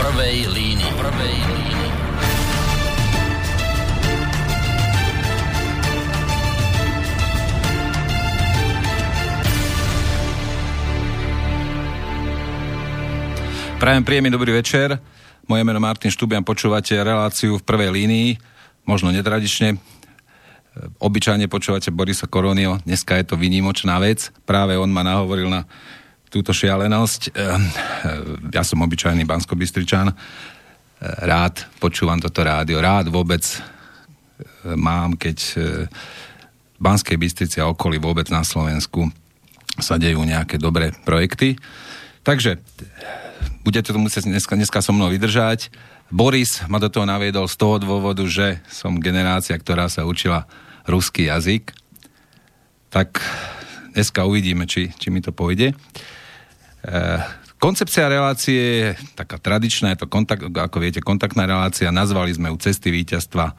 prvej línii. Prvej línii. Prajem príjemný dobrý večer. Moje meno Martin Štubian, počúvate reláciu v prvej línii, možno netradične. Obyčajne počúvate Borisa Koronio, dneska je to vynimočná vec. Práve on ma nahovoril na túto šialenosť. Ehm, ja som obyčajný bansko ehm, Rád počúvam toto rádio. Rád vôbec ehm, mám, keď v Banskej Bystrici a okolí vôbec na Slovensku sa dejú nejaké dobré projekty. Takže budete to musieť dneska, dneska so mnou vydržať. Boris ma do toho naviedol z toho dôvodu, že som generácia, ktorá sa učila ruský jazyk. Tak dneska uvidíme, či, či mi to pôjde. Koncepcia relácie je taká tradičná, je to kontakt, ako viete, kontaktná relácia. Nazvali sme ju Cesty víťazstva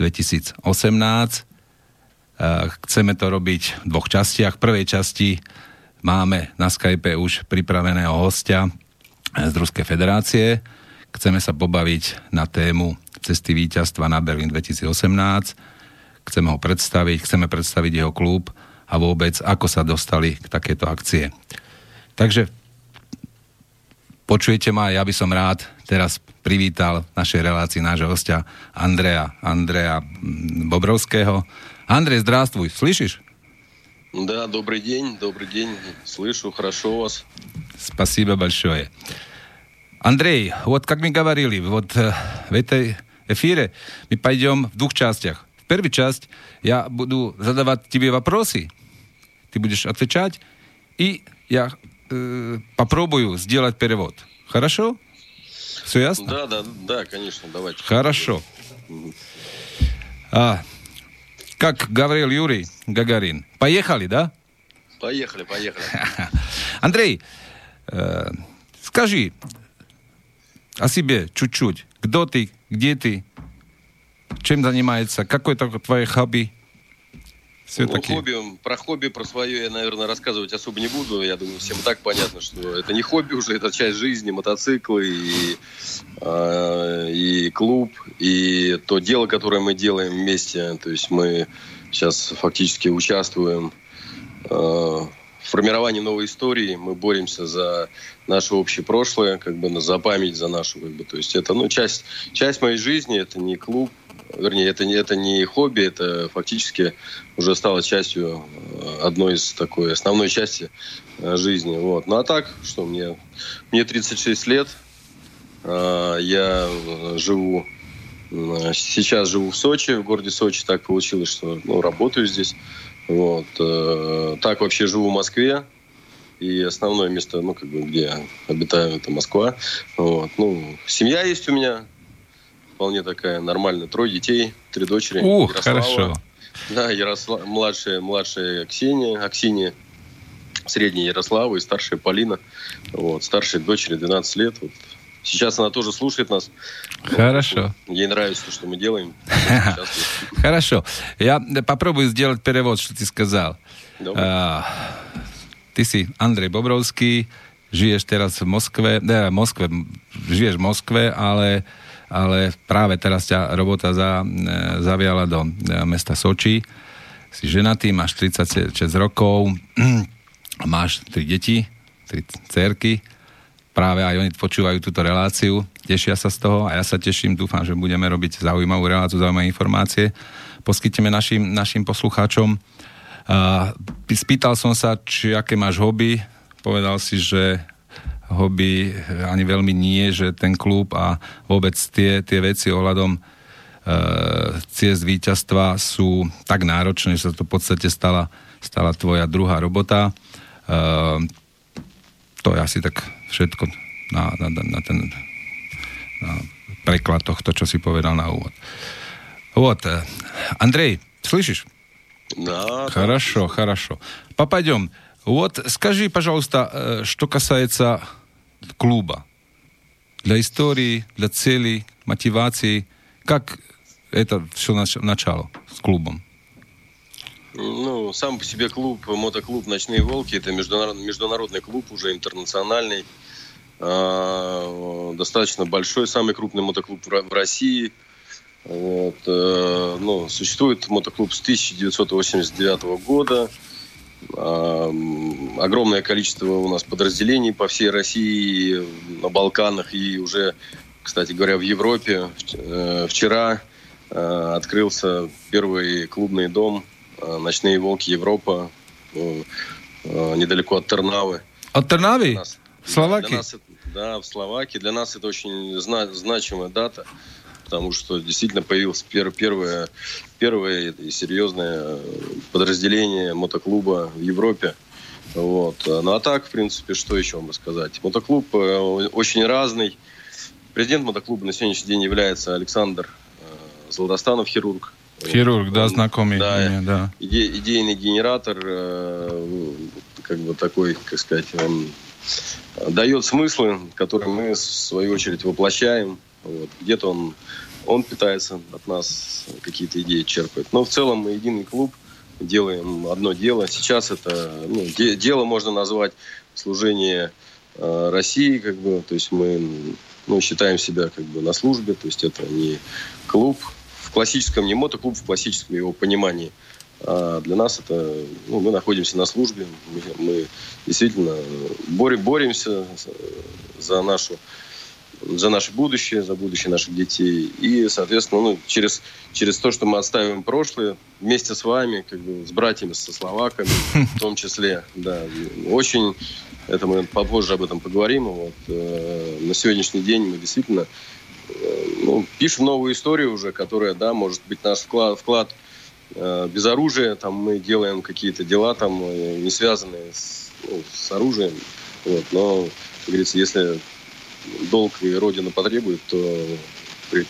2018. E, chceme to robiť v dvoch častiach. V prvej časti máme na Skype už pripraveného hostia, z Ruskej federácie. Chceme sa pobaviť na tému cesty víťazstva na Berlin 2018. Chceme ho predstaviť, chceme predstaviť jeho klub a vôbec, ako sa dostali k takéto akcie. Takže počujete ma, ja by som rád teraz privítal v našej relácii nášho hostia Andreja, Andreja Bobrovského. Andrej, zdravstvuj, slyšíš? Да, добрый день, добрый день. Слышу, хорошо вас. Спасибо большое. Андрей, вот как мы говорили, вот э, в этой эфире мы пойдем в двух частях. В первой части я буду задавать тебе вопросы, ты будешь отвечать, и я э, попробую сделать перевод. Хорошо? Все ясно? Да, да, да, конечно, давайте. Хорошо. А, как говорил Юрий Гагарин. Поехали, да? Поехали, поехали. Андрей, э, скажи о себе чуть-чуть. Кто ты, где ты, чем занимается, какое такое твое хобби? Все ну, хобби, про хобби, про свое я, наверное, рассказывать особо не буду. Я думаю, всем так понятно, что это не хобби уже, это часть жизни, мотоциклы и, э, и клуб, и то дело, которое мы делаем вместе. То есть мы сейчас фактически участвуем э, в формировании новой истории. Мы боремся за наше общее прошлое, как бы за память, за нашу, как бы. То есть это, ну, часть, часть моей жизни, это не клуб, вернее, это не, это не хобби, это фактически уже стало частью э, одной из такой основной части э, жизни. Вот. Ну а так, что мне, мне 36 лет, э, я живу Сейчас живу в Сочи, в городе Сочи. Так получилось, что ну, работаю здесь. Вот. Так вообще живу в Москве. И основное место, ну, как бы, где обитаю, это Москва. Вот. Ну, семья есть у меня, вполне такая нормальная. Трое детей, три дочери. Ух, Ярослава. хорошо. Да, Ярослав, младшая, младшая Ксения, Аксинья, средняя Ярослава и старшая Полина. Вот, старшей дочери 12 лет. Вот. Сейчас она тоже слушает нас. Хорошо. Ей нравится то, что мы делаем. Хорошо. Я попробую сделать перевод, что ты сказал. А, ты си Андрей Бобровский, žiješ teraz v Moskve, ne, Moskve, žiješ v Moskve, ale ale práve teraz ťa robota za, e, zaviala do e, mesta Soči. Si ženatý, máš 36 rokov, máš tri deti, tri cerky, práve aj oni počúvajú túto reláciu, tešia sa z toho a ja sa teším, dúfam, že budeme robiť zaujímavú reláciu, zaujímavé informácie. Poskytneme našim, našim poslucháčom. Uh, spýtal som sa, či aké máš hobby, povedal si, že hobby ani veľmi nie, že ten klub a vôbec tie, tie veci ohľadom e, ciest víťazstva sú tak náročné, že sa to v podstate stala, stala tvoja druhá robota. E, to je asi tak všetko na, na, na ten na preklad tohto, čo si povedal na úvod. Вот. Андрей, слышишь? Да. Хорошо, да. хорошо. Попадем. Вот скажи, пожалуйста, что касается клуба? Для истории, для целей, мотивации. Как это все начало с клубом? Ну, сам по себе клуб, мотоклуб «Ночные волки» – это международный, международный клуб, уже интернациональный, э, достаточно большой, самый крупный мотоклуб в России. Вот, э, ну, существует мотоклуб с 1989 года. Огромное количество у нас подразделений по всей России, на Балканах и уже, кстати говоря, в Европе. Э, вчера э, открылся первый клубный дом э, «Ночные волки Европа» недалеко от Тернавы. От Тернавы? Словакии? Да, в Словакии. Для нас это очень зна- значимая дата, потому что действительно появилось пер- первое, первое и серьезное подразделение мотоклуба в Европе. Вот. Ну а так, в принципе, что еще вам рассказать? Мотоклуб э, очень разный. Президент мотоклуба на сегодняшний день является Александр э, Золотостанов, хирург. Хирург, да, знакомый да, мне, да. Иде, идейный генератор, э, как бы такой, как сказать, он дает смыслы, которые мы, в свою очередь, воплощаем. Вот. Где-то он, он питается от нас, какие-то идеи черпает. Но в целом мы единый клуб, делаем одно дело. Сейчас это ну, де, дело можно назвать служение э, России, как бы, то есть мы ну, считаем себя как бы на службе, то есть это не клуб в классическом, не мотоклуб в классическом его понимании – а для нас это, ну, мы находимся на службе, мы, мы действительно борем, боремся за нашу за наше будущее, за будущее наших детей. И, соответственно, ну, через, через то, что мы отставим прошлое, вместе с вами, как бы, с братьями, со словаками, в том числе, да, очень, это мы попозже об этом поговорим. Вот, э, на сегодняшний день мы действительно э, ну, пишем новую историю уже, которая, да, может быть, наш вклад, вклад Э, без оружия, там мы делаем какие-то дела там э, не связанные с, ну, с оружием. Вот. Но, как говорится, если долг и Родина потребует, то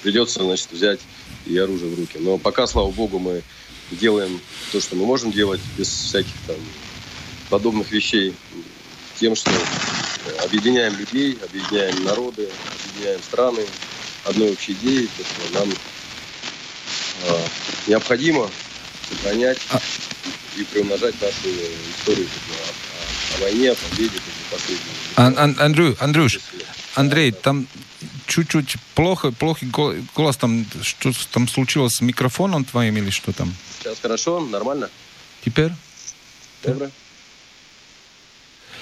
придется, значит, взять и оружие в руки. Но пока, слава богу, мы делаем то, что мы можем делать, без всяких там подобных вещей, тем, что объединяем людей, объединяем народы, объединяем страны одной общей идеей, то, что нам э, необходимо сохранять а... и приумножать нашу историю о, о, о войне, о победе, последней. Ан, ан, Андрю, Андрюш, Андрей, там чуть-чуть плохо, плохий голос там, что там случилось с микрофоном твоим или что там? Сейчас хорошо, нормально. Теперь? Добро.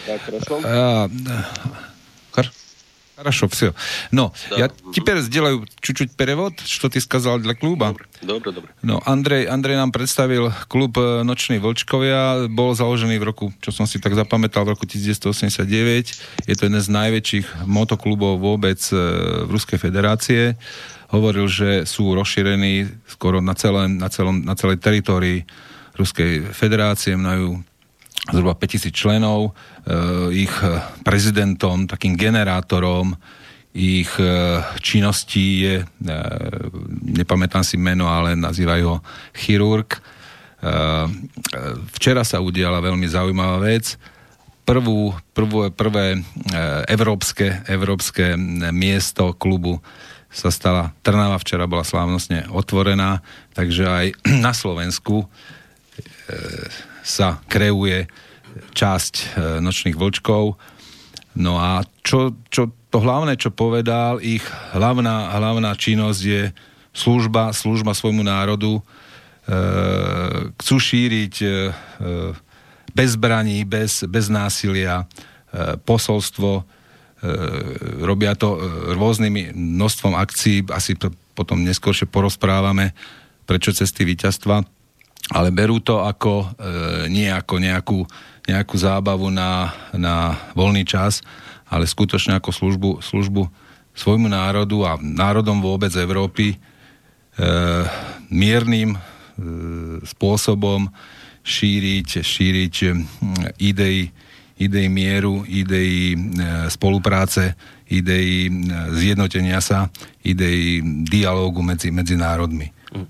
Так, хорошо. А, Хорошо, все. Но да. я теперь сделаю чуть-чуть перевод, что ты сказал для клуба. Добре, добре. No, Andrej, Andrej nám predstavil klub e, Noční Vlčkovia. Bol založený v roku, čo som si tak zapamätal, v roku 1989. Je to jeden z najväčších motoklubov vôbec e, v Ruskej federácie. Hovoril, že sú rozšírení skoro na, celé, na, celom, na celej teritórii Ruskej federácie. Majú zhruba 5000 členov, e, ich prezidentom, takým generátorom ich e, činností je, nepamätám si meno, ale nazývajú ho chirurg. Včera sa udiala veľmi zaujímavá vec. Prvú, prvú, prvé európske, európske miesto klubu sa stala Trnava, včera bola slávnostne otvorená, takže aj na Slovensku sa kreuje časť e, Nočných vlčkov. No a čo, čo to hlavné, čo povedal, ich hlavná, hlavná činnosť je služba, služba svojmu národu. E, chcú šíriť e, bez zbraní, bez, bez násilia e, posolstvo. E, robia to e, rôznymi množstvom akcií, asi to potom neskôršie porozprávame, prečo cesty víťazstva ale berú to ako, e, nie ako nejakú, nejakú zábavu na, na voľný čas, ale skutočne ako službu, službu svojmu národu a národom vôbec Európy e, miernym e, spôsobom šíriť, šíriť idei, idei mieru, idei e, spolupráce, idei e, zjednotenia sa, idei dialógu medzi, medzi národmi. Mm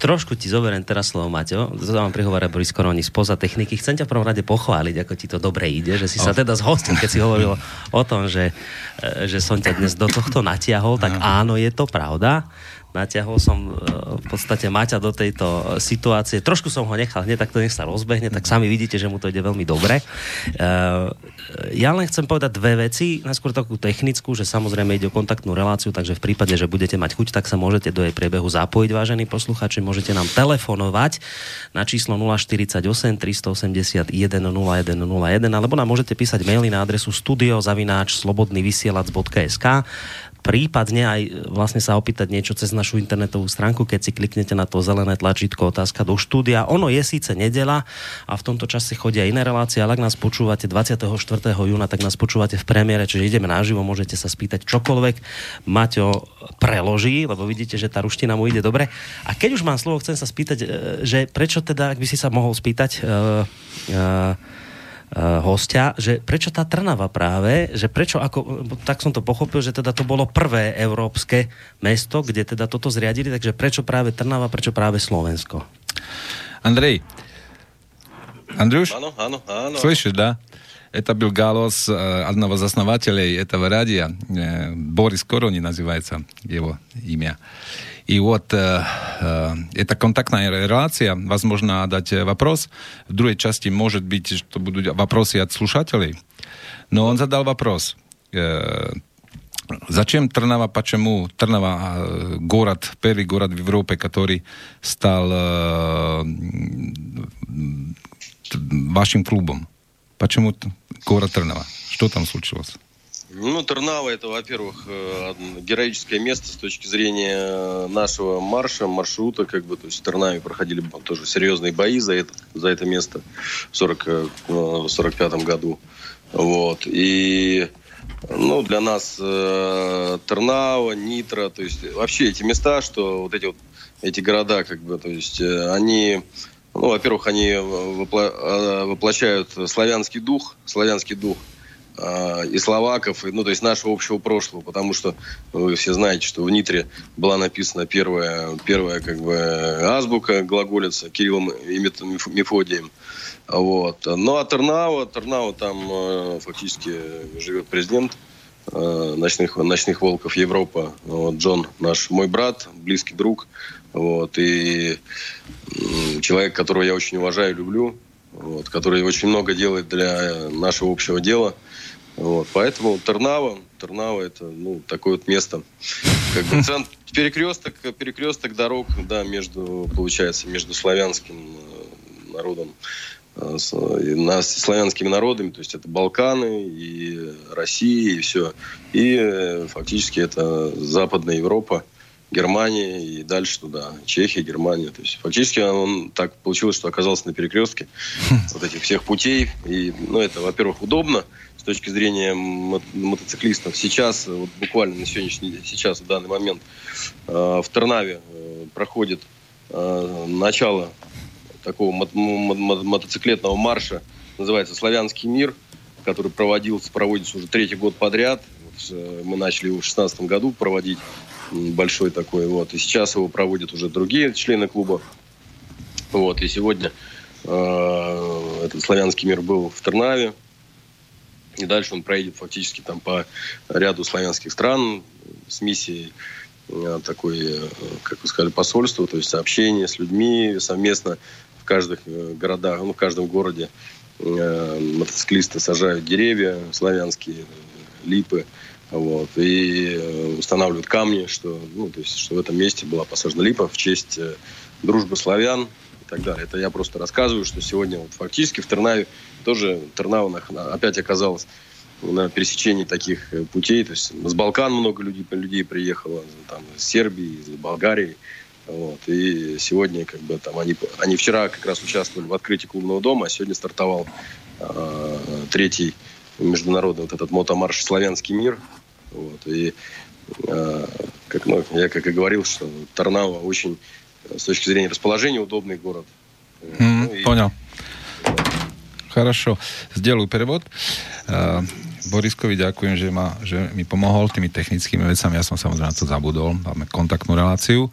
trošku ti zoberiem teraz slovo, Maťo. To vám prihovára Boris Koroni spoza techniky. Chcem ťa v prvom rade pochváliť, ako ti to dobre ide, že si oh. sa teda zhostil, keď si hovoril o tom, že, e, že som ťa dnes do tohto natiahol, tak áno, je to pravda. Natiahol som v podstate Maťa do tejto situácie. Trošku som ho nechal hneď, tak to nech sa rozbehne, tak sami vidíte, že mu to ide veľmi dobre. Ja len chcem povedať dve veci. Najskôr takú technickú, že samozrejme ide o kontaktnú reláciu, takže v prípade, že budete mať chuť, tak sa môžete do jej priebehu zapojiť, vážení posluchači. Môžete nám telefonovať na číslo 048 381 0101 alebo nám môžete písať maily na adresu studiozavináč slobodnyvysielac.sk prípadne aj e, vlastne sa opýtať niečo cez našu internetovú stránku, keď si kliknete na to zelené tlačítko otázka do štúdia. Ono je síce nedela a v tomto čase chodia iné relácie, ale ak nás počúvate 24. júna, tak nás počúvate v premiére, čiže ideme naživo, môžete sa spýtať čokoľvek. Maťo preloží, lebo vidíte, že tá ruština mu ide dobre. A keď už mám slovo, chcem sa spýtať, e, že prečo teda, ak by si sa mohol spýtať, uh, uh, hostia, že prečo tá Trnava práve, že prečo ako, tak som to pochopil, že teda to bolo prvé európske mesto, kde teda toto zriadili, takže prečo práve Trnava, prečo práve Slovensko? Andrej, Андрюш? Áno, áno, áno. Слышишь, да? Это был голос одного из основателей этого радио. Борис Корони называется его имя. И вот э, э, это контактная реляция. Возможно, дать вопрос. В другой части может быть, что будут вопросы от слушателей. Но он задал вопрос. Э, Зачем Трнава, почему Трнава э, город, первый город в Европе, который стал э, вашим клубом? Почему город Трнава? Что там случилось? Ну, Тернава это, во-первых, э, героическое место с точки зрения нашего марша, маршрута, как бы, то есть в Тернаве проходили тоже серьезные бои за это, за это место в 40, 45 э, году. Вот. И ну, для нас э, Тернава, Нитро, то есть вообще эти места, что вот эти вот эти города, как бы, то есть э, они, ну, во-первых, они вопло- воплощают славянский дух, славянский дух – а, и словаков, и, ну, то есть нашего общего прошлого, потому что вы все знаете, что в Нитре была написана первая, первая как бы азбука глаголица Кириллом и Мефодием. Вот. Ну, а Тернава, Тернава там э, фактически живет президент э, ночных, ночных волков Европа, вот, Джон, наш мой брат, близкий друг, вот, и человек, которого я очень уважаю и люблю, вот, который очень много делает для нашего общего дела – вот, поэтому Тернава, Тернава это ну, такое вот место, как бы центр, перекресток, перекресток дорог, да, между, получается, между славянским э, народом, э, с, нас, славянскими народами, то есть это Балканы и Россия и все. И э, фактически это Западная Европа, Германия и дальше туда, Чехия, Германия. То есть фактически он так получилось, что оказался на перекрестке вот этих всех путей. И, ну, это, во-первых, удобно, с точки зрения мотоциклистов. Сейчас, вот буквально на сегодняшний день, сейчас, в данный момент, э, в Тернаве э, проходит э, начало такого мотоциклетного марша, называется «Славянский мир», который проводился, проводится уже третий год подряд. Мы начали его в 2016 году проводить, большой такой, вот, и сейчас его проводят уже другие члены клуба. Вот, и сегодня э, этот славянский мир был в Тернаве, и дальше он проедет фактически там по ряду славянских стран с миссией э, такой, э, как вы сказали, посольства, то есть общение с людьми совместно в каждых э, городах, ну, в каждом городе. Мотоциклисты сажают деревья славянские, липы, вот, и устанавливают камни, что, ну, то есть, что в этом месте была посажена липа в честь дружбы славян так далее. Это я просто рассказываю, что сегодня вот фактически в Тернаве тоже Тернау опять оказалась на пересечении таких э, путей. То есть с Балкан много людей, людей приехало, там, из Сербии, из Болгарии. Вот. И сегодня как бы там они, они вчера как раз участвовали в открытии клубного дома, а сегодня стартовал э, третий международный вот этот мотомарш «Славянский мир». Вот. И э, как, ну, я как и говорил, что Тарнава очень с точки зрения расположения удобный город. Mm-hmm, ну, и, понял. Хорошо, сделаю перевод. Uh, Boriskovi ďakujem, že, ma, že mi pomohol tými technickými vecami. Ja som samozrejme na to zabudol. Máme kontaktnú reláciu.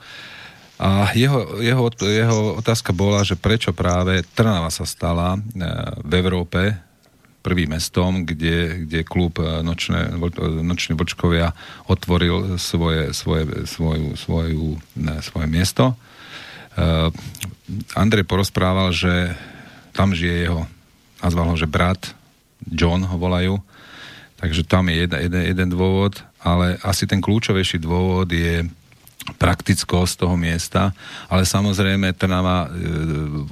A jeho, jeho, jeho otázka bola, že prečo práve Trnava sa stala uh, v Európe prvým mestom, kde, kde klub Nočné, Noční Bočkovia otvoril svoje, svoje, svoju, svoju, ne, svoje miesto. Uh, Andrej porozprával, že tam žije jeho, nazval ho, že brat, John ho volajú, takže tam je jeden, jeden, jeden dôvod, ale asi ten kľúčovejší dôvod je praktickosť toho miesta, ale samozrejme Trnava e,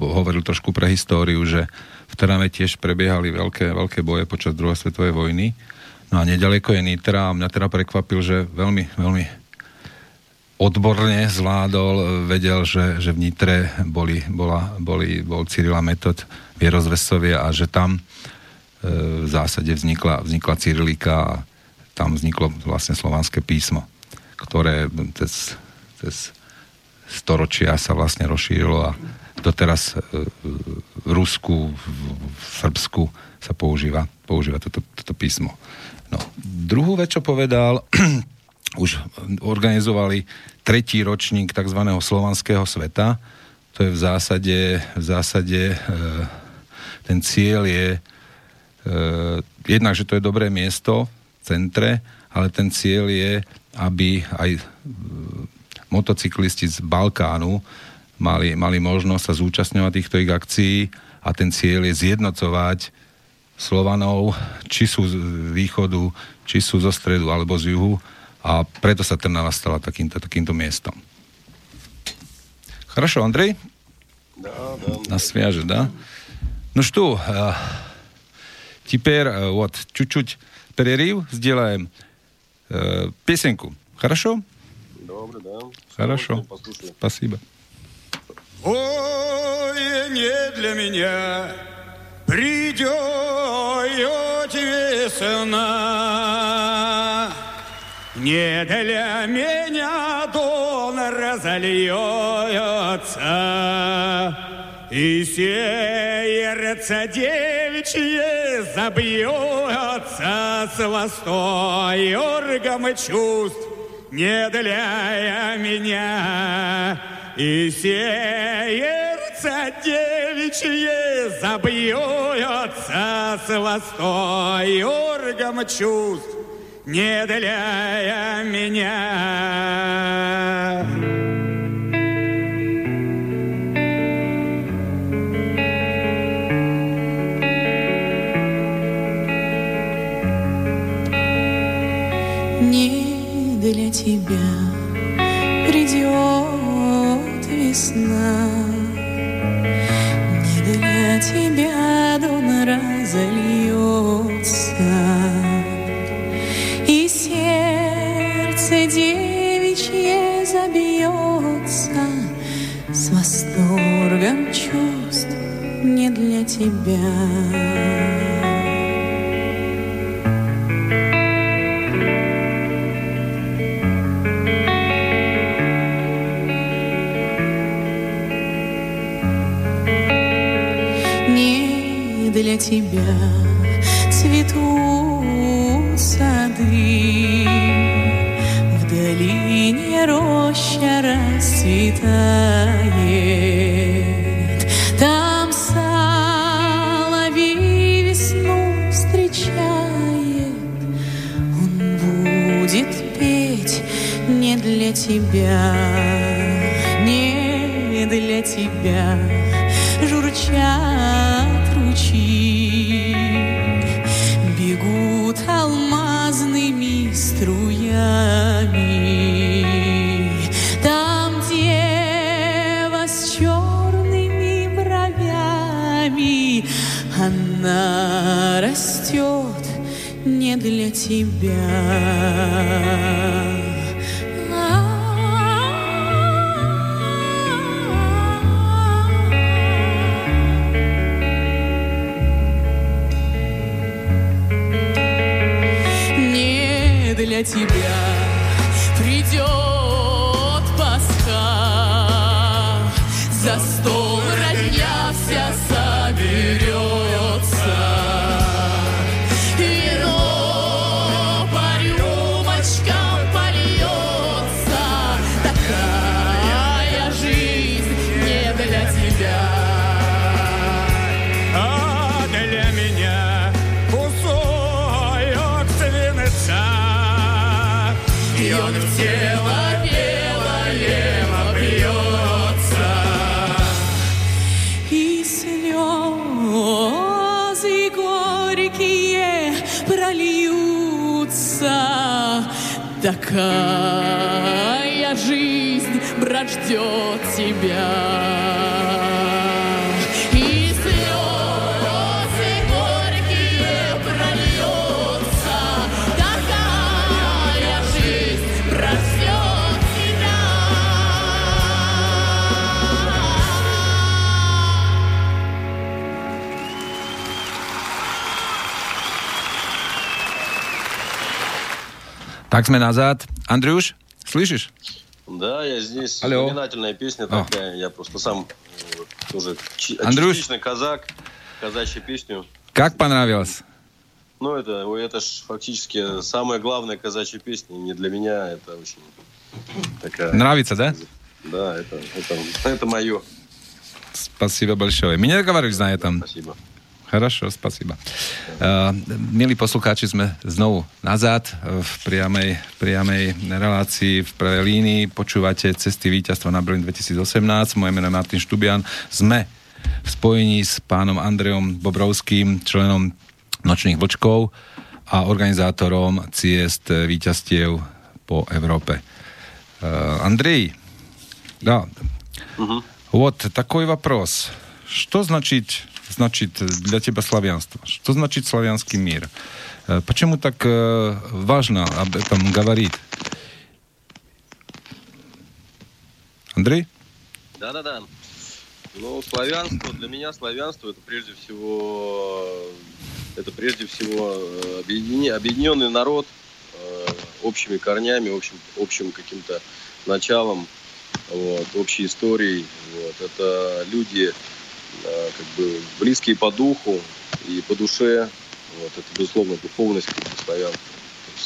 hovoril trošku pre históriu, že v Trnave tiež prebiehali veľké, veľké boje počas druhej svetovej vojny. No a nedaleko je Nitra a mňa teda prekvapil, že veľmi, veľmi odborne zvládol, vedel, že, že v Nitre boli, bola, boli, bol Cyrila Metod Vierozvesovia a že tam e, v zásade vznikla, vznikla Cyrilika a tam vzniklo vlastne slovanské písmo, ktoré cez cez storočia sa vlastne rozšírilo a doteraz e, v Rusku, v Srbsku sa používa, používa toto, toto písmo. No, druhú vec, čo povedal, už organizovali tretí ročník tzv. slovanského sveta. To je v zásade, v zásade e, ten cieľ je e, jednak, že to je dobré miesto v centre, ale ten cieľ je, aby aj motocyklisti z Balkánu mali, mali možnosť sa zúčastňovať týchto ich akcií a ten cieľ je zjednocovať Slovanov, či sú z východu, či sú zo stredu alebo z juhu a preto sa Trnava stala takýmto, takýmto miestom. Хорошо, Андрей? Да, да. Нас свяжет, да? Ну что, теперь вот чуть-чуть перерыв сделаем. Песенку. Хорошо? Добре, да. Хорошо. Спасибо. Ой, не для меня придет весна, Не для меня дон разольется, и сердце девичье забьется с восторгом чувств не для меня. И сердце девичье забьется с восторгом чувств не для меня. для тебя придет весна. Не для тебя дон разольется, с восторгом чувств не для тебя. для тебя цветут сады. Роща расцветает, там соловей весну встречает. Он будет петь не для тебя, не для тебя, журчат ручьи она растет не для тебя. для тебя Такая жизнь, брат, ждет тебя. Tak sme nazad. Andriuš, slyšíš? Да, я здесь. Алло. Знаменательная песня А. такая. Я просто сам э, тоже чи- Андрюш? частично казак. Казачью песню. Как понравилось? Ну, это, это ж фактически самая главная казачья песня. Не для меня, это очень такая... Нравится, да? Да, это, это, это мое. Спасибо большое. My nedogovoriš na этом. Спасибо. Хорошо, спасибо. Uh, milí poslucháči, sme znovu nazad v priamej, v priamej relácii v prvej línii. Počúvate Cesty víťazstva na Berlin 2018. Moje meno je Martin Štubian. Sme v spojení s pánom Andreom Bobrovským, členom Nočných vlčkov a organizátorom ciest víťazstiev po Európe. Uh, Андрей, да, вот такой вопрос. Что значит, значит для тебя славянство? Что значит славянский мир? Э, Почему так э, важно об этом говорить? Андрей? Да-да-да. Ну, славянство, для меня славянство это прежде всего, это прежде всего э, объединенный народ э, общими корнями, общим, общим каким-то началом, вот, общей историей. Вот. Это люди э, как бы близкие по духу и по душе. Вот. Это, безусловно, духовность как бы, славян.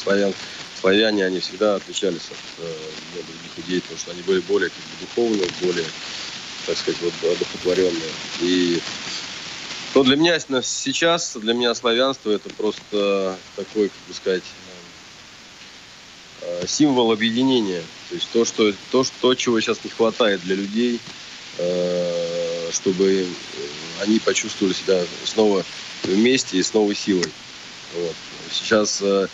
Славян, славяне, они всегда отличались от э, ну, других людей, потому что они были более как бы, духовные, более, так сказать, вот, одухотворенные. И ну, для меня сейчас, для меня славянство это просто такой, как бы сказать, э, символ объединения. То есть то, что, то, что, то, чего сейчас не хватает для людей, э, чтобы э, они почувствовали себя снова вместе и с новой силой. Вот. Сейчас э,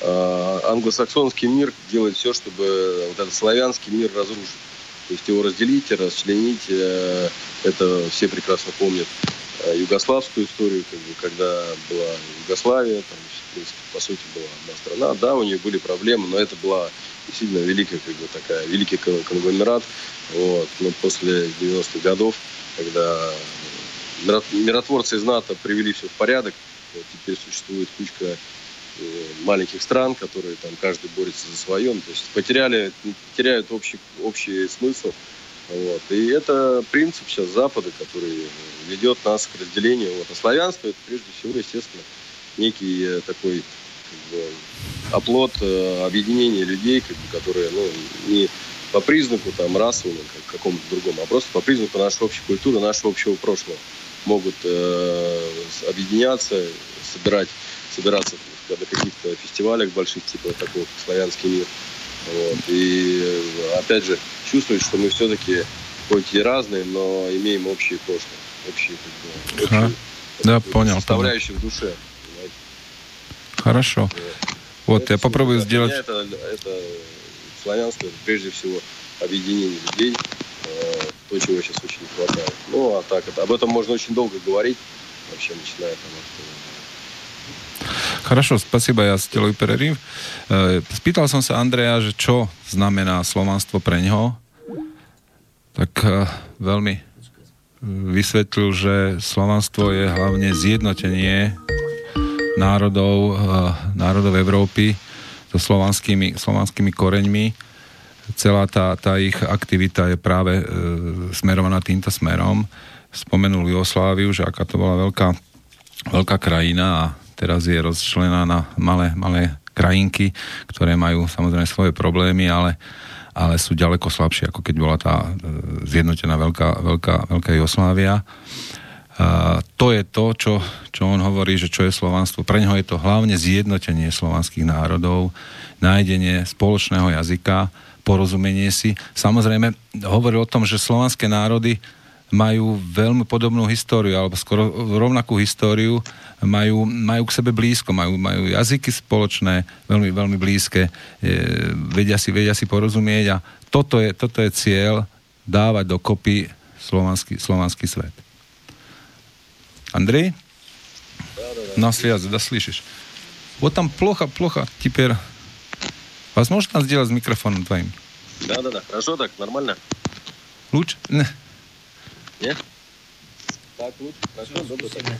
э, англосаксонский мир делает все, чтобы вот этот славянский мир разрушить. То есть его разделить, расчленить. э, это все прекрасно помнят э, югославскую историю, как бы, когда была Югославия, там, в принципе, по сути, была одна страна. Да, у нее были проблемы, но это была действительно великая, как бы, такая, великий кон- конгломерат. Вот. Но после 90-х годов, когда миро- миротворцы из НАТО привели все в порядок, теперь существует кучка э, маленьких стран, которые там каждый борется за свое, ну, то есть потеряли, теряют общий, общий смысл. Вот. И это принцип сейчас Запада, который ведет нас к разделению. Вот. А славянство это прежде всего, естественно, некий э, такой как бы, оплот э, объединения людей, как бы, которые ну, не по признаку там расовому, как какому-то другому, а просто по признаку нашей общей культуры, нашего общего прошлого могут э, объединяться, собирать, собираться на каких-то фестивалях больших, типа такого как славянский мир. Вот. И э, опять же, чувствовать, что мы все-таки хоть и разные, но имеем общие прошлое, общие, как бы, Ага. общую, Да, понял, составляющую в душе. понимаете. Хорошо. Вот, Это я попробую сделать... Это, это славянство, это прежде всего объединение людей, э, то, чего сейчас очень не хватает. Ну, а так, это, об этом можно очень долго говорить, вообще, начиная там от... Хорошо, spasiba, ja si teľujú pererýv. E, spýtal som sa Andreja, že čo znamená slovanstvo pre ňoho. Tak e, veľmi e, vysvetlil, že slovanstvo je hlavne zjednotenie národov, e, národov Európy so slovanskými, slovanskými koreňmi. Celá tá, tá ich aktivita je práve e, smerovaná týmto smerom. Spomenul Jugosláviu, že aká to bola veľká, veľká krajina a teraz je rozčlená na malé, malé krajinky, ktoré majú samozrejme svoje problémy, ale, ale sú ďaleko slabšie, ako keď bola tá e, zjednotená veľká, veľká, veľká Jugoslávia. A to je to, čo, čo on hovorí, že čo je slovanstvo. Pre neho je to hlavne zjednotenie slovanských národov, nájdenie spoločného jazyka, porozumenie si. Samozrejme, hovoril o tom, že slovanské národy majú veľmi podobnú históriu, alebo skoro rovnakú históriu, majú, majú k sebe blízko, majú, majú jazyky spoločné, veľmi, veľmi blízke, e, vedia, si, vedia si porozumieť a toto je, toto je cieľ dávať dokopy slovanský, slovanský svet. Андрей? Да, да, да. На связи, да, слышишь? Вот там плохо, плохо. Теперь возможно сделать с микрофоном твоим? Да, да, да. Хорошо так, нормально. Лучше? Не. Нет? Tak, lúč, skúsime.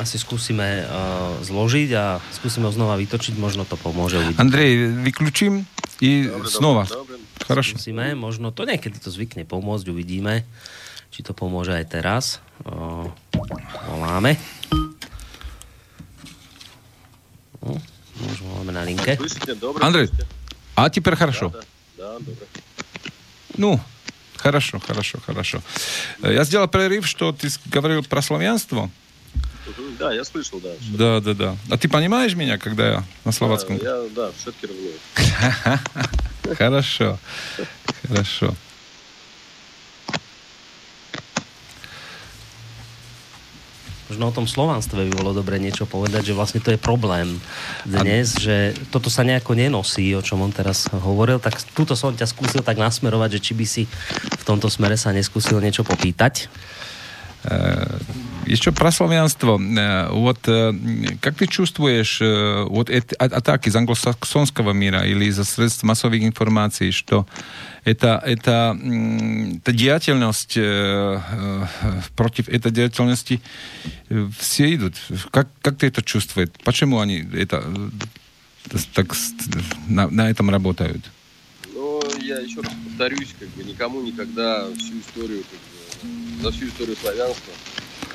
Asi skúsime uh, zložiť a skúsime ho znova vytočiť, možno to pomôže uvidieť. Andrej, vyklúčim i dobre, znova. Dobre, dobre. Skúsime, možno to niekedy to zvykne pomôcť, uvidíme, Či to pomôže aj teraz. Uh, voláme. No, možno voláme na linke. Andrej, a теперь хорошо. Да. Ну, Хорошо, хорошо, хорошо. Я сделал перерыв, что ты говорил про славянство. Да, я слышал, да. Да, да, да. А ты понимаешь меня, когда я на словацком? Да, я, да, все-таки. Хорошо, хорошо. Možno o tom slovanstve by bolo dobre niečo povedať, že vlastne to je problém dnes, a... že toto sa nejako nenosí, o čom on teraz hovoril, tak túto som ťa skúsil tak nasmerovať, že či by si v tomto smere sa neskúsil niečo popýtať. Еще про славянство. Вот как ты чувствуешь вот эти атаки из англосаксонского мира или из средств массовых информаций, что это, это, это деятельность, против этой деятельности все идут. Как, как ты это чувствуешь? Почему они это, так на, на этом работают? Ну, я еще раз повторюсь, как бы никому никогда всю историю как бы, за всю историю славянства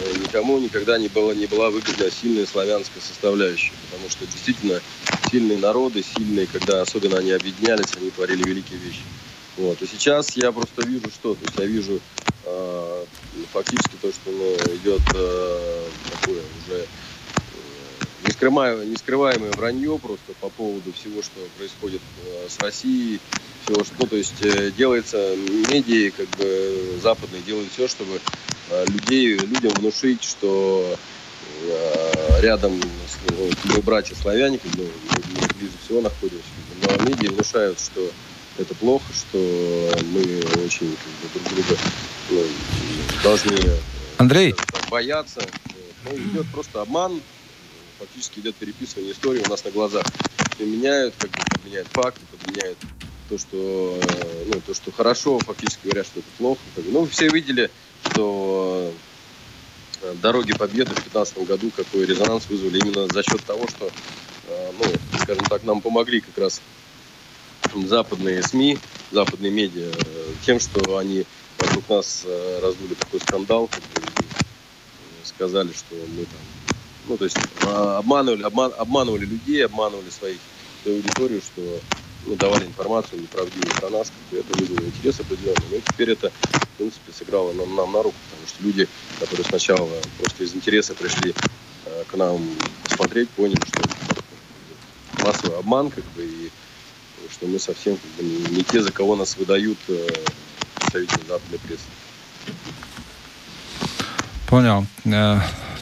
э, никому никогда не была, не была выгодна сильная славянская составляющая. Потому что действительно сильные народы, сильные, когда особенно они объединялись, они творили великие вещи. Вот. И сейчас я просто вижу что? То есть я вижу э, фактически то, что ну, идет э, такое уже э, нескрываемое, нескрываемое вранье просто по поводу всего, что происходит э, с Россией, всего, что, то есть э, делается медиа, как бы западные делают все, чтобы людей, людям внушить, что рядом ну, мы братья славяне, как бы, ближе всего находимся, но медиа внушают, что это плохо, что мы очень как бы, друг друга ну, должны Андрей. бояться. Ну, идет просто обман, фактически идет переписывание истории у нас на глазах. Подменяют, как бы подменяют факты, подменяют то, что, ну, то, что хорошо, фактически говорят, что это плохо. Ну, все видели, что э, дороги Победы в 2015 году какой резонанс вызвали именно за счет того, что, э, ну, скажем так, нам помогли как раз западные СМИ, западные медиа, э, тем, что они вокруг нас раздули такой скандал, сказали, что мы там, ну, то есть обманывали, обман, обманывали людей, обманывали своих, свою аудиторию, что ну, давали информацию неправдивую про нас, как это вызвало интерес определенный. Но теперь это, в принципе, сыграло нам, нам на руку, потому что люди, которые сначала просто из интереса пришли э, к нам посмотреть, поняли, что массовый обман, как бы, и что мы совсем как бы, не, не те, за кого нас выдают э, представители западной прессы. Понял. Э,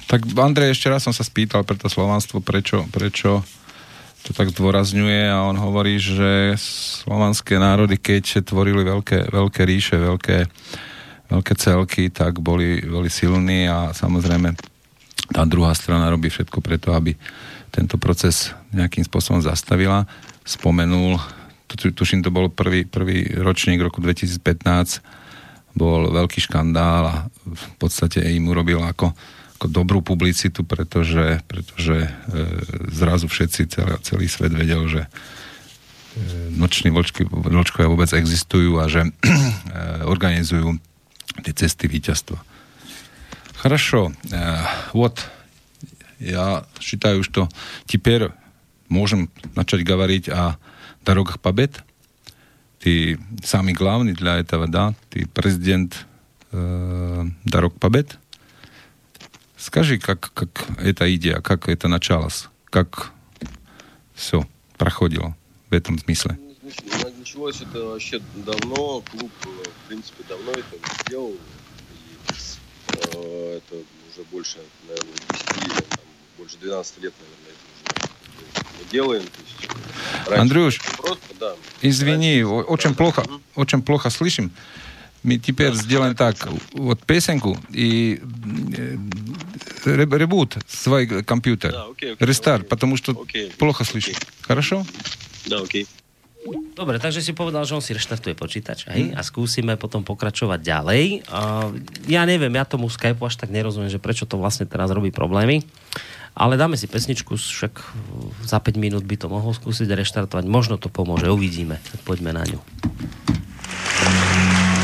tak Andrej, ešte raz som sa spýtal pre to slovanstvo, prečo, prečo to tak zdôrazňuje a on hovorí, že slovanské národy, keď tvorili veľké, veľké ríše, veľké, veľké celky, tak boli, boli silní a samozrejme tá druhá strana robí všetko preto, aby tento proces nejakým spôsobom zastavila. Spomenul, tuším, to bol prvý, prvý ročník roku 2015, bol veľký škandál a v podstate im urobil ako ako dobrú publicitu, pretože, pretože e, zrazu všetci, celý, celý svet vedel, že e, noční vlčky, vlčkovia vôbec existujú a že e, organizujú tie cesty víťazstva. Хорошо. Э, вот я считаю, что теперь можем начать говорить о дорогах побед. Ты самый главный для этого, да? Ты президент э, дорог побед. Скажи, как, как эта идея, как это началось, как все проходило в этом смысле? Началось это вообще давно, клуб, в принципе, давно это сделал, и э, это уже больше, наверное, 10, там, больше 12 лет, наверное, уже мы делаем. То есть, Андрюш, просто, да, извини, раньше, очень да. плохо, Мгм. очень плохо слышим. Мы теперь сделаем так, вот песенку и э, ре- ребут свой компьютер. Да, окей, окей, Рестарт, окей. потому что Окей, плохо окей. слышим. Хорошо? Да, окей. Dobre, takže si povedal, že on si reštartuje počítač, hej? A skúsime potom pokračovať ďalej. A ja neviem, ja tomu Skypeu až tak nerozumiem, že prečo to vlastne teraz robí problémy. ale dáme si pesničku, však za 5 minút by to mohol skúsiť reštartovať. Možno to pomôže, uvidíme. Tak poďme na ňu. thank you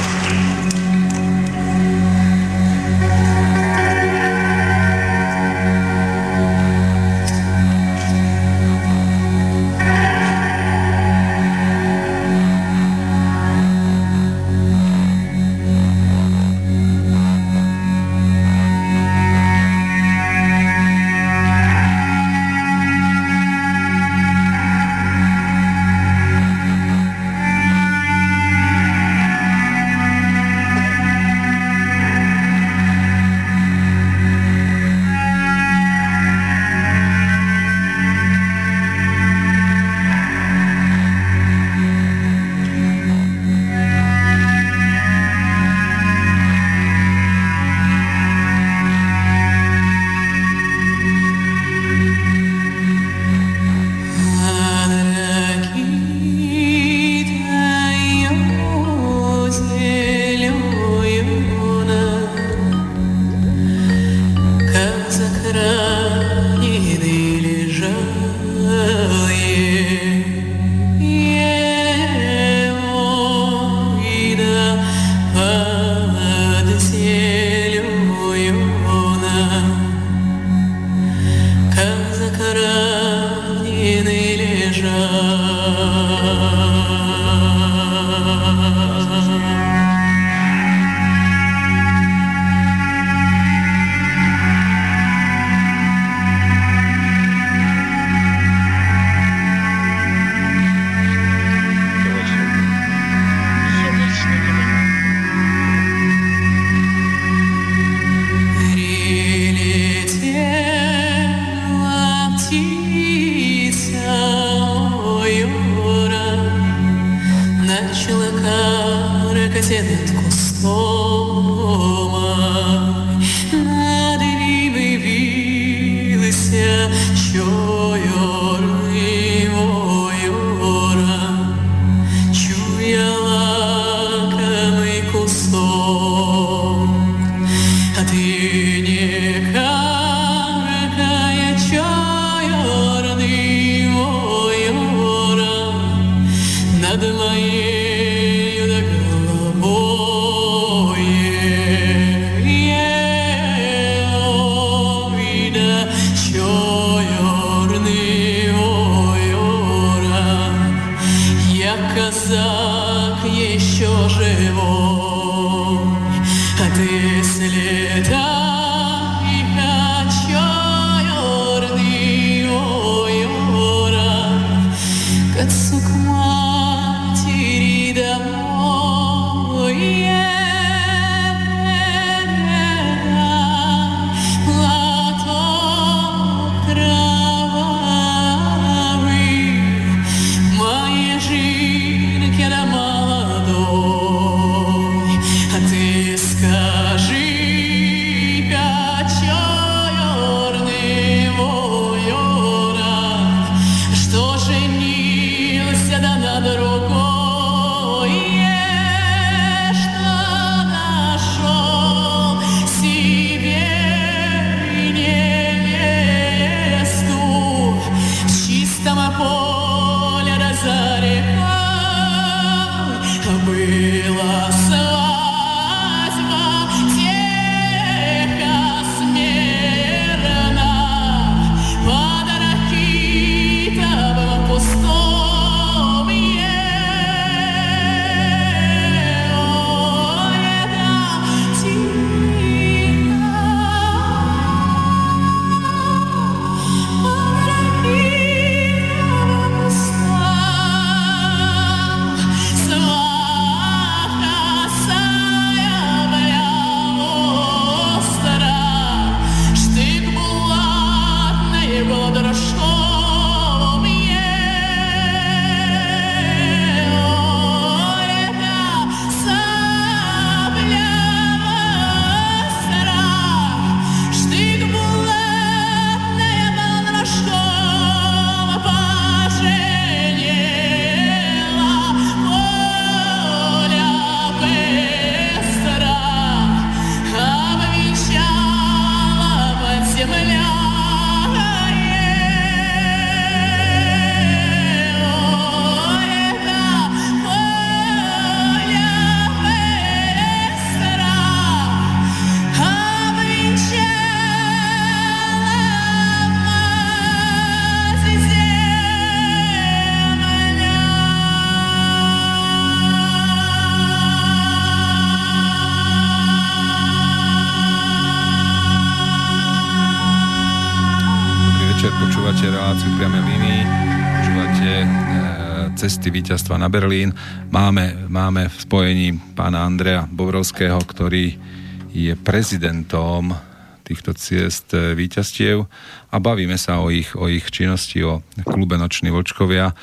cesty víťazstva na Berlín. Máme, máme v spojení pána Andreja Bobrovského, ktorý je prezidentom týchto ciest e, víťazstiev a bavíme sa o ich, o ich činnosti, o klube Noční Vlčkovia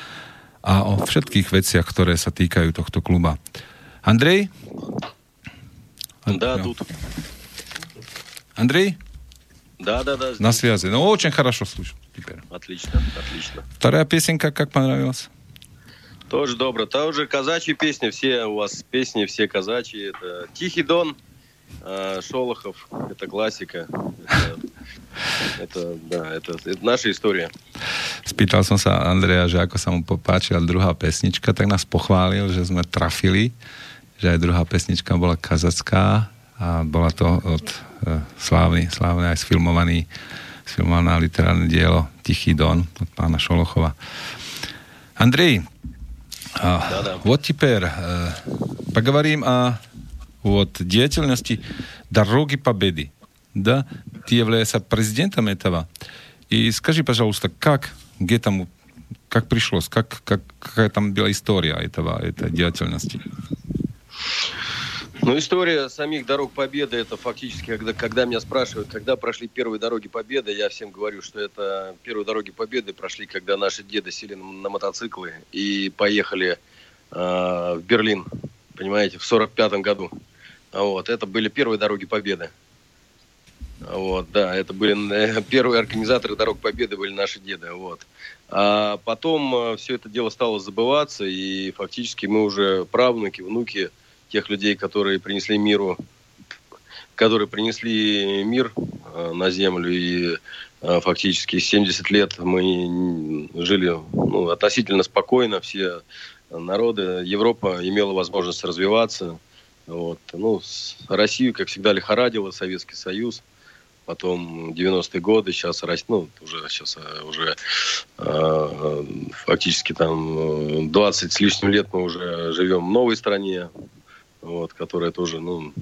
a o všetkých veciach, ktoré sa týkajú tohto kluba. Andrej? Да, тут. Андрей? Да, да, да. На связи. Ну, очень хорошо слышу теперь. Отлично, отлично. Вторая песенка как понравилась? Тоже добро. Тоже казачьи песни, все у вас песни, все казачьи. Это Тихий Дон, э, Шолохов, это классика. Это, это, да, это, это наша история. Spýtal som sa Andreja, že ako sa mu popáčila druhá pesnička, tak nás pochválil, že sme trafili, že aj druhá pesnička bola kazacká a bola to od uh, slávny, slávny aj sfilmovaný sfilmované literárne dielo Tichý Don od pána Šolochova. Андрей, Да. вот теперь э, поговорим о вот, деятельности Дороги Победы. Да, ты являешься президентом этого. И скажи, пожалуйста, как к этому, как пришлось, как, как, какая там была история этого, этой деятельности? Ну, история самих дорог Победы, это фактически, когда, когда меня спрашивают, когда прошли первые дороги Победы, я всем говорю, что это первые дороги Победы прошли, когда наши деды сели на, мотоциклы и поехали э, в Берлин, понимаете, в 45 году. Вот, это были первые дороги Победы. Вот, да, это были э, первые организаторы дорог Победы были наши деды, вот. А потом все это дело стало забываться, и фактически мы уже правнуки, внуки тех людей, которые принесли миру, которые принесли мир э, на землю и э, фактически 70 лет мы жили ну, относительно спокойно, все народы, Европа имела возможность развиваться. Вот. Ну, Россию, как всегда, лихорадила Советский Союз. Потом 90-е годы, сейчас, ну, уже, сейчас э, уже э, фактически там э, 20 с лишним лет мы уже живем в новой стране, вот, которая тоже, ну,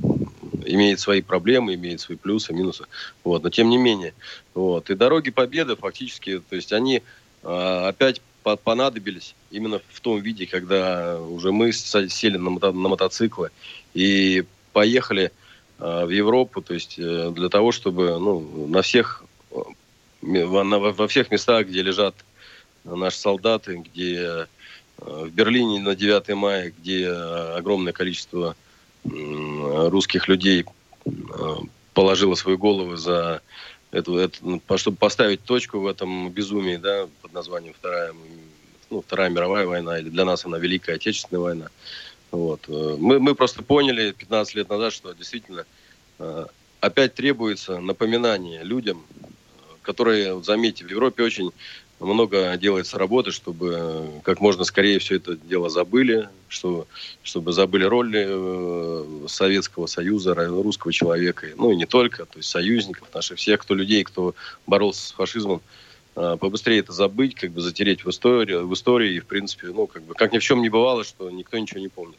имеет свои проблемы, имеет свои плюсы, минусы, вот, но тем не менее, вот, и дороги победы фактически, то есть они а, опять по- понадобились именно в том виде, когда уже мы сели на, мото- на мотоциклы и поехали а, в Европу, то есть э, для того, чтобы, ну, на всех, э, во, во всех местах, где лежат наши солдаты, где э, в Берлине на 9 мая, где э, огромное количество русских людей э, положило свои головы за эту, это, ну, по- чтобы поставить точку в этом безумии, да, под названием Вторая, ну, Вторая мировая война, или для нас она Великая Отечественная война. Вот. э, Мы, мы просто поняли 15 лет назад, что действительно опять требуется напоминание людям, которые, заметьте, в Европе очень много делается работы, чтобы э, как можно скорее все это дело забыли, что, чтобы забыли роль э, Советского Союза, русского человека, ну и не только, то есть союзников наших, всех, кто людей, кто боролся с фашизмом, э, побыстрее это забыть, как бы затереть в истории, в истории и, в принципе, ну, как бы, как ни в чем не бывало, что никто ничего не помнит.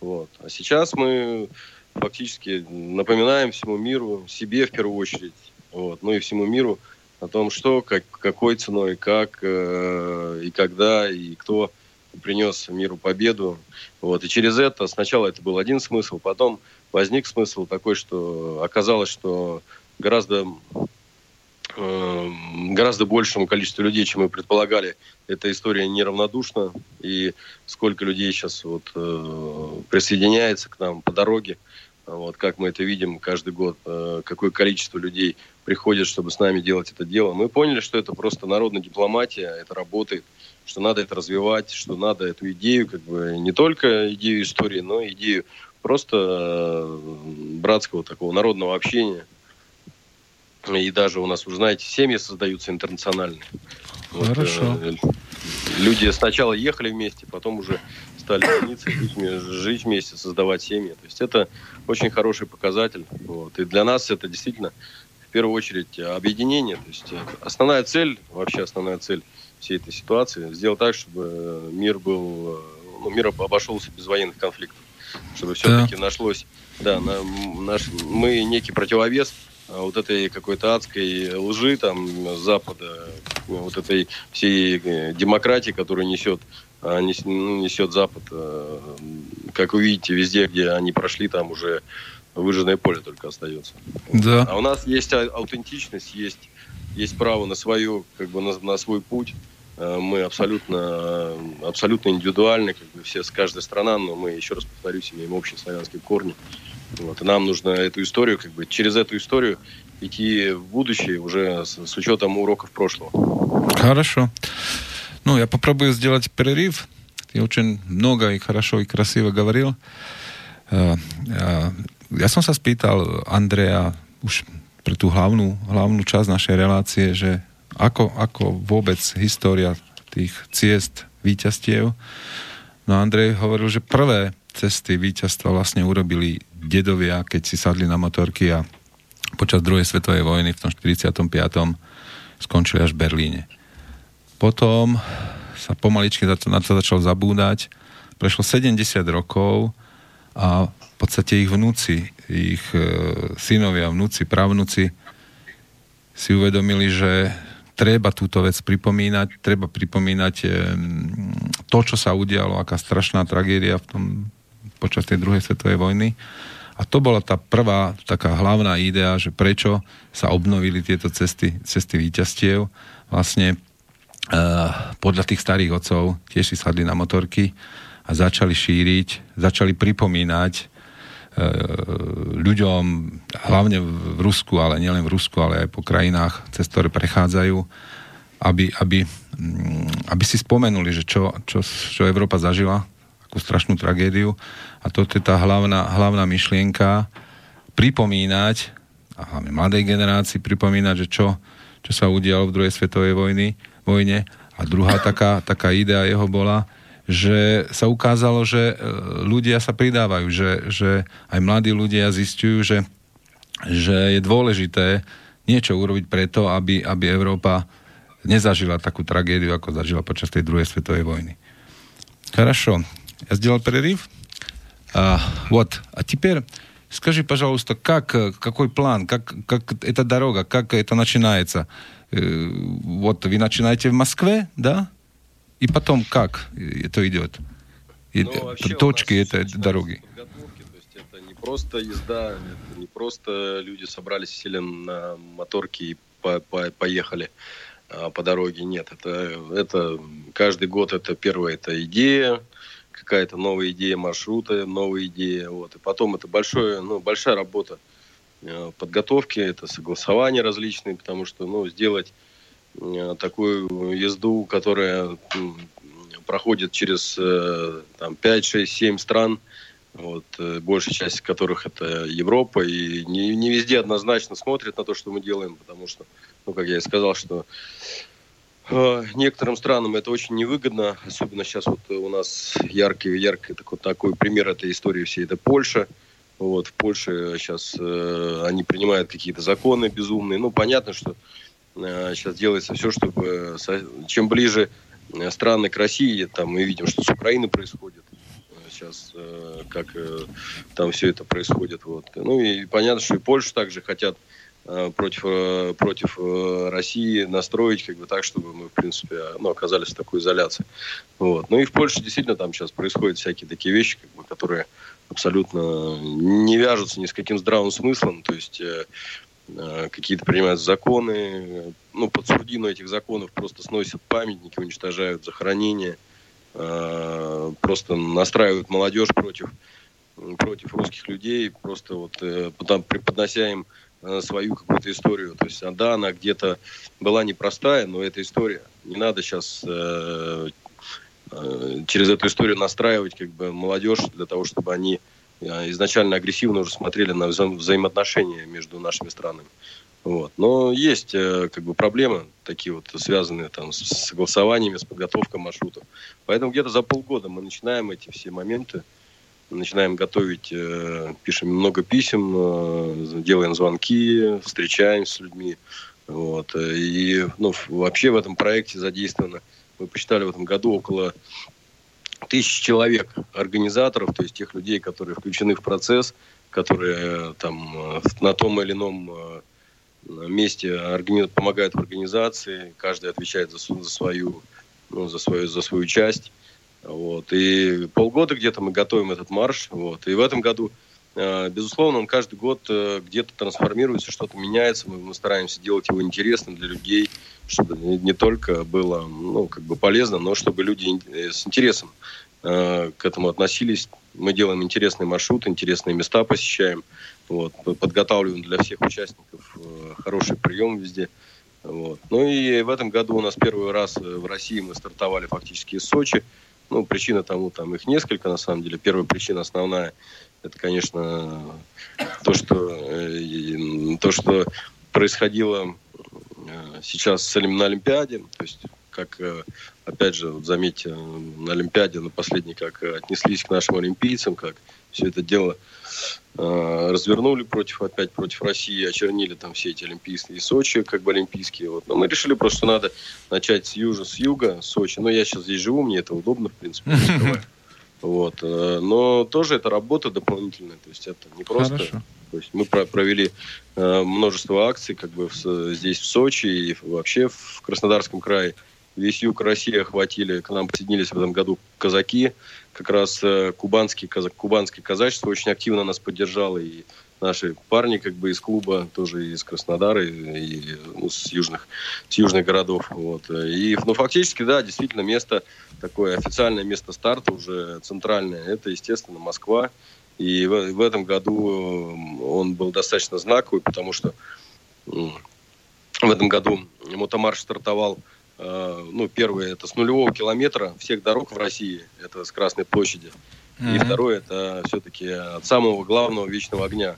Вот. А сейчас мы фактически напоминаем всему миру, себе в первую очередь, вот, ну и всему миру о том, что, как, какой ценой, как э, и когда, и кто принес миру победу. Вот. И через это сначала это был один смысл, потом возник смысл такой, что оказалось, что гораздо э, гораздо большему количеству людей, чем мы предполагали, эта история неравнодушна. И сколько людей сейчас вот, э, присоединяется к нам по дороге, вот, как мы это видим каждый год, э, какое количество людей приходит, чтобы с нами делать это дело. Мы поняли, что это просто народная дипломатия, это работает, что надо это развивать, что надо эту идею, как бы не только идею истории, но и идею просто э, братского такого народного общения. И даже у нас, уже знаете, семьи создаются интернациональные. Вот, Хорошо. э, люди сначала ехали вместе, потом уже стали жениться, жить, вме- жить вместе, создавать семьи. То есть это очень хороший показатель. Вот. И для нас это действительно первую очередь объединение. То есть э, основная цель, вообще основная цель всей этой ситуации, сделать так, чтобы э, мир был, э, ну, мир об- обошелся без военных конфликтов. Чтобы все-таки нашлось, да, на- наш, мы некий противовес вот этой какой-то адской лжи там Запада, вот этой всей демократии, которую несет ну, несет Запад. Как вы видите, везде, где они прошли, там уже выжженное поле только остается. Да. А у нас есть аутентичность, есть, есть право на свою, как бы на, на свой путь. Э, мы абсолютно, абсолютно индивидуальны, как бы все с каждой страна, но мы, еще раз повторюсь, имеем общие славянские корни. Вот, и нам нужно эту историю, как бы через эту историю идти в будущее уже с, с учетом уроков прошлого. Хорошо. Ну, я попробую сделать перерыв. Ты очень много и хорошо и красиво говорил. Ja som sa spýtal Andreja už pre tú hlavnú, hlavnú časť našej relácie, že ako, ako vôbec história tých ciest víťastiev. No Andrej hovoril, že prvé cesty víťazstva vlastne urobili dedovia, keď si sadli na motorky a počas druhej svetovej vojny v tom 45. skončili až v Berlíne. Potom sa pomaličky na to začal zabúdať. Prešlo 70 rokov a podstate ich vnúci, ich e, synovia, vnúci, právnúci si uvedomili, že treba túto vec pripomínať, treba pripomínať e, to, čo sa udialo, aká strašná tragédia v tom, počas tej druhej svetovej vojny. A to bola tá prvá taká hlavná idea, že prečo sa obnovili tieto cesty, cesty výťastiev. Vlastne uh, podľa tých starých otcov tiež si sadli na motorky a začali šíriť, začali pripomínať e, ľuďom, hlavne v Rusku, ale nielen v Rusku, ale aj po krajinách, cez ktoré prechádzajú, aby, aby, mm, aby si spomenuli, že čo, čo, čo Európa zažila, akú strašnú tragédiu. A toto je tá hlavná, hlavná myšlienka, pripomínať, a hlavne mladej generácii pripomínať, že čo, čo sa udialo v druhej svetovej vojny, vojne. A druhá taká, taká idea jeho bola, že sa ukázalo, že e, ľudia sa pridávajú, že, že aj mladí ľudia zistujú, že, že je dôležité niečo urobiť preto, aby, aby Európa nezažila такую трагедию, ako zažila počas tej druhej svetovej войны. Хорошо. Я сделал перерыв. А, вот. А теперь скажи, пожалуйста, как, какой план, как, как эта дорога, как это начинается? Вот вы начинаете в Москве, да? И потом как это идет? И ну, точки это дороги. то есть это не просто езда, это не просто люди собрались, сели на моторки и по по поехали а, по дороге. Нет, это, это каждый год это первое, это идея, какая-то новая идея маршрута, новая идея. Вот. И потом это большое, ну, большая работа э, подготовки, это согласования различные, потому что ну, сделать такую езду, которая проходит через э, там, 5, 6, 7 стран, вот, э, большая часть которых это Европа, и не, не везде однозначно смотрят на то, что мы делаем, потому что, ну, как я и сказал, что э, некоторым странам это очень невыгодно, особенно сейчас вот у нас яркий, яркий такой, такой пример этой истории всей, это Польша, вот, в Польше сейчас э, они принимают какие-то законы безумные, ну, понятно, что сейчас делается все, чтобы чем ближе э, страны к России, там мы видим, что с Украины происходит сейчас, э, как э, там все это происходит. Вот. Ну и понятно, что и Польша также хотят против, против России настроить как бы так, чтобы мы, в принципе, ну, оказались в такой изоляции. Вот. Ну и в Польше действительно там сейчас происходят всякие такие вещи, как бы, которые абсолютно не вяжутся ни с каким здравым смыслом. То есть Э, какие-то принимают законы, ну, под этих законов просто сносят памятники, уничтожают захоронения, э, просто настраивают молодежь против, против русских людей, просто вот э, преподнося им свою какую-то историю. То есть, да, она где-то была непростая, но это история. Не надо сейчас через эту историю настраивать как бы молодежь для того, чтобы они Э, изначально агрессивно уже смотрели на вза взаимоотношения между нашими странами. Вот. Но есть э, как бы проблемы, такие вот связанные там с согласованиями, с подготовкой маршрутов. Поэтому где-то за полгода мы начинаем эти все моменты, начинаем готовить, э, пишем много писем, делаем звонки, встречаемся с людьми. Вот. И ну, вообще в этом проекте задействовано, мы посчитали в этом году около тысяч человек организаторов, то есть тех людей, которые включены в процесс, которые э, там э, на том или ином месте органи... помогают в организации, каждый отвечает за, за свою, ну, за свою, за свою часть. Вот. И полгода где-то мы готовим этот марш. Вот. И в этом году, э, безусловно, он каждый год э, где-то трансформируется, что-то меняется. Мы, стараемся делать его интересным для людей, чтобы не, не только было ну, как бы полезно, но чтобы люди э, с интересом к этому относились. Мы делаем интересный маршрут, интересные места посещаем. Вот, подготавливаем для всех участников хороший прием везде. Вот. Ну и в этом году у нас первый раз в России мы стартовали фактически из Сочи. Ну, причина тому, там их несколько, на самом деле. Первая причина основная, это, конечно, то, что, э, то, что происходило э, сейчас на Олимпиаде. То есть, как, э, опять же, вот заметьте, на Олимпиаде на последней, как отнеслись к нашим олимпийцам, как все это дело Э, развернули против, опять против России, очернили там все эти олимпийские, Сочи как бы олимпийские. Вот. Но мы решили просто, что надо начать с юга, с юга, Сочи. Но я сейчас здесь живу, мне это удобно, в принципе. Вот. Э, но тоже это работа дополнительная. То есть это не просто... Хорошо. То есть мы провели э, множество акций как бы здесь, в Сочи и вообще в Краснодарском крае. Весь юг России охватили, к нам присоединились в этом году казаки, как раз э, кубанский, казак, кубанское казачество очень активно нас поддержало, и наши парни как бы из клуба, тоже из Краснодара, и, ну, с, южных, с южных городов. Вот. И, ну, фактически, да, действительно, место такое, официальное место старта уже центральное, это, естественно, Москва. И в, в этом году он был достаточно знаковый, потому что в этом году мотомарш стартовал Э, ну, первое, это с нулевого километра всех дорог в России, это с Красной площади. Mm-hmm. И второе, это все-таки от самого главного вечного огня.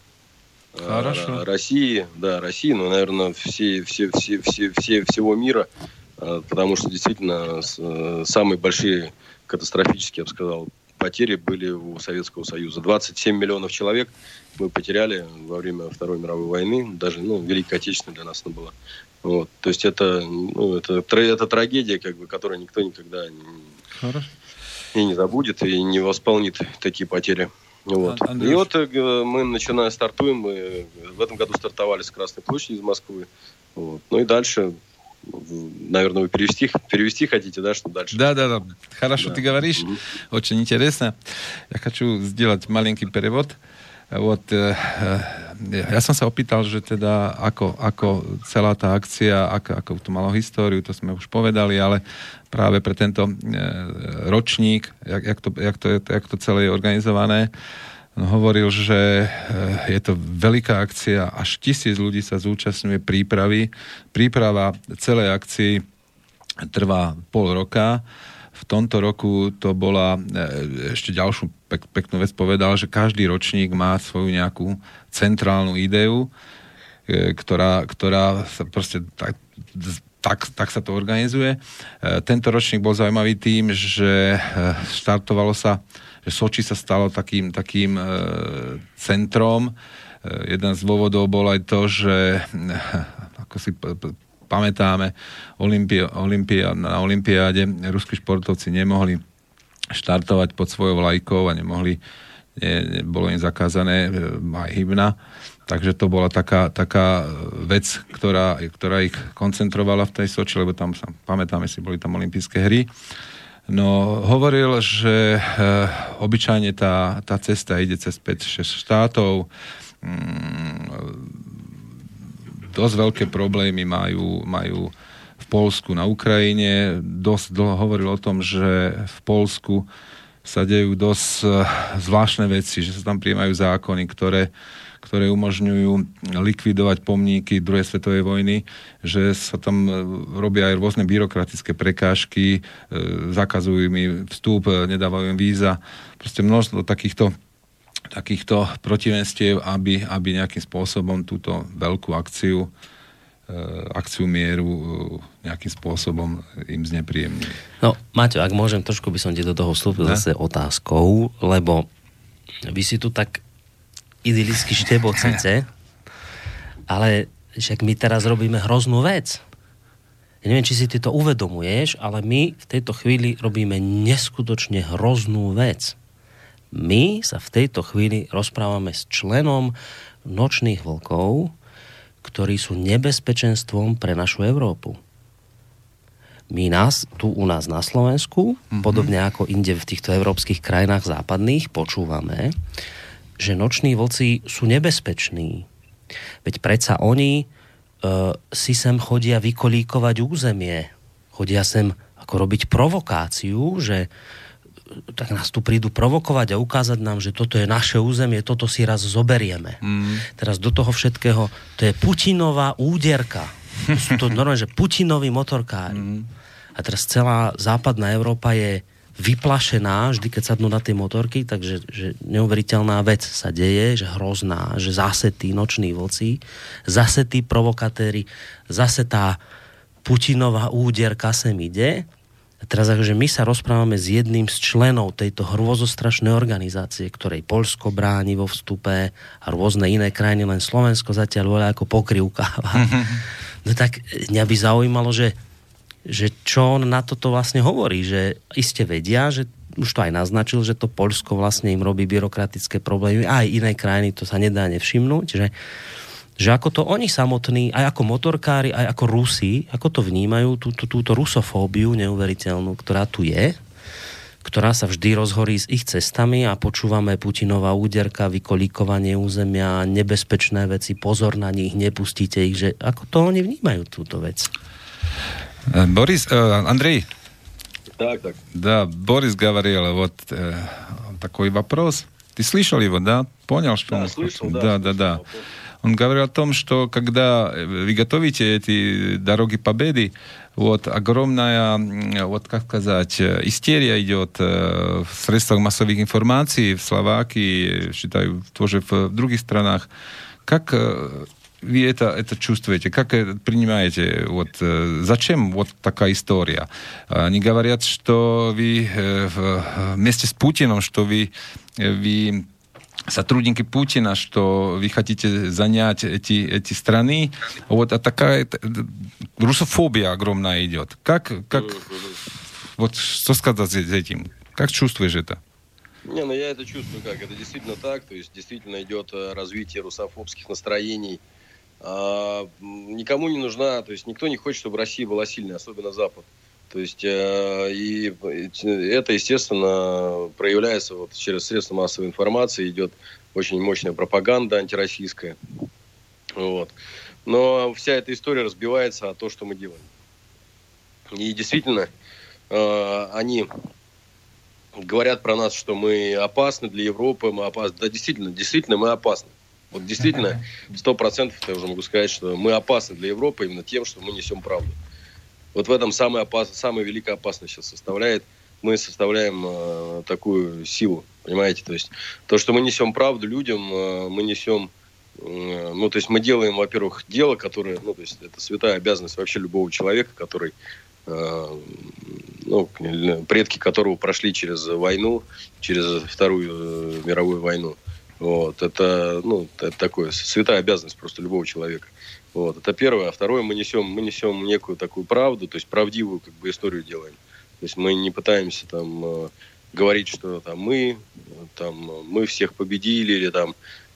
Э, Хорошо. России, да, России, ну, наверное, все, все, все, все, все, всего мира, э, потому что действительно самые большие катастрофические, я бы сказал, потери были у Советского Союза. 27 миллионов человек мы потеряли во время Второй мировой войны, даже, ну, Великой Отечественной для нас она была. Вот. То есть это, ну, это, это трагедия, как бы, которую никто никогда не, и не забудет, и не восполнит такие потери. Вот. И вот э, мы начинаем, стартуем, мы в этом году стартовали с Красной площади из Москвы. Вот. Ну и дальше, наверное, вы перевести, перевести хотите, да, что дальше? Да, да, да. Хорошо да. ты говоришь, mm-hmm. очень интересно. Я хочу сделать маленький перевод. Вот, uh, ja som sa opýtal, že teda ako, ako celá tá akcia, ako, ako to malo históriu, to sme už povedali, ale práve pre tento uh, ročník, jak, jak, to, jak, to, jak to celé je organizované, hovoril, že uh, je to veľká akcia, až tisíc ľudí sa zúčastňuje prípravy. Príprava celej akcii trvá pol roka v tomto roku to bola, e, ešte ďalšiu pek, peknú vec povedal, že každý ročník má svoju nejakú centrálnu ideu, e, ktorá, ktorá sa proste tak, tak, tak sa to organizuje. E, tento ročník bol zaujímavý tým, že štartovalo sa, že Soči sa stalo takým, takým centrom. Jeden z dôvodov bol aj to, že ako si pamätáme, Olympia, Olympia, na Olympiáde ruskí športovci nemohli štartovať pod svojou vlajkou a nemohli, ne, ne, bolo im zakázané e, aj hymna. Takže to bola taká, taká vec, ktorá, ktorá ich koncentrovala v tej Soči, lebo tam, pamätáme si, boli tam olympijské hry. No, hovoril, že e, obyčajne tá, tá cesta ide cez 5-6 štátov. Mm, dosť veľké problémy majú, majú v Polsku, na Ukrajine. Dosť dlho hovoril o tom, že v Polsku sa dejú dosť eh, zvláštne veci, že sa tam prijímajú zákony, ktoré, ktoré umožňujú likvidovať pomníky druhej svetovej vojny, že sa tam eh, robia aj rôzne byrokratické prekážky, eh, zakazujú im vstup, nedávajú im víza. Proste množstvo takýchto takýchto protivenstiev, aby, aby nejakým spôsobom túto veľkú akciu e, akciu mieru e, nejakým spôsobom im znepríjemnili. No, Maťo, ak môžem, trošku by som ti do toho vstúpil zase otázkou, lebo vy si tu tak idylicky štebocice, ale však my teraz robíme hroznú vec. Ja neviem, či si ty to uvedomuješ, ale my v tejto chvíli robíme neskutočne hroznú vec my sa v tejto chvíli rozprávame s členom nočných vlkov, ktorí sú nebezpečenstvom pre našu Európu. My nás, tu u nás na Slovensku, mm-hmm. podobne ako inde v týchto európskych krajinách západných, počúvame, že noční vlci sú nebezpeční. Veď predsa oni e, si sem chodia vykolíkovať územie. Chodia sem ako robiť provokáciu, že tak nás tu prídu provokovať a ukázať nám, že toto je naše územie, toto si raz zoberieme. Mm. Teraz do toho všetkého, to je Putinová úderka. To sú to normálne, že Putinovi motorkári. Mm. A teraz celá západná Európa je vyplašená, vždy keď sadnú na tie motorky, takže že neuveriteľná vec sa deje, že hrozná, že zase tí noční vlci, zase tí provokatéri, zase tá Putinová úderka sem ide teraz akože my sa rozprávame s jedným z členov tejto hrôzostrašnej organizácie, ktorej Polsko bráni vo vstupe a rôzne iné krajiny, len Slovensko zatiaľ voľa ako pokrivkáva. no tak mňa by zaujímalo, že, že čo on na toto vlastne hovorí, že iste vedia, že už to aj naznačil, že to Polsko vlastne im robí byrokratické problémy, a aj iné krajiny to sa nedá nevšimnúť, že že ako to oni samotní, aj ako motorkári, aj ako Rusi, ako to vnímajú, túto, túto rusofóbiu neuveriteľnú, ktorá tu je, ktorá sa vždy rozhorí s ich cestami a počúvame Putinová úderka, vykolíkovanie územia, nebezpečné veci, pozor na nich, nepustíte ich, že ako to oni vnímajú túto vec? Борис, Андрей. Так, так. Да, Борис говорил, вот э, такой вопрос. Ты слышал его, да? Понял, что да, он... слышал, да, да, да. да. Он говорил о том, что когда вы готовите эти дороги победы, вот огромная, вот как сказать, истерия идет в средствах массовой информации в Словакии, считаю, тоже в других странах. Как вы это, это чувствуете? Как принимаете? Вот, зачем вот такая история? Они говорят, что вы вместе с Путиным, что вы, вы сотрудники Путина, что вы хотите занять эти, эти страны. Вот а такая русофобия огромная идет. Как, как, вот что сказать за этим? Как чувствуешь это? Не, ну я это чувствую как. Это действительно так. То есть действительно идет э, развитие русофобских настроений. А, никому не нужна, то есть никто не хочет, чтобы Россия была сильной, особенно Запад. То есть э, и это, естественно, проявляется вот через средства массовой информации, идет очень мощная пропаганда антироссийская. Вот. Но вся эта история разбивается о том, что мы делаем. И действительно, э, они говорят про нас, что мы опасны для Европы, мы опасны. Да, действительно, действительно, мы опасны. Вот действительно, сто процентов я уже могу сказать, что мы опасны для Европы именно тем, что мы несем правду. Вот в этом самая, опас... самая великая опасность сейчас составляет. Мы составляем э, такую силу, понимаете? То есть то, что мы несем правду людям, э, мы несем э, ну, то есть мы делаем, во-первых, дело, которое, ну, то есть это святая обязанность вообще любого человека, который, э, ну, предки которого прошли через войну, через Вторую э, мировую войну. Вот, это, ну, это такое, святая обязанность просто любого человека. Вот, это первое. А второе, мы несем, мы несем некую такую правду, то есть правдивую как бы историю делаем. То есть мы не пытаемся там э, говорить, что там мы, там мы всех победили или там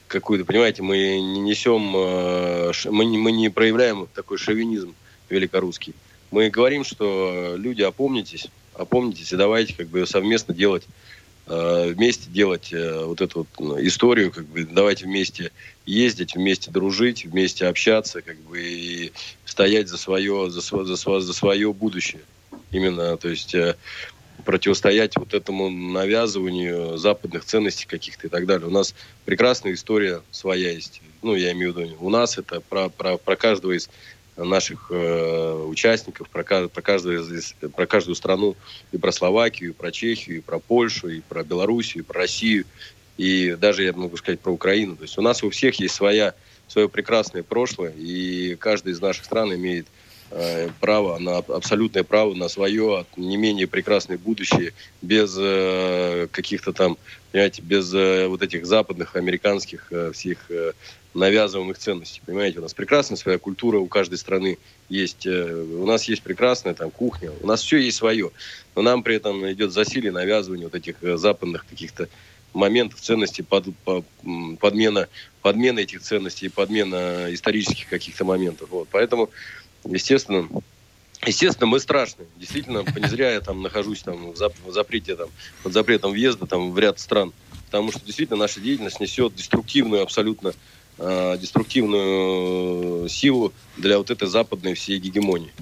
какую-то, понимаете, мы не несем, э, мы, не, мы не проявляем такой шовинизм великорусский. Мы говорим, что люди, опомнитесь, опомнитесь и давайте как бы совместно делать Э, вместе делать э, вот эту вот историю, как бы давайте вместе ездить, вместе дружить, вместе общаться, как бы и стоять за свое, за, за, за свое будущее. Именно, то есть э, противостоять вот этому навязыванию западных ценностей каких-то и так далее. У нас прекрасная история своя есть. Ну, я имею в виду, у нас это про, про, про каждого из наших э, участников, про, про, каждую, про каждую страну, и про Словакию, и про Чехию, и про Польшу, и про Белоруссию, и про Россию, и даже, я могу сказать, про Украину. То есть у нас у всех есть своя, свое прекрасное прошлое, и каждая из наших стран имеет э, право, на абсолютное право на свое не менее прекрасное будущее без э, каких-то там, понимаете, без э, вот этих западных, американских э, всех э, навязываемых ценностей. Понимаете, у нас прекрасная своя культура, у каждой страны есть, э, у нас есть прекрасная там кухня, у нас все есть свое, но нам при этом идет засилие навязывания вот этих э, западных каких-то моментов, ценностей, под, по, подмена, подмена этих ценностей, подмена исторических каких-то моментов. Вот. Поэтому, естественно, Естественно, мы страшны. Действительно, не зря я там нахожусь там, в запрете, там, под запретом въезда там, в ряд стран. Потому что действительно наша деятельность несет деструктивную абсолютно э, деструктивную силу для вот этой западной всей гегемонии.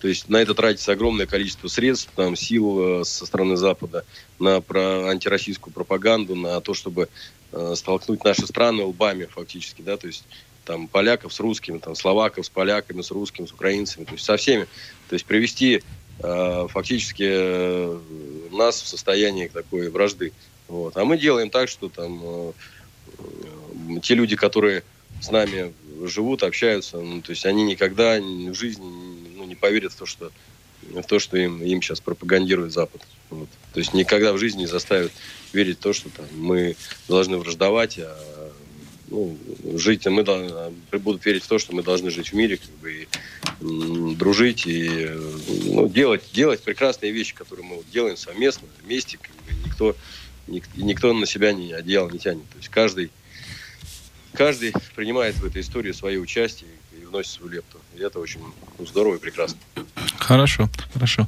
То есть на это тратится огромное количество средств, там, сил э, со стороны Запада на про антироссийскую пропаганду, на то, чтобы э, столкнуть наши страны лбами фактически, да, то есть там поляков с русскими, там словаков с поляками, с русскими, с украинцами, то есть со всеми. То есть привести э, фактически э, нас в состояние такой вражды. Вот. А мы делаем так, что там э, э, те люди, которые с нами живут, общаются, ну, то есть они никогда в жизни поверят в то, что в то, что им, им сейчас пропагандирует Запад. Вот. То есть никогда в жизни не заставят верить в то, что там, мы должны враждовать, а ну, жить, мы должны, будут верить в то, что мы должны жить в мире, как бы, и, м, дружить и ну, делать, делать прекрасные вещи, которые мы вот делаем совместно, вместе, как бы, никто, ник, никто на себя не одеяло не тянет. То есть каждый, каждый принимает в этой истории свое участие и вносит свою лепту. И это очень здорово и прекрасно. Хорошо, хорошо.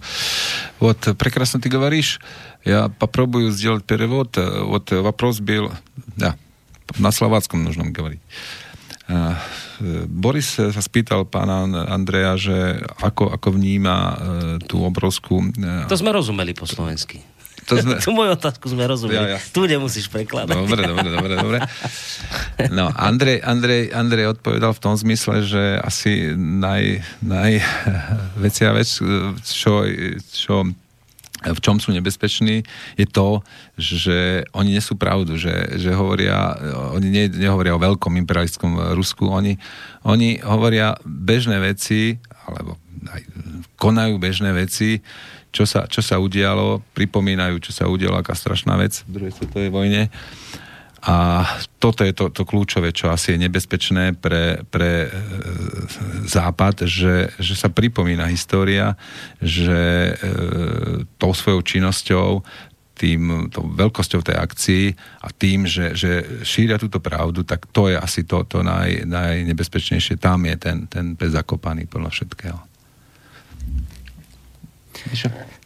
Вот, прекрасно ты говоришь. Я попробую сделать перевод. Вот вопрос был... Да, na slovackom нужно говорить. Boris sa spýtal pána Andreja, že ako, ako vníma tú obrovskú... To sme rozumeli po slovensky. To sme... Tú moju otázku sme rozumeli. Ja, ja. Tu nemusíš prekladať. Dobre, dobre, dobre, dobre. No, Andrej, Andrej, Andrej odpovedal v tom zmysle, že asi naj, naj vecia vec, čo, čo v čom sú nebezpeční, je to, že oni nesú pravdu, že, že hovoria, oni ne, nehovoria o veľkom imperialistickom Rusku, oni, oni hovoria bežné veci, alebo aj konajú bežné veci, čo sa, čo sa udialo, pripomínajú, čo sa udialo, aká strašná vec v druhej svetovej vojne. A toto je to, to kľúčové, čo asi je nebezpečné pre, pre e, Západ, že, že sa pripomína história, že e, tou svojou činnosťou tým, tou veľkosťou tej akcii a tým, že, že šíria túto pravdu, tak to je asi to, to naj, najnebezpečnejšie. Tam je ten, ten pes zakopaný podľa všetkého.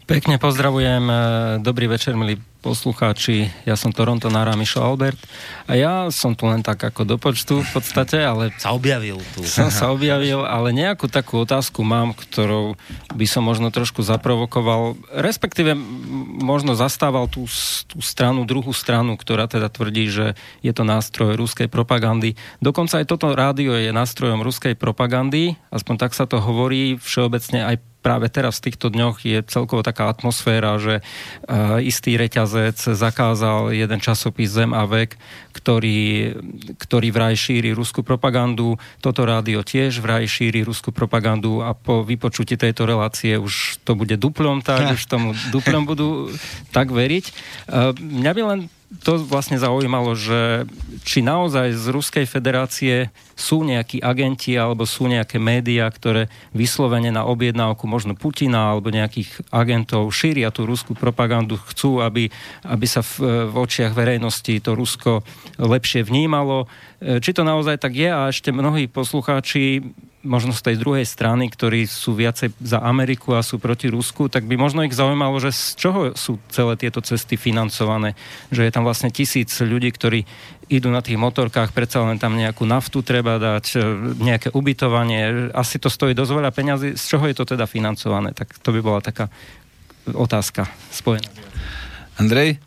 Pekne pozdravujem. E, dobrý večer, milí poslucháči, ja som Toronto Nara Mišo Albert a ja som tu len tak ako do počtu v podstate, ale... Sa objavil tu. Som sa objavil, ale nejakú takú otázku mám, ktorou by som možno trošku zaprovokoval, respektíve možno zastával tú, tú stranu, druhú stranu, ktorá teda tvrdí, že je to nástroj ruskej propagandy. Dokonca aj toto rádio je nástrojom ruskej propagandy, aspoň tak sa to hovorí všeobecne aj práve teraz v týchto dňoch je celkovo taká atmosféra, že uh, istý reťazec zakázal jeden časopis Zem a vek, ktorý, ktorý vraj šíri ruskú propagandu. Toto rádio tiež vraj šíri ruskú propagandu a po vypočutí tejto relácie už to bude duplom tak, už tomu duplom budú tak veriť. Uh, mňa by len to vlastne zaujímalo, že či naozaj z Ruskej federácie sú nejakí agenti alebo sú nejaké médiá, ktoré vyslovene na objednávku možno Putina alebo nejakých agentov šíria tú ruskú propagandu, chcú, aby, aby sa v, v očiach verejnosti to Rusko lepšie vnímalo. E, či to naozaj tak je a ešte mnohí poslucháči možno z tej druhej strany, ktorí sú viacej za Ameriku a sú proti Rusku, tak by možno ich zaujímalo, že z čoho sú celé tieto cesty financované. Že je tam vlastne tisíc ľudí, ktorí idú na tých motorkách, predsa len tam nejakú naftu treba dať, e, nejaké ubytovanie. Asi to stojí dosť veľa peňazí. Z čoho je to teda financované? Tak to by bola taká otázka spojená. Andrej?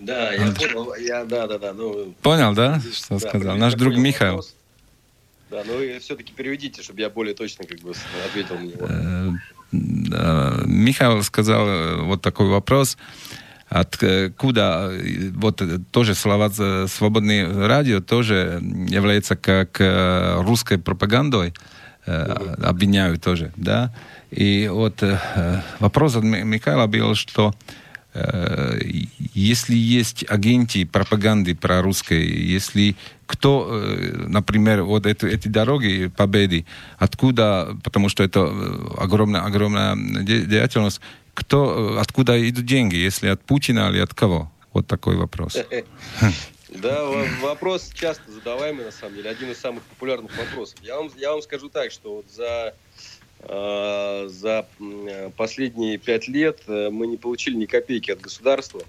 Да, я понял, я, да, да, да. Ну, понял, да, что да, сказал? Наш друг Михаил. Вопрос. Да, ну и все-таки переведите, чтобы я более точно как бы ответил на него. Э, Михаил сказал э, вот такой вопрос. Откуда, э, вот тоже слова «Свободное радио» тоже является как русской пропагандой, обвиняют тоже, да. И вот вопрос от Михаила был, что если есть агенты пропаганды прорусской, если кто, э, например, вот это, эти дороги победы, откуда, потому что это э, огромная, огромная деятельность, кто, э, откуда идут деньги, если от Путина или от кого? Вот такой вопрос. Да, вопрос часто задаваемый, на самом деле, один из самых популярных вопросов. Я вам, я вам скажу так, что вот за, э, за последние пять лет мы не получили ни копейки от государства.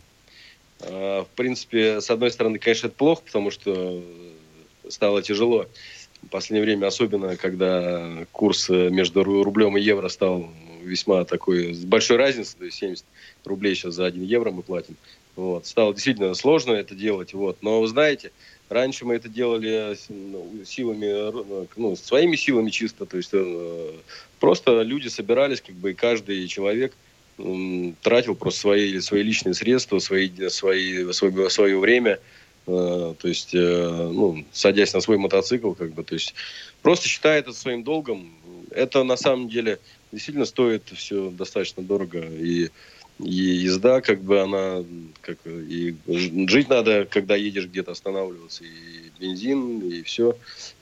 Э, в принципе, с одной стороны, конечно, это плохо, потому что стало тяжело. В последнее время, особенно когда курс между рублем и евро стал весьма такой, с большой разницей, то есть 70 рублей сейчас за 1 евро мы платим. Вот. Стало действительно сложно это делать. Вот. Но вы знаете, раньше мы это делали ну, силами, ну, своими силами чисто. То есть э, просто люди собирались, как бы, и каждый человек тратил просто свои, свои личные средства, свои, свои, свое, свое время, то есть, э, ну, садясь на свой мотоцикл, как бы, то есть, просто считая это своим долгом, это на самом деле действительно стоит все достаточно дорого, и и езда, как бы она, как и жить надо, когда едешь где-то останавливаться, и бензин, и все,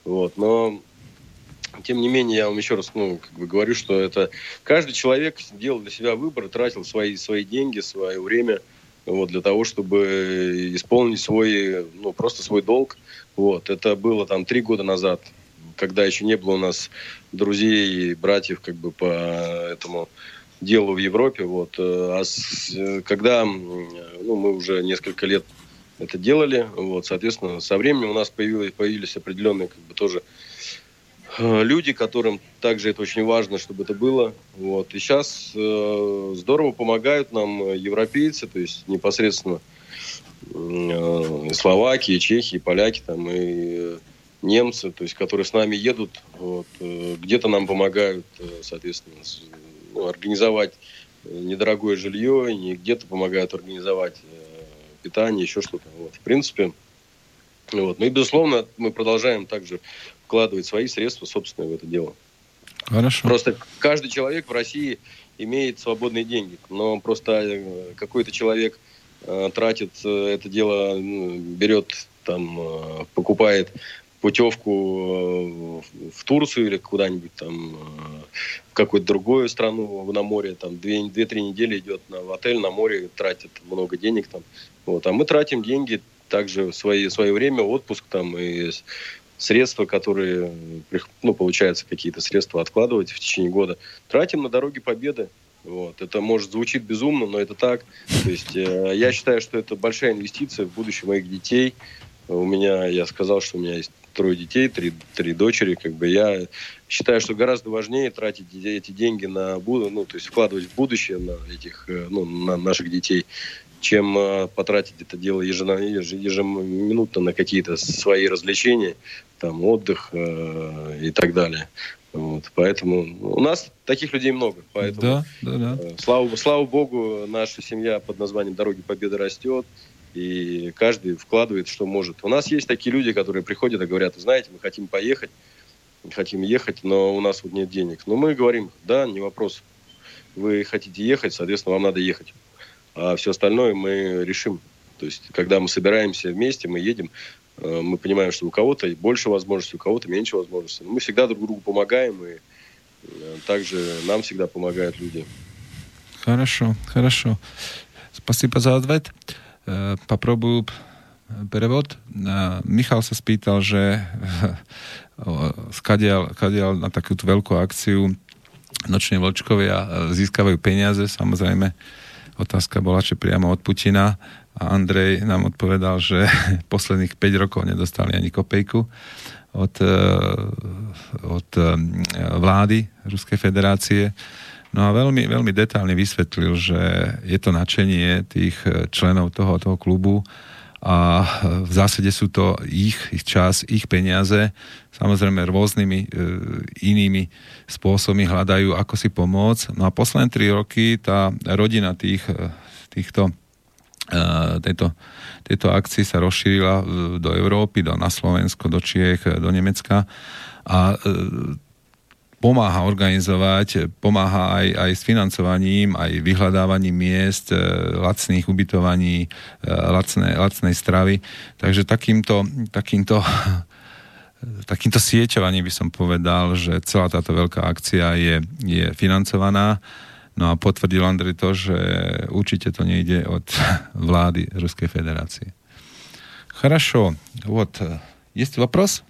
вот, но тем не менее, я вам еще раз ну, как бы говорю, что это каждый человек делал для себя выбор, тратил свои, свои деньги, свое время вот, для того, чтобы исполнить свой, ну, просто свой долг. Вот. Это было там три года назад, когда еще не было у нас друзей и братьев как бы по этому делу в Европе. Вот. Э, а с, когда ну, мы уже несколько лет это делали, вот, соответственно, со временем у нас появились, появились определенные как бы тоже люди, которым также это очень важно, чтобы это было. Вот. И сейчас э, здорово помогают нам европейцы, то есть непосредственно э, Словакии, Чехии, поляки там, и немцы, то есть, которые с нами едут, вот, э, где-то нам помогают, соответственно, ну, организовать э, недорогое жилье, не где-то помогают организовать э, питание, еще что-то. Вот. В принципе, вот. Ну и, безусловно, мы продолжаем также вкладывать свои средства собственные в это дело. Хорошо. Просто каждый человек в России имеет свободные деньги, но просто э, какой-то человек э, тратит это дело, ну, берет там, э, покупает путевку э, в Турцию или куда-нибудь там э, в какую-то другую страну на море, там две-три недели идет на, в отель на море, тратит много денег там. Вот. А мы тратим деньги, также свои, свое время, отпуск там и средства, которые, ну, получается, какие-то средства откладывать в течение года, тратим на дороги победы. Вот. Это может звучит безумно, но это так. То есть э, я считаю, что это большая инвестиция в будущее моих детей. У меня, я сказал, что у меня есть трое детей, три, три дочери, как бы я считаю, что гораздо важнее тратить эти деньги на ну, то есть вкладывать в будущее на этих, э, ну, на наших детей, чем э, потратить это дело ежеминутно на какие-то свои развлечения, там отдых э, и так далее. Вот, поэтому у нас таких людей много. Поэтому, да, да, да. Э, слава, слава богу, наша семья под названием «Дороги Победы» растет и каждый вкладывает, что может. У нас есть такие люди, которые приходят и говорят, знаете, мы хотим поехать, хотим ехать, но у нас вот нет денег. Но мы говорим, да, не вопрос. Вы хотите ехать, соответственно, вам надо ехать. А все остальное мы решим. То есть, когда мы собираемся вместе, мы едем, э, мы понимаем, что у кого-то больше возможностей, у кого-то меньше возможностей. Но мы всегда друг другу помогаем, и э, также нам всегда помогают люди. Хорошо, хорошо. Спасибо за ответ. Eh, popróbujú prevod. Michal sa spýtal, že skadial, skadial na takúto veľkú akciu noční vlčkovia získavajú peniaze, samozrejme. Otázka bola, či priamo od Putina. A Andrej nám odpovedal, že posledných 5 rokov nedostali ani kopejku od, eh, od eh, vlády Ruskej federácie. No a veľmi, veľmi detálne vysvetlil, že je to načenie tých členov toho, toho klubu a v zásade sú to ich, ich čas, ich peniaze. Samozrejme rôznymi e, inými spôsobmi hľadajú, ako si pomôcť. No a posledné tri roky tá rodina tých, týchto e, tejto, tejto akcii sa rozšírila do Európy, do, na Slovensko, do Čiech, do Nemecka a e, pomáha organizovať, pomáha aj, aj s financovaním, aj vyhľadávaním miest, e, lacných ubytovaní, e, lacné, lacnej stravy. Takže takýmto, takýmto takýmto sieťovaním by som povedal, že celá táto veľká akcia je, je financovaná. No a potvrdil Andrej to, že určite to nejde od vlády Ruskej federácie. Хорошо. Вот. Есть вопрос?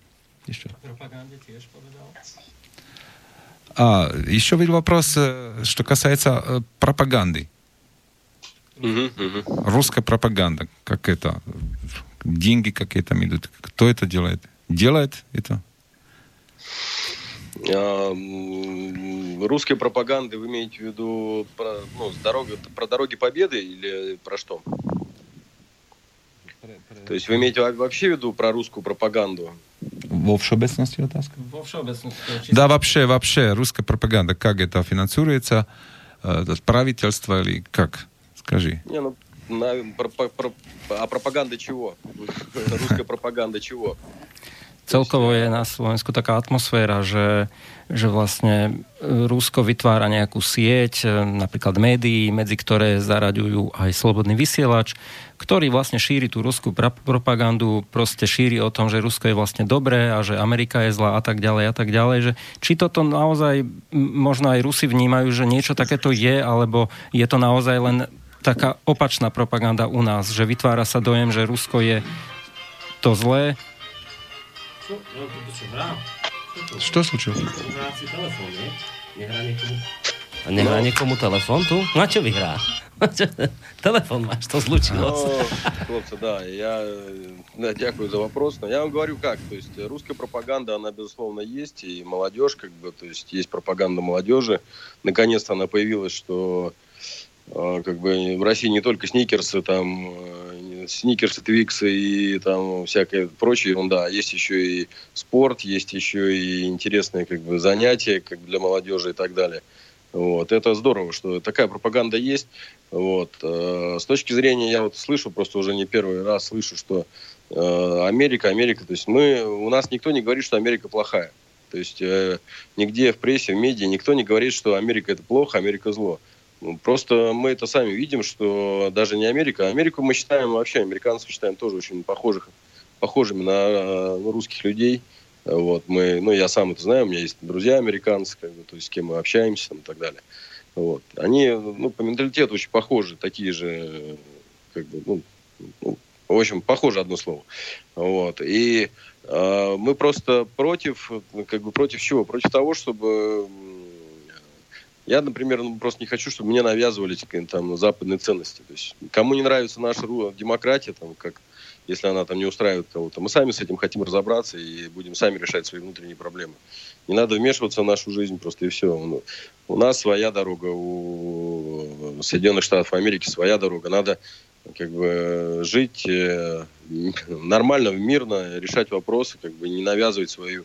Еще. А, еще ведь вопрос, что касается пропаганды. Угу, угу. Русская пропаганда, как это? Деньги какие там идут? Кто это делает? Делает это? А, русской пропаганды вы имеете в виду про, ну, с дороги, про дороги победы или про что? То есть вы имеете вообще в виду про русскую пропаганду? Во всеобъемности отазка? Во всеобъемности. Да, вообще, вообще, русская пропаганда, как это финансируется? Э, правительство или как? Скажи. Не, ну, на, про, про, а пропаганда чего? Русская пропаганда чего? celkovo je na Slovensku taká atmosféra, že, že vlastne Rusko vytvára nejakú sieť, napríklad médií, medzi ktoré zaraďujú aj slobodný vysielač, ktorý vlastne šíri tú ruskú propagandu, proste šíri o tom, že Rusko je vlastne dobré a že Amerika je zlá a tak ďalej a tak ďalej. Že či toto naozaj možno aj Rusi vnímajú, že niečo takéto je, alebo je to naozaj len taká opačná propaganda u nás, že vytvára sa dojem, že Rusko je to zlé čo? No, toto čo Čo случилось? Nie? Nehrá niekomu... A nehrá no. niekomu telefon tu? Na čo vyhrá? Телефон máš, то случилось. Ну, хлопцы, да, я да, дякую за вопрос. Но я вам говорю как, то есть русская пропаганда, она безусловно есть, и молодежь, как бы, то есть есть пропаганда молодежи. Наконец-то она появилась, что как бы в России не только сникерсы, там э, сникерсы, твиксы и там всякая прочая ерунда, есть еще и спорт, есть еще и интересные как бы занятия как для молодежи и так далее. Вот. Это здорово, что такая пропаганда есть. Вот. Э, с точки зрения, я вот слышу, просто уже не первый раз слышу, что э, Америка, Америка, то есть мы, у нас никто не говорит, что Америка плохая. То есть нигде в прессе, в медиа никто не говорит, что Америка это плохо, Америка зло. Ну, просто мы это сами видим, что даже не Америка, Америку мы считаем вообще, американцев считаем тоже очень похожих, похожими на ну, русских людей. Вот, мы, ну, я сам это знаю, у меня есть друзья американцы, как бы, то есть с кем мы общаемся там, и так далее. Вот. Они ну, по менталитету очень похожи, такие же, как бы, ну, ну в общем, похоже одно слово. Вот. И э, мы просто против, как бы против чего? Против того, чтобы я, например, ну, просто не хочу, чтобы мне навязывали там западные ценности. То есть, кому не нравится наша демократия, там, как если она там не устраивает кого-то, мы сами с этим хотим разобраться и будем сами решать свои внутренние проблемы. Не надо вмешиваться в нашу жизнь просто и все. Ну, у нас своя дорога, у Соединенных Штатов Америки своя дорога. Надо как бы жить э, нормально, мирно, решать вопросы, как бы не навязывать свою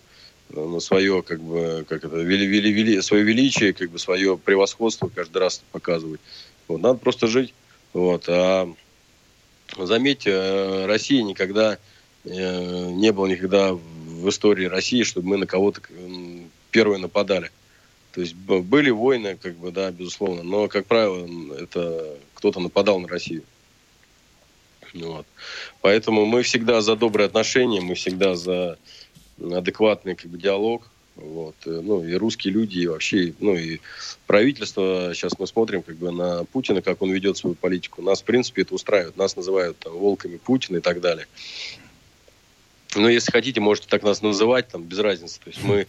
на свое, как бы, как это, вели, вели, вели, свое величие, как бы свое превосходство каждый раз показывать. Вот, надо просто жить. Вот. А заметьте, э, Россия никогда э, не было никогда в истории России, чтобы мы на кого-то первые нападали. То есть были войны, как бы, да, безусловно, но, как правило, это кто-то нападал на Россию. Вот. Поэтому мы всегда за добрые отношения, мы всегда за адекватный как бы, диалог. Вот. Э, ну, и русские люди, и вообще, ну, и правительство, сейчас мы смотрим как бы на Путина, как он ведет свою политику. Нас, в принципе, это устраивает. Нас называют там, волками Путина и так далее. Но если хотите, можете так нас называть, там, без разницы. То есть мы,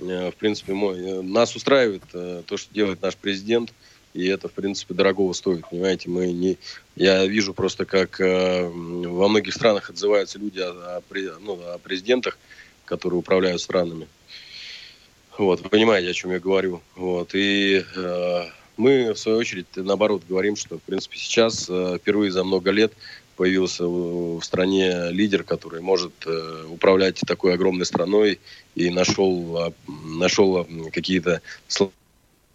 э, в принципе, мой, э, нас устраивает то, что делает наш президент, и это, в принципе, дорогого стоит, понимаете, мы не... Я вижу просто, как во многих странах отзываются люди о, о, ну, о президентах, которые управляют странами. Вот, вы понимаете, о чем я говорю. Вот, и э, мы, в свою очередь, наоборот, говорим, что, в принципе, сейчас э, впервые за много лет появился в стране лидер, который может э, управлять такой огромной страной и нашел, э, нашел какие-то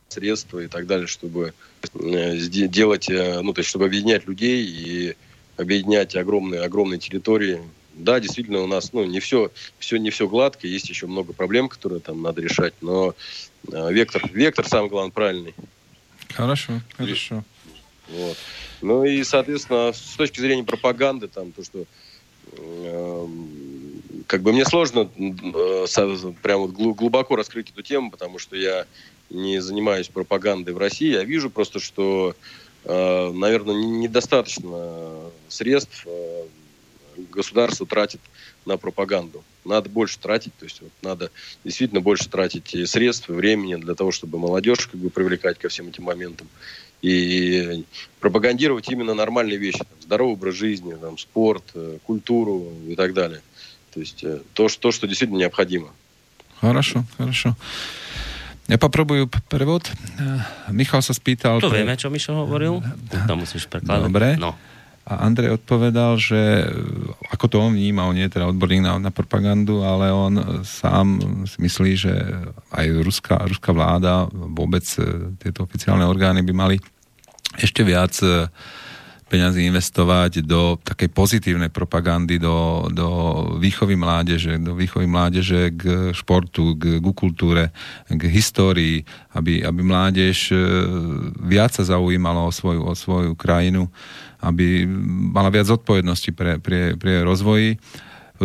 средства и так далее, чтобы э, делать, э, ну, то есть, чтобы объединять людей и объединять огромные, огромные территории, да, действительно, у нас ну, не, все, все, не все гладко, есть еще много проблем, которые там надо решать, но э, вектор, вектор самый главный правильный. Хорошо, хорошо. Вот. Ну и, соответственно, с точки зрения пропаганды, там, то, что э, как бы мне сложно э, прямо глубоко раскрыть эту тему, потому что я не занимаюсь пропагандой в России. Я вижу просто, что, э, наверное, недостаточно средств э, государство тратит на пропаганду. Надо больше тратить, то есть вот надо действительно больше тратить средств, времени для того, чтобы молодежь как бы привлекать ко всем этим моментам и пропагандировать именно нормальные вещи, там, здоровый образ жизни, там, спорт, э, культуру и так далее. То есть э, то, что, что действительно необходимо. Хорошо, хорошо. Ja popróbujú prevod. Michal sa spýtal... To vieme, čo Mišo hovoril. To musíš prekladať. Dobre. No. A Andrej odpovedal, že ako to on vníma, on je teda odborník na, na propagandu, ale on sám si myslí, že aj ruská, ruská vláda, vôbec e, tieto oficiálne orgány by mali ešte viac e, peňazí investovať do takej pozitívnej propagandy, do, do výchovy mládeže, do výchovy mládeže k športu, k, k kultúre, k histórii, aby, aby mládež e, viac sa zaujímala o svoju, o svoju krajinu, aby mala viac zodpovednosti pre, pre, pre rozvoji.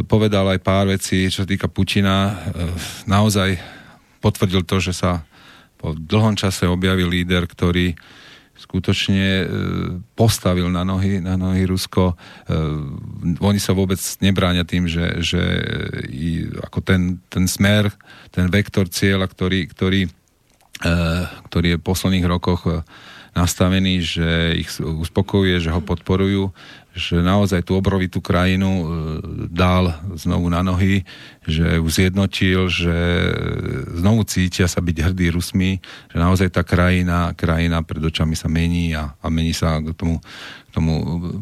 Povedal aj pár vecí, čo sa týka Putina. Naozaj potvrdil to, že sa po dlhom čase objavil líder, ktorý skutočne e, postavil na nohy, na nohy Rusko. E, oni sa vôbec nebráňa tým, že, že ako ten, ten smer, ten vektor cieľa, ktorý, ktorý, e, ktorý je v posledných rokoch nastavený, že ich uspokojuje, že ho podporujú, že naozaj tú obrovitú krajinu e, dal znovu na nohy, že ju zjednotil, že znovu cítia sa byť hrdí Rusmi, že naozaj tá krajina, krajina pred očami sa mení a, a mení sa k tomu, k tomu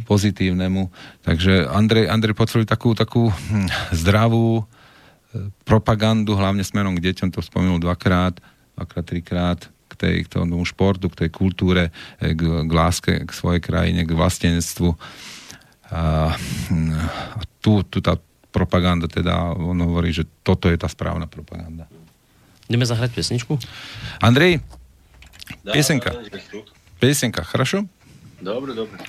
pozitívnemu. Takže Andrej, Andrej potvrdil takú, takú hm, zdravú e, propagandu, hlavne smerom k deťom, to spomenul dvakrát, dvakrát, trikrát, tej, k tomu športu, k tej kultúre, eh, k, k láske k svojej krajine, k vlastenectvu. A, a tu, tu tá propaganda, teda on hovorí, že toto je tá správna propaganda. Ideme zahrať pesničku? Andrej, да, песенка. Да, Песенка, хорошо? Добре, добре.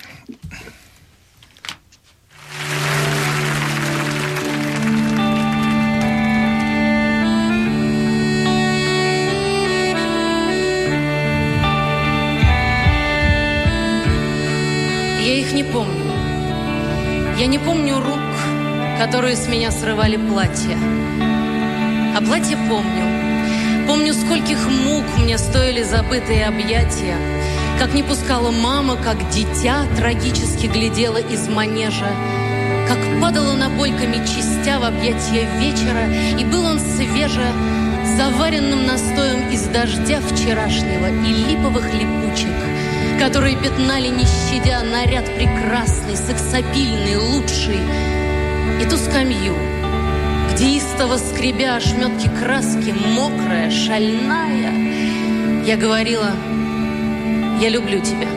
Я не помню рук, которые с меня срывали платье. А платье помню. Помню, скольких мук мне стоили забытые объятия. Как не пускала мама, как дитя трагически глядела из манежа. Как падала набойками частя в объятия вечера, И был он свеже, заваренным настоем из дождя вчерашнего и липовых липучек которые пятнали, не щадя, наряд прекрасный, сексапильный, лучший. И ту скамью, где истово скребя ошметки краски, мокрая, шальная, я говорила, я люблю тебя.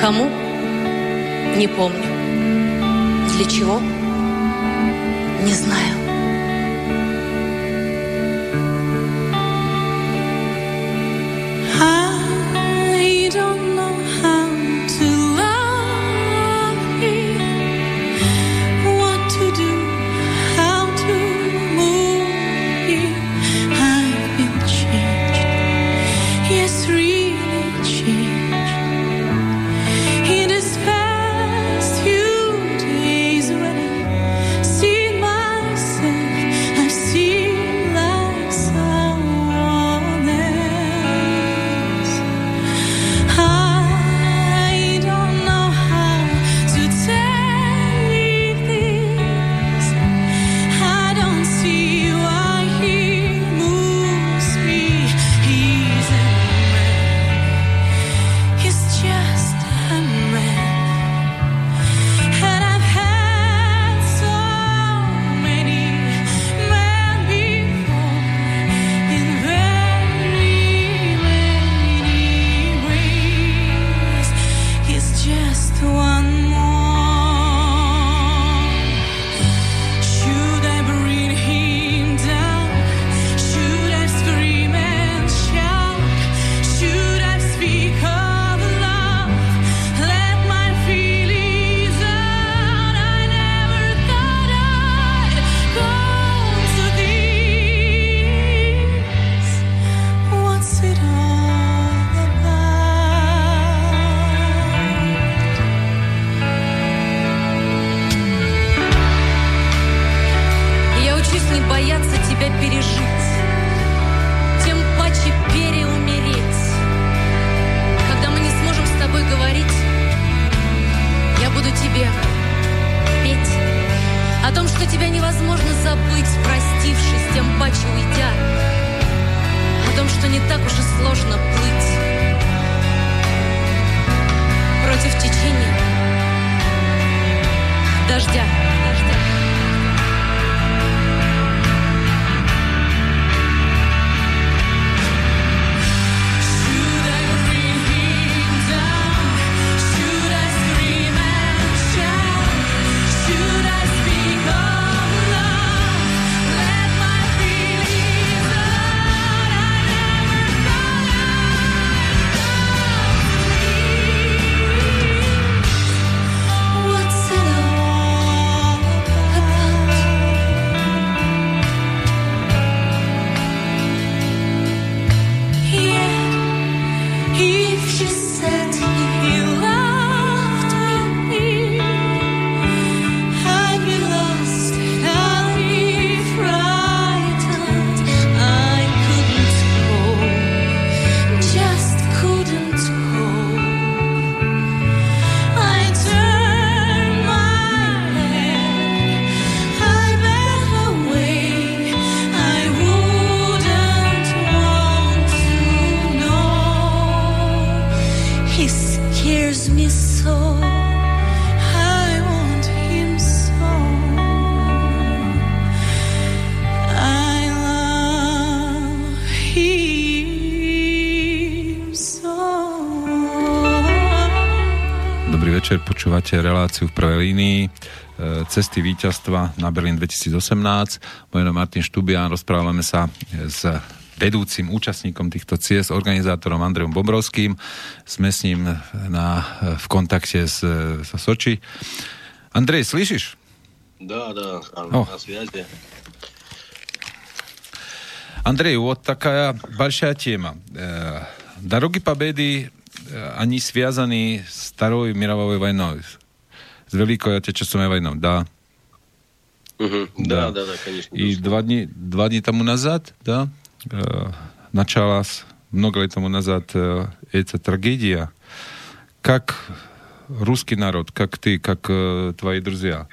Кому? Не помню. Для чего? Не знаю. počúvate reláciu v prvej línii e, Cesty víťazstva na Berlín 2018. Moje meno je Martin Štubian, rozprávame sa s vedúcim účastníkom týchto ciest, organizátorom Andrejom Bobrovským. Sme s ním na, v kontakte s, s Soči. Andrej, slyšíš? Да, да, О. на связи. Андрей, вот такая большая тема. Э, Дороги Победы, э, они связаны с Второй мировой войной, с Великой Отечественной войной, да? Мгм. Да, да, да, конечно. И безусловно. два дни, два дня тому назад, да, э, началась, много лет тому назад, э, эта трагедия. Как русский народ, как ты, как э, твои друзья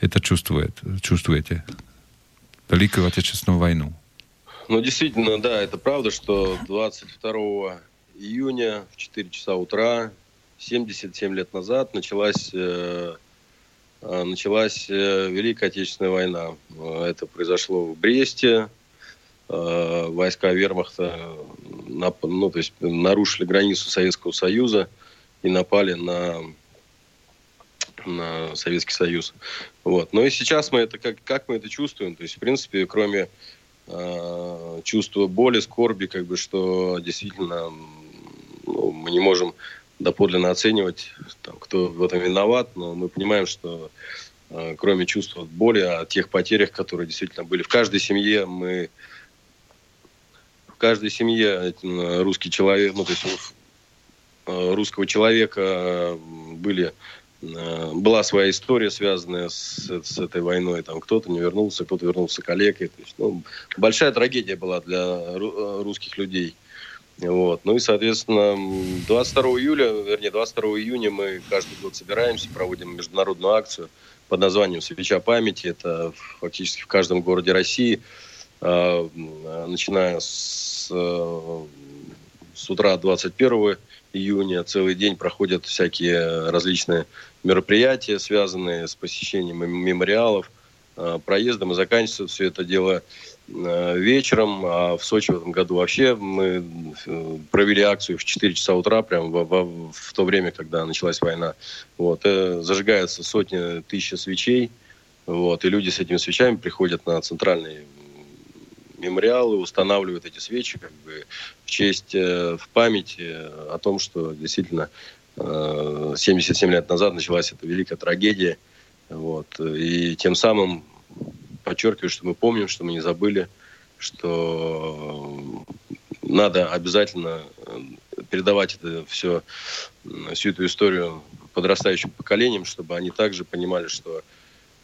это чувствует, чувствуете? Великую Отечественную войну. Ну, действительно, да, это правда, что 22 июня в 4 часа утра, 77 лет назад, началась, э, э, началась э, Великая Отечественная война. Это произошло в Бресте. Войска вермахта ну, то есть нарушили границу Советского Союза и напали на, на Советский Союз. Вот. Но и сейчас мы это как, как мы это чувствуем? То есть, в принципе, кроме э, чувства боли, скорби, как бы, что действительно ну, мы не можем доподлинно оценивать, там, кто в этом виноват, но мы понимаем, что э, кроме чувства боли о тех потерях, которые действительно были в каждой семье, мы в каждой семье э, русский человек, ну, то есть э, русского человека э, были э, была своя история, связанная с, с этой войной. Там кто-то не вернулся, кто-то вернулся калекой. То есть, ну, большая трагедия была для ру- русских людей. Вот. Ну и, соответственно, м, 22 июля, вернее, 22 июня мы каждый год собираемся, проводим международную акцию под названием «Свеча памяти». Это фактически в каждом городе России, м, начиная с, э, с утра 21 июня, целый день проходят всякие различные мероприятия, связанные с посещением мем- мемориалов, э, проездом, и заканчивается все это дело вечером. А в Сочи в этом году вообще мы э, провели акцию в 4 часа утра, прямо во- во- в то время, когда началась война. Вот, э, зажигается сотни тысяч свечей, вот, и люди с этими свечами приходят на центральный мемориалы, устанавливают эти свечи как бы в честь, э, в память э, о том, что действительно э, 77 лет назад началась эта великая трагедия. Вот, и тем самым подчеркиваю, что мы помним, что мы не забыли, что надо обязательно э, передавать это все, всю эту историю подрастающим поколениям, чтобы они также понимали, что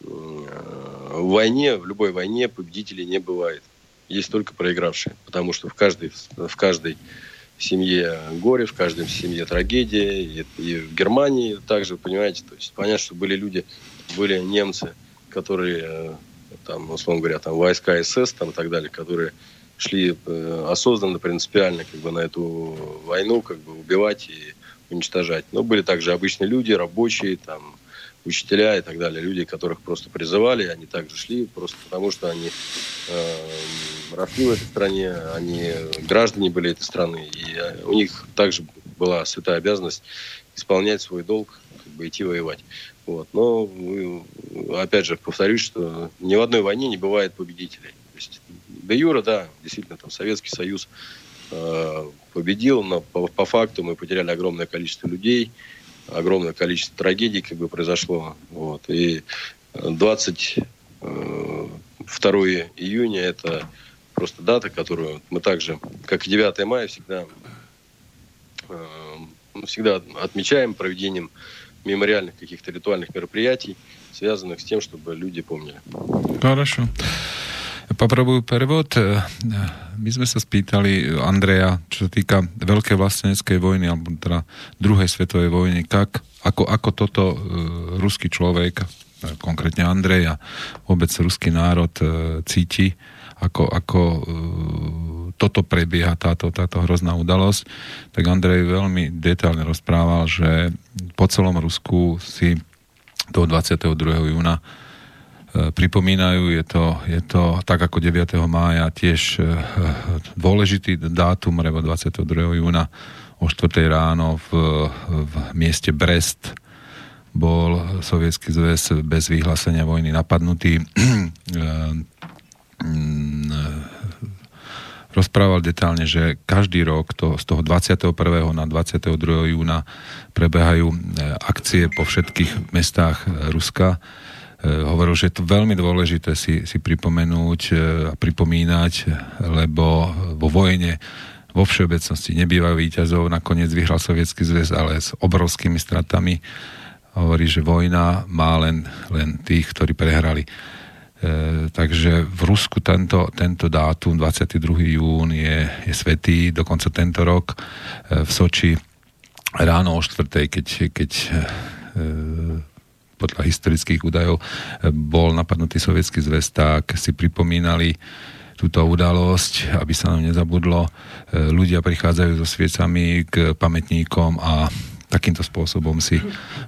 э, в войне, в любой войне победителей не бывает. Есть только проигравшие. Потому что в каждой, в каждой семье горе, в каждой семье трагедия. И, и в Германии также, понимаете, то есть понятно, что были люди, были немцы, которые, э, там, условно говоря, там войска СС там, и так далее, которые шли э, осознанно, принципиально как бы, на эту войну, как бы убивать и уничтожать. Но были также обычные люди, рабочие, там, учителя и так далее, люди, которых просто призывали, они также шли, просто потому что они э, росли в этой стране, они граждане были этой страны, и э, у них также была святая обязанность исполнять свой долг, как бы идти воевать. Вот. Но, опять же, повторюсь, что ни в одной войне не бывает победителей. То есть, до Юра, да, действительно, там Советский Союз э, победил, но по, по факту мы потеряли огромное количество людей, огромное количество трагедий как бы произошло. Вот. И 22 июня это просто дата, которую мы также, как и 9 мая, всегда, э, всегда отмечаем проведением мемориальных каких-то ритуальных мероприятий, связанных с тем, чтобы люди помнили. Хорошо. Popробую prevod. My sme sa spýtali Andreja, čo sa týka veľkej vlasteneckej vojny, alebo teda druhej svetovej vojny, kak, ako, ako toto uh, ruský človek, konkrétne Andreja, vôbec ruský národ uh, cíti, ako, ako uh, toto prebieha, táto, táto hrozná udalosť, tak Andrej veľmi detálne rozprával, že po celom Rusku si toho 22. júna E, pripomínajú. Je to, je to tak ako 9. mája tiež e, dôležitý dátum, lebo 22. júna o 4. ráno v, v mieste Brest bol sovietský zväz bez vyhlásenia vojny napadnutý. E, rozprával detálne, že každý rok to, z toho 21. na 22. júna prebehajú akcie po všetkých mestách Ruska E, hovoril, že je to veľmi dôležité si, si pripomenúť e, a pripomínať, lebo vo vojne vo všeobecnosti nebýva víťazov. Nakoniec vyhral Sovietský zväz, ale s obrovskými stratami. Hovorí, že vojna má len, len tých, ktorí prehrali. E, takže v Rusku tento, tento dátum, 22. jún, je, je svetý. Dokonca tento rok e, v Soči ráno o 4. keď, keď e, podľa historických údajov bol napadnutý sovietský zväz, tak si pripomínali túto udalosť, aby sa nám nezabudlo. Ľudia prichádzajú so sviecami k pamätníkom a takýmto spôsobom si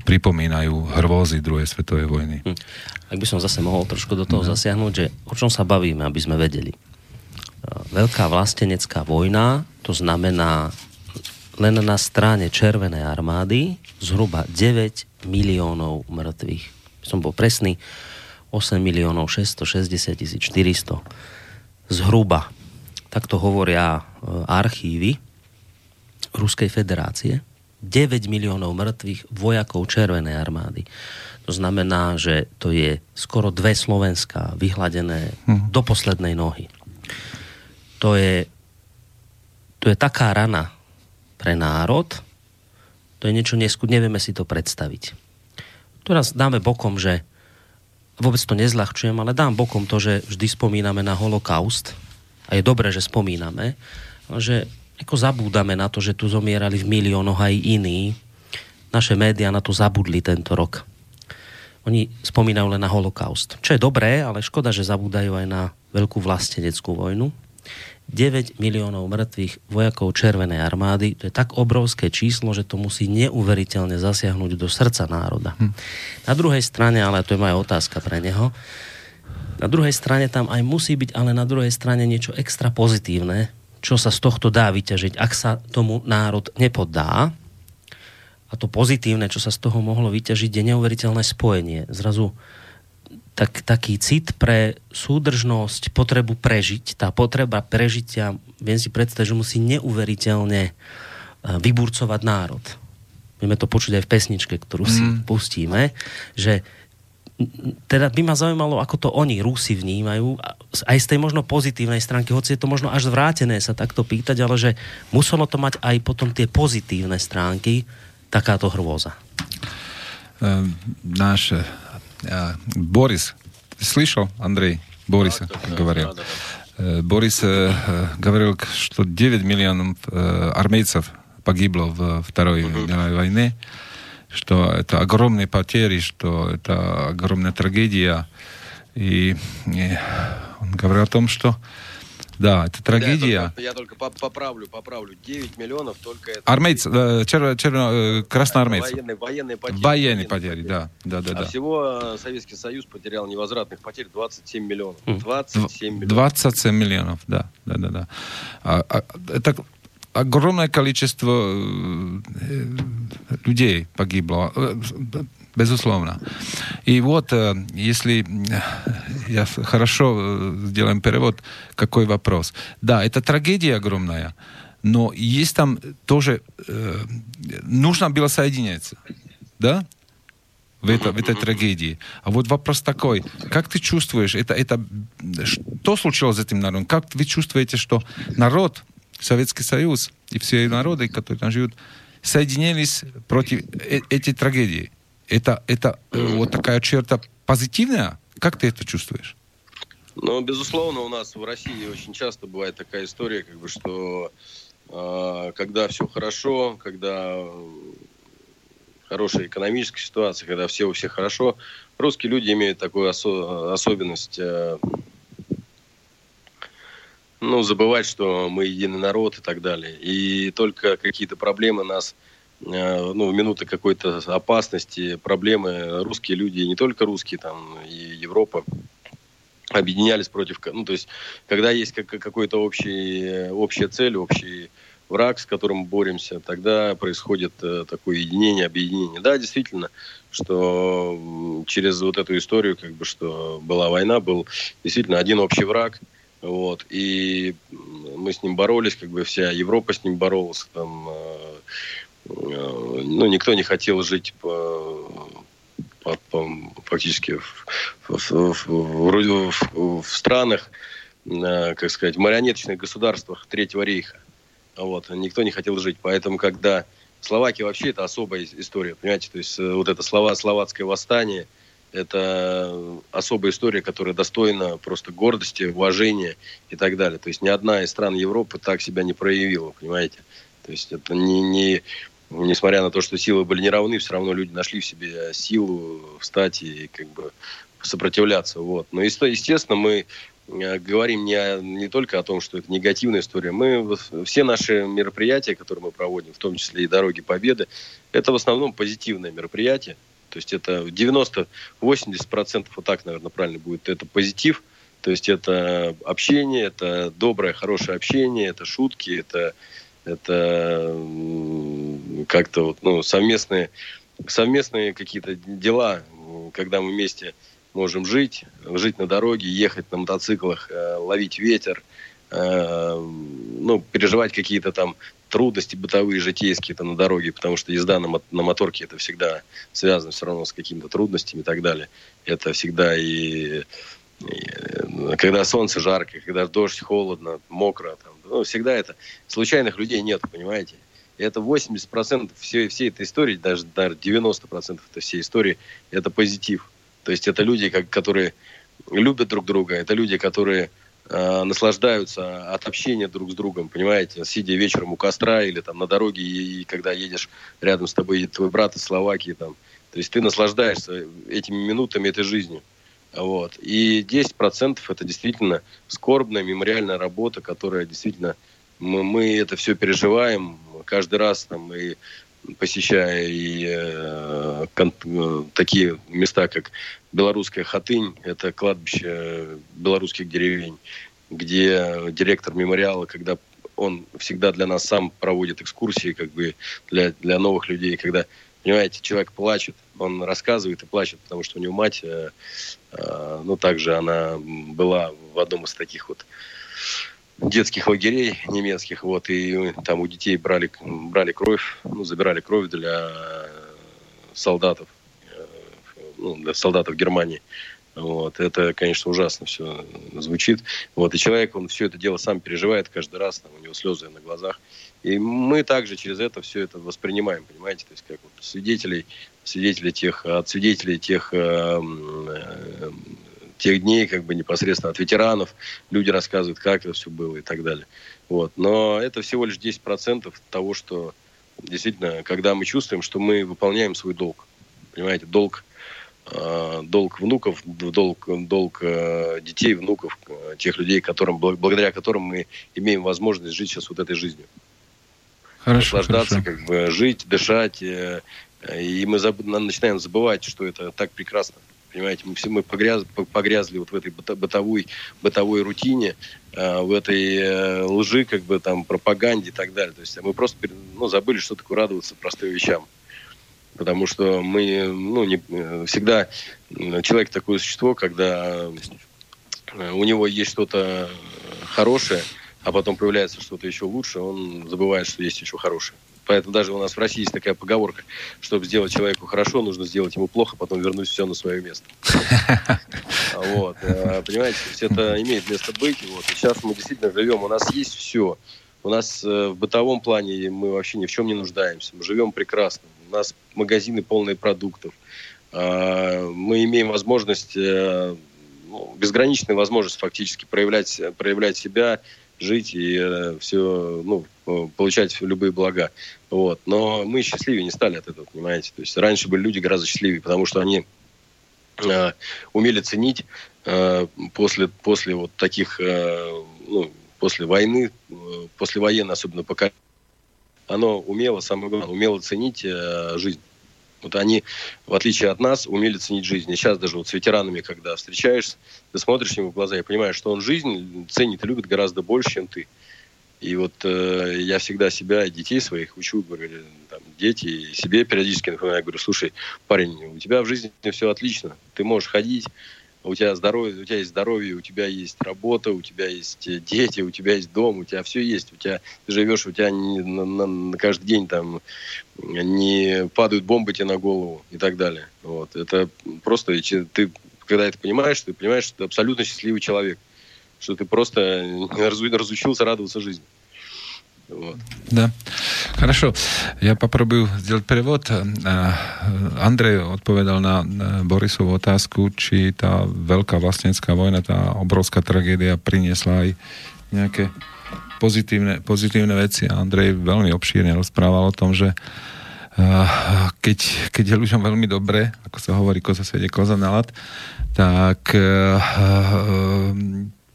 pripomínajú hrôzy druhej svetovej vojny. Hm. Ak by som zase mohol trošku do toho no. zasiahnuť, že o čom sa bavíme, aby sme vedeli. E, veľká vlastenecká vojna, to znamená len na strane Červenej armády zhruba 9 miliónov mŕtvych. Som bol presný, 8 miliónov 660 tisíc 400. Zhruba. Takto hovoria e, archívy Ruskej federácie. 9 miliónov mŕtvych vojakov Červenej armády. To znamená, že to je skoro dve Slovenska vyhladené hmm. do poslednej nohy. To je, to je taká rana pre národ, to je niečo neskut, nevieme si to predstaviť. Teraz dáme bokom, že vôbec to nezľahčujem, ale dám bokom to, že vždy spomíname na holokaust a je dobré, že spomíname, že ako zabúdame na to, že tu zomierali v miliónoch aj iní. Naše médiá na to zabudli tento rok. Oni spomínajú len na holokaust. Čo je dobré, ale škoda, že zabúdajú aj na veľkú vlasteneckú vojnu. 9 miliónov mŕtvych vojakov Červenej armády. To je tak obrovské číslo, že to musí neuveriteľne zasiahnuť do srdca národa. Hm. Na druhej strane, ale to je moja otázka pre neho, na druhej strane tam aj musí byť, ale na druhej strane niečo extra pozitívne, čo sa z tohto dá vyťažiť, ak sa tomu národ nepoddá. A to pozitívne, čo sa z toho mohlo vyťažiť, je neuveriteľné spojenie. Zrazu tak, taký cit pre súdržnosť, potrebu prežiť. Tá potreba prežitia, viem si predstaviť, že musí neuveriteľne e, vyburcovať národ. Vieme to počuť aj v pesničke, ktorú si mm. pustíme, že teda by ma zaujímalo, ako to oni, Rusi, vnímajú, aj z tej možno pozitívnej stránky, hoci je to možno až zvrátené sa takto pýtať, ale že muselo to mať aj potom tie pozitívne stránky, takáto hrôza. Um, náš Boris слышал, Андрей, Бориса Да, да, да, говорил. да, да, Э, Борис э, э, говорил, что 9 миллионов э, армейцев погибло в Второй мировой войне, Что это огромные потери, что это огромная трагедия. И, и он говорил о том, что да, это трагедия. Я только, я только поп- поправлю, поправлю. 9 миллионов только это... Армейцы, э, черно, черно, э, красноармейцы. Военные, военные потери. Военные потери, да, да, да, А да. всего э, Советский Союз потерял невозвратных потерь 27 миллионов. 27 миллионов. 27 миллионов, да, да, да, да. А, а, это огромное количество э, людей погибло, э, безусловно. И вот, э, если я хорошо сделаем перевод, какой вопрос. Да, это трагедия огромная, но есть там тоже, нужно было соединяться, да? в, это, в этой трагедии. А вот вопрос такой, как ты чувствуешь, это, это, что случилось с этим народом? Как вы чувствуете, что народ, Советский Союз и все народы, которые там живут, соединились против э- этой трагедии? Это, это э, вот такая черта позитивная? Как ты это чувствуешь? Ну, безусловно, у нас в России очень часто бывает такая история, как бы, что э, когда все хорошо, когда хорошая экономическая ситуация, когда все у всех хорошо, русские люди имеют такую осо- особенность э, ну, забывать, что мы единый народ и так далее. И только какие-то проблемы нас, э, ну, в минуты какой-то опасности, проблемы, русские люди, не только русские, там, и Европа, объединялись против... Ну, то есть, когда есть как- какой-то общий, общая цель, общий враг, с которым боремся, тогда происходит э, такое единение, объединение. Да, действительно, что через вот эту историю, как бы, что была война, был действительно один общий враг, вот, и мы с ним боролись, как бы вся Европа с ним боролась, там, э, э, ну, никто не хотел жить по, по- по- фактически в, в- в- в- в- в странах, э, как сказать, марионеточных государствах Третьего рейха. Вот, никто не хотел жить. Поэтому, когда Словакия вообще это особая ис- история, понимаете, то есть вот это слова словацкое восстание, это особая история, которая достойна просто гордости, уважения и так далее. То есть ни одна из стран Европы так себя не проявила, понимаете. То есть это не, не несмотря на то, что силы были неравны, все равно люди нашли в себе силу встать и как бы сопротивляться. Вот. Но, есте- естественно, мы э, говорим не, не только о том, что это негативная история. Мы все наши мероприятия, которые мы проводим, в том числе и «Дороги Победы», это в основном позитивные мероприятия. То есть это 90-80%, вот так, наверное, правильно будет, это позитив. То есть это общение, это доброе, хорошее общение, это шутки, это, это как-то вот, ну, совместные, совместные какие-то дела, когда мы вместе можем жить, жить на дороге, ехать на мотоциклах, э, ловить ветер, э, ну, переживать какие-то там трудности бытовые, житейские там на дороге, потому что езда на, на моторке это всегда связано все равно с какими-то трудностями и так далее. Это всегда и, и, э, когда солнце жарко, когда дождь, холодно, мокро, там, ну, всегда это. Случайных людей нет, понимаете? И это 80% всей, всей этой истории, даже, даже 90% этой всей истории, это позитив. То есть это люди, как, которые любят друг друга, это люди, которые э, наслаждаются от общения друг с другом, понимаете, сидя вечером у костра или там на дороге, и, и когда едешь рядом с тобой едет твой брат из Словакии, там, то есть ты наслаждаешься этими минутами этой жизни. Вот. И 10% это действительно скорбная мемориальная работа, которая действительно мы, мы это все переживаем каждый раз там и посещая и э, кон- э, такие места, как белорусская Хатынь, это кладбище белорусских деревень, где директор мемориала, когда он всегда для нас сам проводит экскурсии, как бы для, для новых людей, когда, понимаете, человек плачет, он рассказывает и плачет, потому что у него мать, э, э, ну, также она была в одном из таких вот детских лагерей немецких, вот, и там у детей брали, брали кровь, ну, забирали кровь для солдатов, ну, для солдатов Германии. Вот, это, конечно, ужасно все звучит. Вот, и человек, он все это дело сам переживает каждый раз, там, у него слезы на глазах. И мы также через это все это воспринимаем, понимаете, то есть как вот свидетелей, свидетелей тех, от свидетелей тех, э, э, тех дней, как бы непосредственно от ветеранов. Люди рассказывают, как это все было и так далее. Вот. Но это всего лишь 10% того, что действительно, когда мы чувствуем, что мы выполняем свой долг. Понимаете, долг, долг внуков, долг, долг э, детей, внуков, э, тех людей, которым, благодаря которым мы имеем возможность жить сейчас вот этой жизнью. Хорошо, Наслаждаться, хорошо. как бы жить, дышать. И мы заб... начинаем забывать, что это так прекрасно. Понимаете, мы все мы погряз, погрязли вот в этой бытовой, бытовой рутине, в этой лжи, как бы там, пропаганде и так далее. То есть мы просто ну, забыли, что такое радоваться простым вещам потому что мы, ну, не, всегда человек такое существо, когда э, у него есть что-то хорошее, а потом появляется что-то еще лучше, он забывает, что есть еще хорошее. Поэтому даже у нас в России есть такая поговорка, чтобы сделать человеку хорошо, нужно сделать ему плохо, потом вернуть все на свое место. Вот. Э, понимаете, все это имеет место быть. Вот. Сейчас мы действительно живем, у нас есть все. У нас э, в бытовом плане мы вообще ни в чем не нуждаемся. Мы живем прекрасно у нас магазины полные продуктов. А, мы имеем возможность, э, ну, безграничную возможность фактически проявлять, проявлять себя, жить и э, все, ну, получать любые блага. Вот. Но мы счастливее не стали от этого, понимаете? То есть раньше были люди гораздо счастливее, потому что они э, умели ценить э, после, после вот таких, э, ну, после войны, э, после военной особенно поколения, оно умело, самое главное, умело ценить э, жизнь. Вот они, в отличие от нас, умели ценить жизнь. И сейчас даже вот с ветеранами, когда встречаешься, ты смотришь ему в глаза и понимаешь, что он жизнь ценит и любит гораздо больше, чем ты. И вот э, я всегда себя и детей своих учу, говорю, там, дети, и себе периодически напоминаю, говорю, слушай, парень, у тебя в жизни все отлично, ты можешь ходить, у тебя здоровье, у тебя есть здоровье, у тебя есть работа, у тебя есть э, дети, у тебя есть дом, у тебя все есть, у тебя ты живешь, у тебя не, на, на, на каждый день там не падают бомбы тебе на голову и так далее. Вот это просто ты когда это понимаешь, ты понимаешь, что ты абсолютно счастливый человек, что ты просто разучился радоваться жизни. Вот. Да. Хорошо. Ja попробую сделать перевод. Andrej odpovedal na Borisovú otázku, či tá veľká vlastenská vojna, tá obrovská tragédia priniesla aj nejaké pozitívne, pozitívne veci. Andrej veľmi obšírne rozprával o tom, že keď, keď je ľuďom veľmi dobre, ako sa hovorí, koza sedie, koza na lat, tak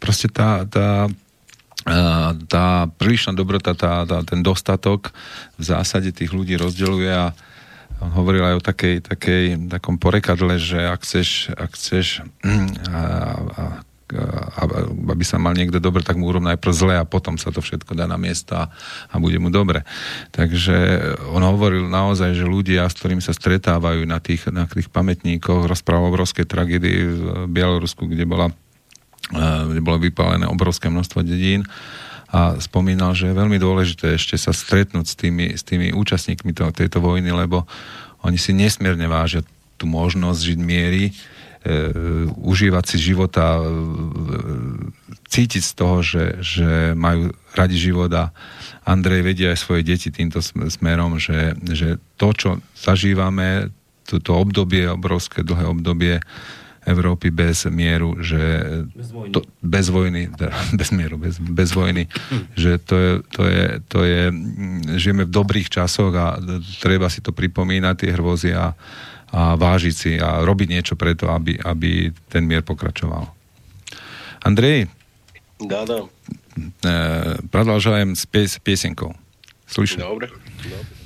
proste tá, tá tá prílišná dobrota, tá, tá, ten dostatok v zásade tých ľudí rozdeľuje a on hovoril aj o takej, takej, takom porekadle, že ak chceš, ak chceš a, a, a, aby sa mal niekto dobre, tak mu urob najprv zle a potom sa to všetko dá na miesta a bude mu dobre. Takže on hovoril naozaj, že ľudia, s ktorými sa stretávajú na tých, na tých pamätníkoch, rozprával o obrovskej tragédii v Bielorusku, kde bola kde bolo vypálené obrovské množstvo dedín a spomínal, že je veľmi dôležité ešte sa stretnúť s tými, s tými účastníkmi to, tejto vojny, lebo oni si nesmierne vážia tú možnosť žiť miery, e, užívať si života, e, cítiť z toho, že, že majú radi život a Andrej vedia aj svoje deti týmto smerom, že, že to, čo zažívame, toto obdobie, obrovské dlhé obdobie, Európy bez mieru, že bez vojny, to, bez vojny bez mieru, bez, bez vojny, hm. že to je, to, je, to je, žijeme v dobrých časoch a treba si to pripomínať, tie hrôzy a, a vážiť si a robiť niečo preto, aby, aby ten mier pokračoval. Andrej? Да, да. Продолжаем с пес, песенkou. Слышно? Dobre.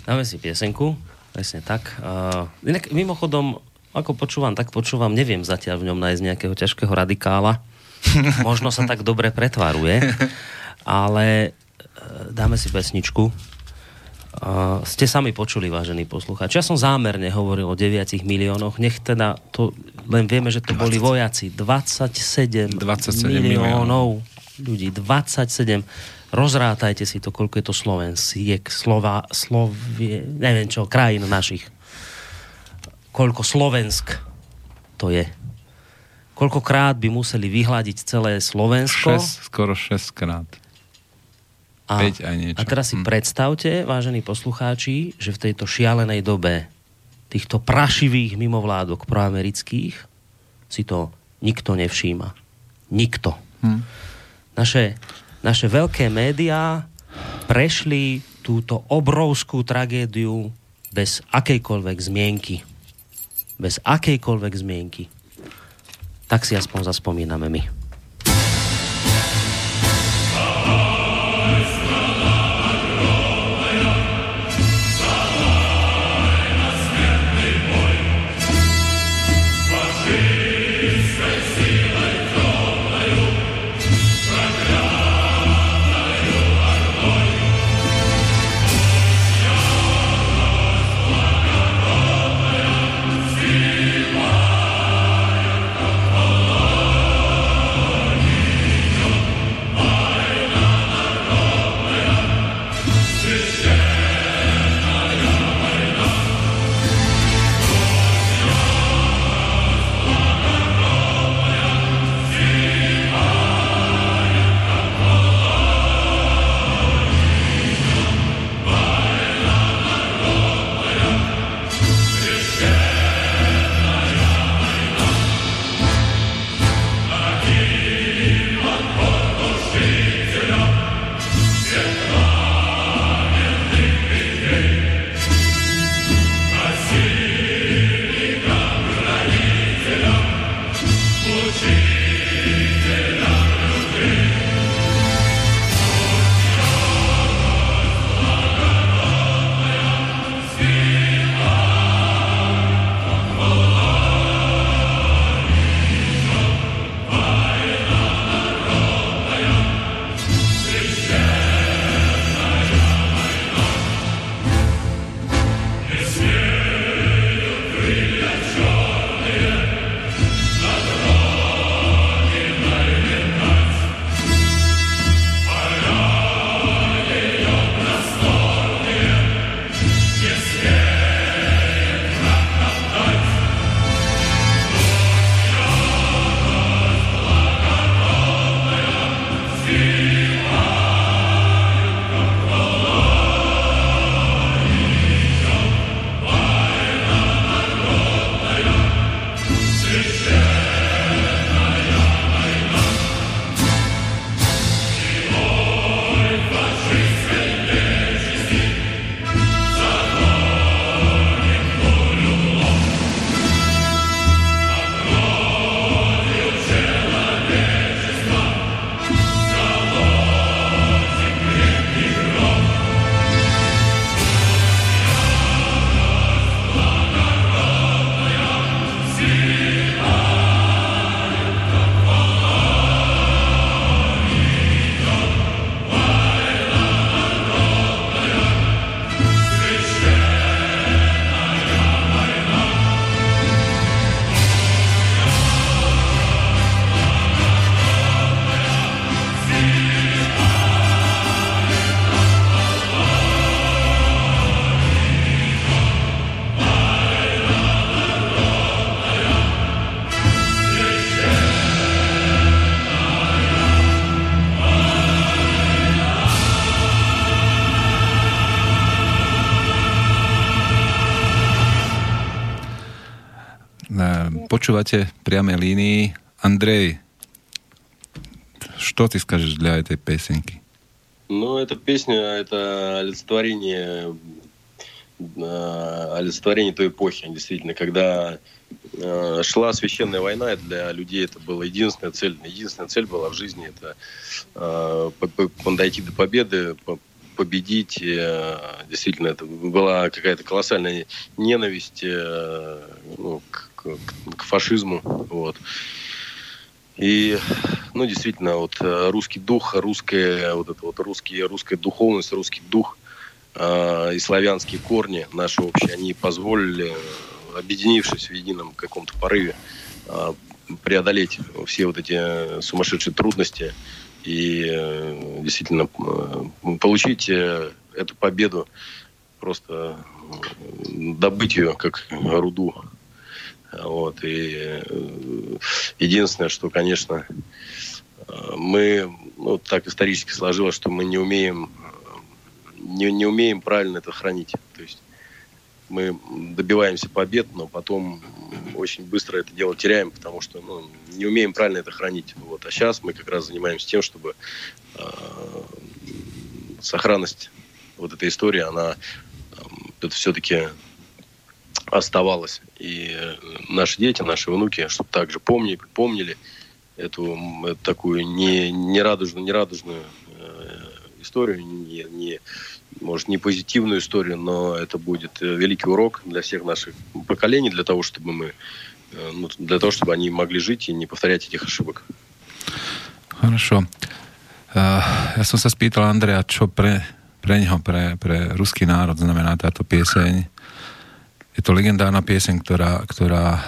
Dáme si piesenku, presne tak. Uh, inak, mimochodom, ako počúvam, tak počúvam, neviem zatiaľ v ňom nájsť nejakého ťažkého radikála. Možno sa tak dobre pretváruje, ale e, dáme si pesničku. Uh, ste sami počuli, vážení poslucháči. Ja som zámerne hovoril o 9 miliónoch. Nech teda to, len vieme, že to 20. boli vojaci. 27, 27 miliónov ľudí. 27. Rozrátajte si to, koľko je to Slovensiek, Slova, Slovie, neviem čo, krajín našich koľko Slovensk to je. Koľkokrát by museli vyhľadiť celé Slovensko? 6, skoro 6 krát. A, 5 aj niečo. A teraz si hm. predstavte, vážení poslucháči, že v tejto šialenej dobe týchto prašivých mimovládok proamerických si to nikto nevšíma. Nikto. Hm. Naše, naše veľké médiá prešli túto obrovskú tragédiu bez akejkoľvek zmienky. Bez akejkoľvek zmienky. Tak si aspoň zaspomíname my. Počúvate priame línii. Andrej, что ты скажешь для этой песенки? Ну, эта песня, это олицетворение, олицетворение той эпохи, действительно, когда э, шла священная война, для людей это была единственная цель. Единственная цель была в жизни это э, дойти до победы, победить. Э, действительно, это была какая-то колоссальная ненависть ну, к к, к фашизму. Вот. И, ну, действительно, вот э, русский дух, русская, вот это вот русский, русская духовность, русский дух э, и славянские корни наши общие, они позволили, объединившись в едином каком-то порыве, э, преодолеть все вот эти сумасшедшие трудности и э, действительно э, получить э, эту победу, просто добыть ее как руду вот, и э, единственное, что, конечно, мы, ну, так исторически сложилось, что мы не умеем, не, не умеем правильно это хранить. То есть мы добиваемся побед, но потом очень быстро это дело теряем, потому что ну, не умеем правильно это хранить. Вот. А сейчас мы как раз занимаемся тем, чтобы э, сохранность вот этой истории, она э, это все-таки оставалась. И э, наши дети, наши внуки, чтобы также помнили, помнили эту, эту такую не, нерадужную, нерадужную э, историю, не, не, может, не позитивную историю, но это будет э, великий урок для всех наших поколений, для того, чтобы мы, э, ну, для того, чтобы они могли жить и не повторять этих ошибок. Хорошо. Ja som sa spýtal Andrea, čo pre, pre neho, pre, pre ruský národ znamená táto pieseň. Je to legendárna pieseň, ktorá, ktorá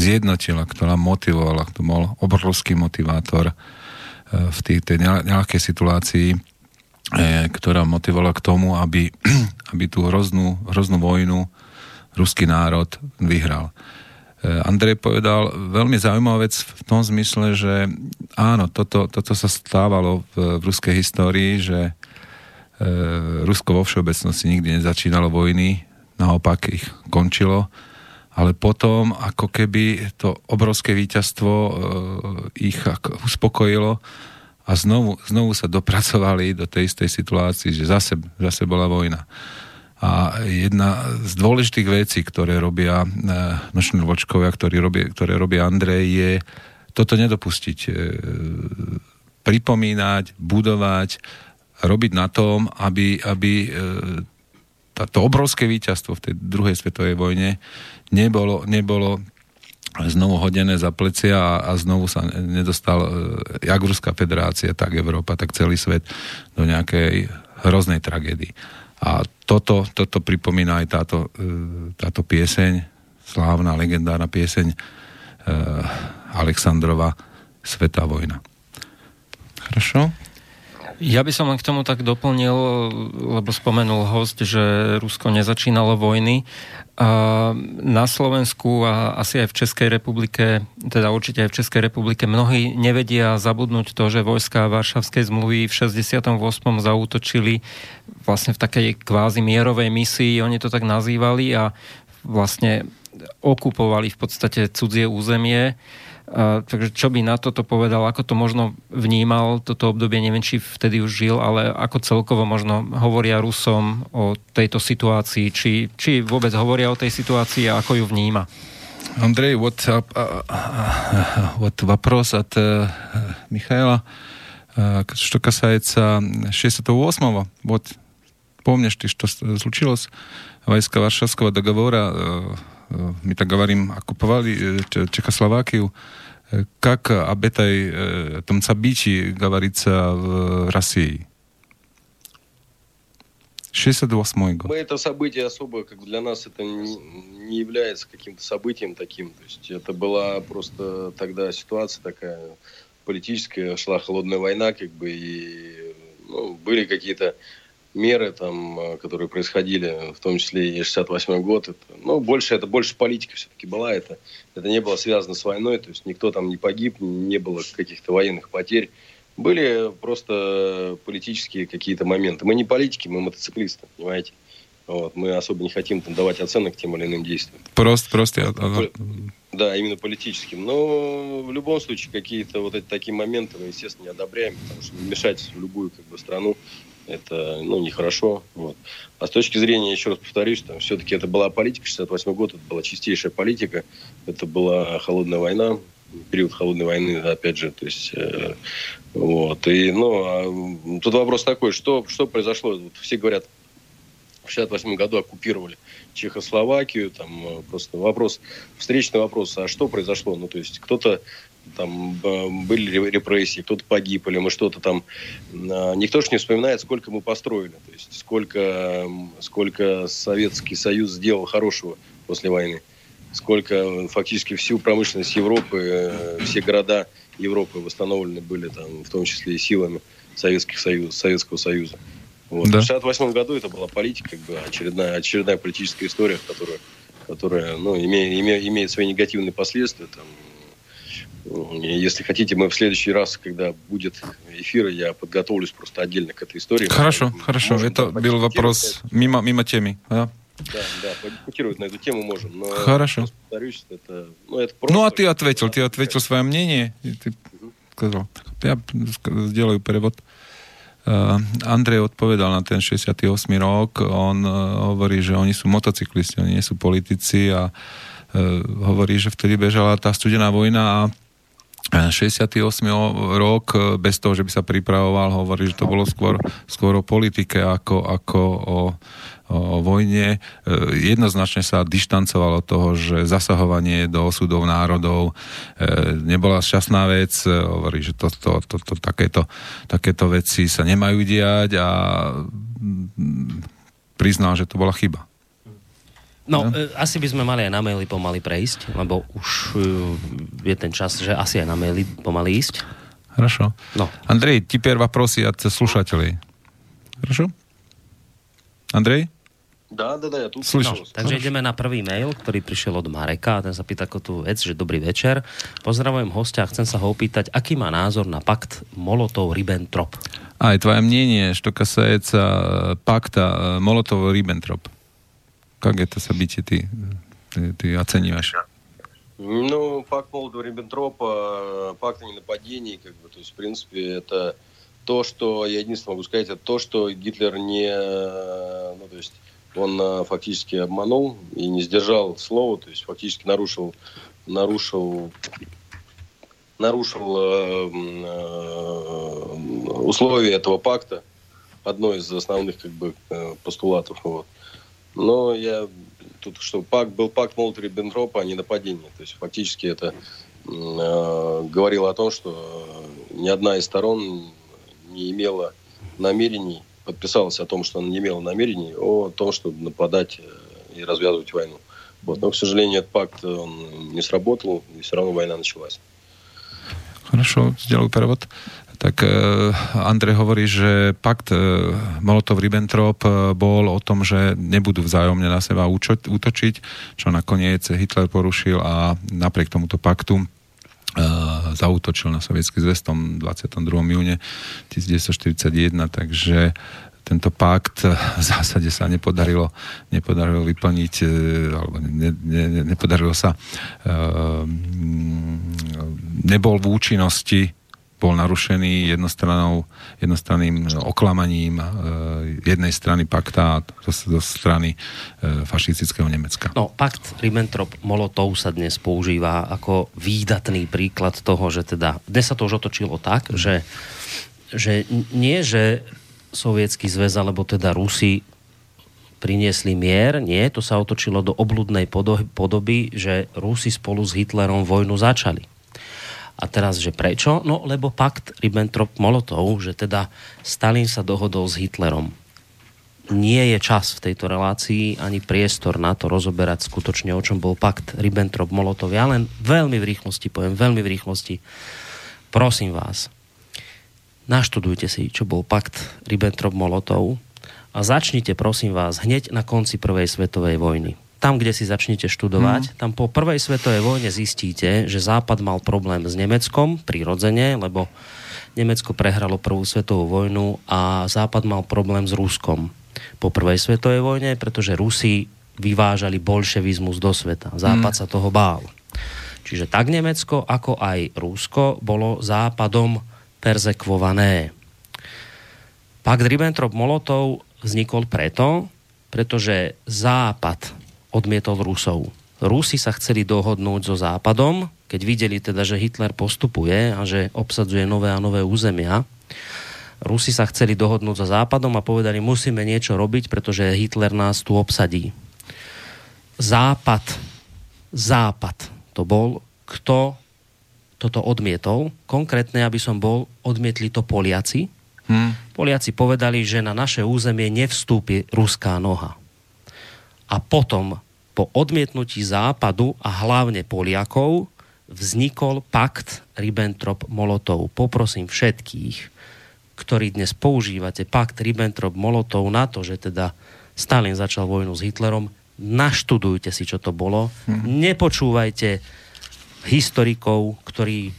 zjednotila, ktorá motivovala, to bol obrovský motivátor v tej, tej nejakej situácii E, ktorá motivovala k tomu, aby, aby tú hroznú, hroznú vojnu ruský národ vyhral. Andrej povedal veľmi zaujímavú vec v tom zmysle, že áno, toto, toto sa stávalo v, v ruskej histórii, že e, Rusko vo všeobecnosti nikdy nezačínalo vojny, naopak ich končilo, ale potom ako keby to obrovské víťazstvo e, ich uspokojilo a znovu, znovu sa dopracovali do tej istej situácii, že zase, zase bola vojna. A jedna z dôležitých vecí, ktoré robia e, vočkovia, ktoré robia, ktoré robia Andrej, je toto nedopustiť. E, pripomínať, budovať, robiť na tom, aby, aby e, to obrovské víťazstvo v tej druhej svetovej vojne nebolo, nebolo znovu hodené za plecia a, a znovu sa nedostal e, jak Ruská federácia, tak Európa, tak celý svet do nejakej hroznej tragédii. A toto, toto pripomína aj táto, e, táto pieseň, slávna, legendárna pieseň e, Alexandrova Svetá vojna. Хорошо? Ja by som len k tomu tak doplnil, lebo spomenul host, že Rusko nezačínalo vojny. Na Slovensku a asi aj v Českej republike, teda určite aj v Českej republike, mnohí nevedia zabudnúť to, že vojska Varšavskej zmluvy v 68. zautočili vlastne v takej kvázi mierovej misii, oni to tak nazývali a vlastne okupovali v podstate cudzie územie takže čo by na toto povedal, ako to možno vnímal toto obdobie, neviem, či vtedy už žil, ale ako celkovo možno hovoria Rusom o tejto situácii, či, či vôbec hovoria o tej situácii a ako ju vníma? Андрей, вот, а, а, вот вопрос от э, Михаила, э, что касается 68-го. Вот помнишь ты, что случилось? Войска Варшавского договора э, my tak говорим, оккуповали Чехословакию, как об этой, том событии говорится в России? 68 год. Мы это событие особо, как для нас, это не, не является каким-то событием таким. То есть это была просто тогда ситуация такая политическая, шла холодная война, как бы, и ну, были какие-то меры, там, э, которые происходили, в том числе и 68 год, это, ну, больше, это больше политика все-таки была, это, это не было связано с войной, то есть никто там не погиб, не было каких-то военных потерь. Были просто политические какие-то моменты. Мы не политики, мы мотоциклисты, понимаете? Вот, мы особо не хотим там, давать оценок тем или иным действиям. Просто, просто. Я... Да, именно политическим. Но в любом случае какие-то вот эти такие моменты мы, естественно, не одобряем, потому что мешать в любую как бы, страну это ну, нехорошо. Вот. А с точки зрения, еще раз повторюсь, там, все-таки это была политика, 68 год, это была чистейшая политика, это была холодная война, период холодной войны, опять же, то есть, э, вот, и, ну, а, тут вопрос такой, что, что произошло, вот все говорят, в 68 году оккупировали Чехословакию, там э, просто вопрос, встречный вопрос, а что произошло, ну, то есть, кто-то там были репрессии, кто-то погиб, или мы что-то там... А, никто же не вспоминает, сколько мы построили, то есть сколько, сколько Советский Союз сделал хорошего после войны, сколько фактически всю промышленность Европы, э, все города Европы восстановлены были, там, в том числе и силами Советских Союз, Советского Союза. Вот. Да. В 1968 году это была политика, как бы очередная, очередная политическая история, которая, которая ну, имеет, имеет, имеет свои негативные последствия. Там, если хотите, мы в следующий раз, когда будет эфир, я подготовлюсь просто отдельно к этой истории. Хорошо, хорошо. Это был вопрос мимо, мимо темы. Да? Да, да, подискутировать на эту тему можем. Но Хорошо. Повторюсь, это, ну, это просто... Ну, а ты ответил, ты ответил свое мнение, и ты сказал. Я сделаю перевод. Andrej odpovedal na ten 68. rok, on hovorí, že oni sú motocyklisti, oni nie sú politici a hovorí, že vtedy bežala tá studená vojna a 68. rok, bez toho, že by sa pripravoval, hovorí, že to bolo skôr, skôr o politike ako, ako o, o vojne. Jednoznačne sa dištancoval od toho, že zasahovanie do osudov národov nebola šťastná vec. Hovorí, že to, to, to, to, takéto, takéto veci sa nemajú diať a priznal, že to bola chyba. No, no, asi by sme mali aj na maily pomaly prejsť, lebo už e, je ten čas, že asi aj na maily pomaly ísť. Хорошо. No. Андрей, теперь вопросы от слушателей. Хорошо? Андрей? Да, да, да, ja tu no, Takže ideme na prvý mail, ktorý prišiel od Mareka a ten sa pýta ako tú vec, že dobrý večer. Pozdravujem hostia a chcem sa ho opýtať, aký má názor na pakt Molotov-Ribbentrop. А, и твое мнение, что касается пакта Молотова-Риббентроп. Как это событие ты, ты, ты оцениваешь? Ну, пакт Молотова-Риббентропа, пакт о ненападении, как бы, то есть, в принципе, это то, что, я единственное могу сказать, это то, что Гитлер не, ну, то есть, он а, фактически обманул и не сдержал слова, то есть, фактически нарушил, нарушил нарушил э, э, условия этого пакта, одно из основных как бы э, постулатов. Вот. Но я тут, что пакт был пакт Молотова-Риббентропа, а не нападение. То есть фактически это э, говорило о том, что ни одна из сторон не имела намерений, подписалась о том, что она не имела намерений о том, чтобы нападать э, и развязывать войну. Вот. Но, к сожалению, этот пакт он не сработал, и все равно война началась. Хорошо, сделаю перевод tak e, Andrej hovorí, že pakt e, Molotov-Ribbentrop e, bol o tom, že nebudú vzájomne na seba útočiť, čo nakoniec Hitler porušil a napriek tomuto paktu zautočil na sovietský zväz tom 22. júne 1941, takže tento pakt v zásade sa nepodarilo, nepodarilo vyplniť, alebo ne, ne, nepodarilo sa, nebol v účinnosti bol narušený jednostranou, jednostranným oklamaním e, jednej strany pakta zo, zo strany e, fašistického Nemecka. No, pakt Ribbentrop-Molotov sa dnes používa ako výdatný príklad toho, že teda, dnes sa to už otočilo tak, že, že nie, že sovietský zväz alebo teda Rusi priniesli mier, nie, to sa otočilo do obludnej podoby, že Rusi spolu s Hitlerom vojnu začali a teraz, že prečo? No, lebo pakt Ribbentrop-Molotov, že teda Stalin sa dohodol s Hitlerom. Nie je čas v tejto relácii ani priestor na to rozoberať skutočne, o čom bol pakt Ribbentrop-Molotov. Ja len veľmi v rýchlosti poviem, veľmi v rýchlosti. Prosím vás, naštudujte si, čo bol pakt Ribbentrop-Molotov a začnite, prosím vás, hneď na konci prvej svetovej vojny tam, kde si začnete študovať, mm. tam po prvej svetovej vojne zistíte, že Západ mal problém s Nemeckom, prirodzene, lebo Nemecko prehralo prvú svetovú vojnu a Západ mal problém s Ruskom po prvej svetovej vojne, pretože Rusi vyvážali bolševizmus do sveta. Západ mm. sa toho bál. Čiže tak Nemecko, ako aj Rusko bolo Západom perzekvované. Pakt Ribbentrop-Molotov vznikol preto, pretože Západ odmietol Rusov. Rusi sa chceli dohodnúť so Západom, keď videli teda, že Hitler postupuje a že obsadzuje nové a nové územia. Rusi sa chceli dohodnúť so Západom a povedali, musíme niečo robiť, pretože Hitler nás tu obsadí. Západ, Západ, to bol, kto toto odmietol. Konkrétne, aby som bol, odmietli to Poliaci. Hmm. Poliaci povedali, že na naše územie nevstúpi ruská noha. A potom po odmietnutí Západu a hlavne Poliakov vznikol pakt Ribbentrop-Molotov. Poprosím všetkých, ktorí dnes používate pakt Ribbentrop-Molotov na to, že teda Stalin začal vojnu s Hitlerom, naštudujte si, čo to bolo. Hmm. Nepočúvajte historikov, ktorí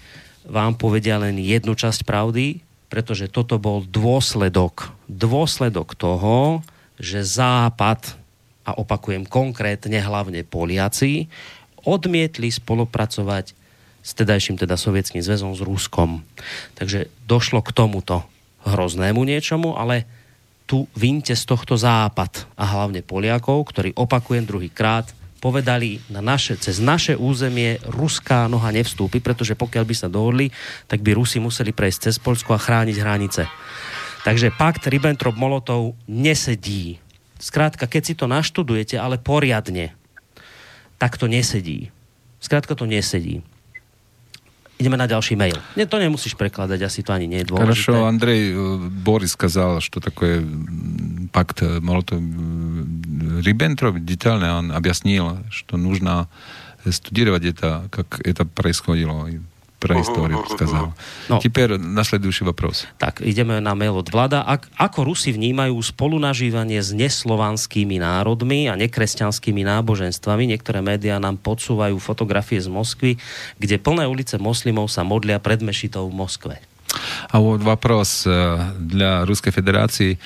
vám povedia len jednu časť pravdy, pretože toto bol dôsledok, dôsledok toho, že Západ a opakujem konkrétne hlavne Poliaci, odmietli spolupracovať s tedajším teda Sovietským zväzom s Ruskom. Takže došlo k tomuto hroznému niečomu, ale tu vinte z tohto západ a hlavne Poliakov, ktorí opakujem druhý krát, povedali na naše, cez naše územie ruská noha nevstúpi, pretože pokiaľ by sa dohodli, tak by Rusi museli prejsť cez Polsko a chrániť hranice. Takže pakt Ribbentrop-Molotov nesedí. Skrátka, keď si to naštudujete, ale poriadne, tak to nesedí. Skrátka to nesedí. Ideme на ďalší mail. Не, to nemusíš prekladať, asi to ani nie je dôležité. Хорошо, Андрей, Борис сказал, что такое пакт Молотов Риббентроп детально он объяснил, что нужно студировать это, как это происходило про историю сказал. No. Теперь nasledujúci вопрос. Tak, ideme na mail od Vlada. Ak, ako Rusi vnímajú spolunažívanie s neslovanskými národmi a nekresťanskými náboženstvami? Niektoré médiá nám podsúvajú fotografie z Moskvy, kde plné ulice moslimov sa modlia pred mešitou v Moskve. А вот вопрос для Русской Федерации,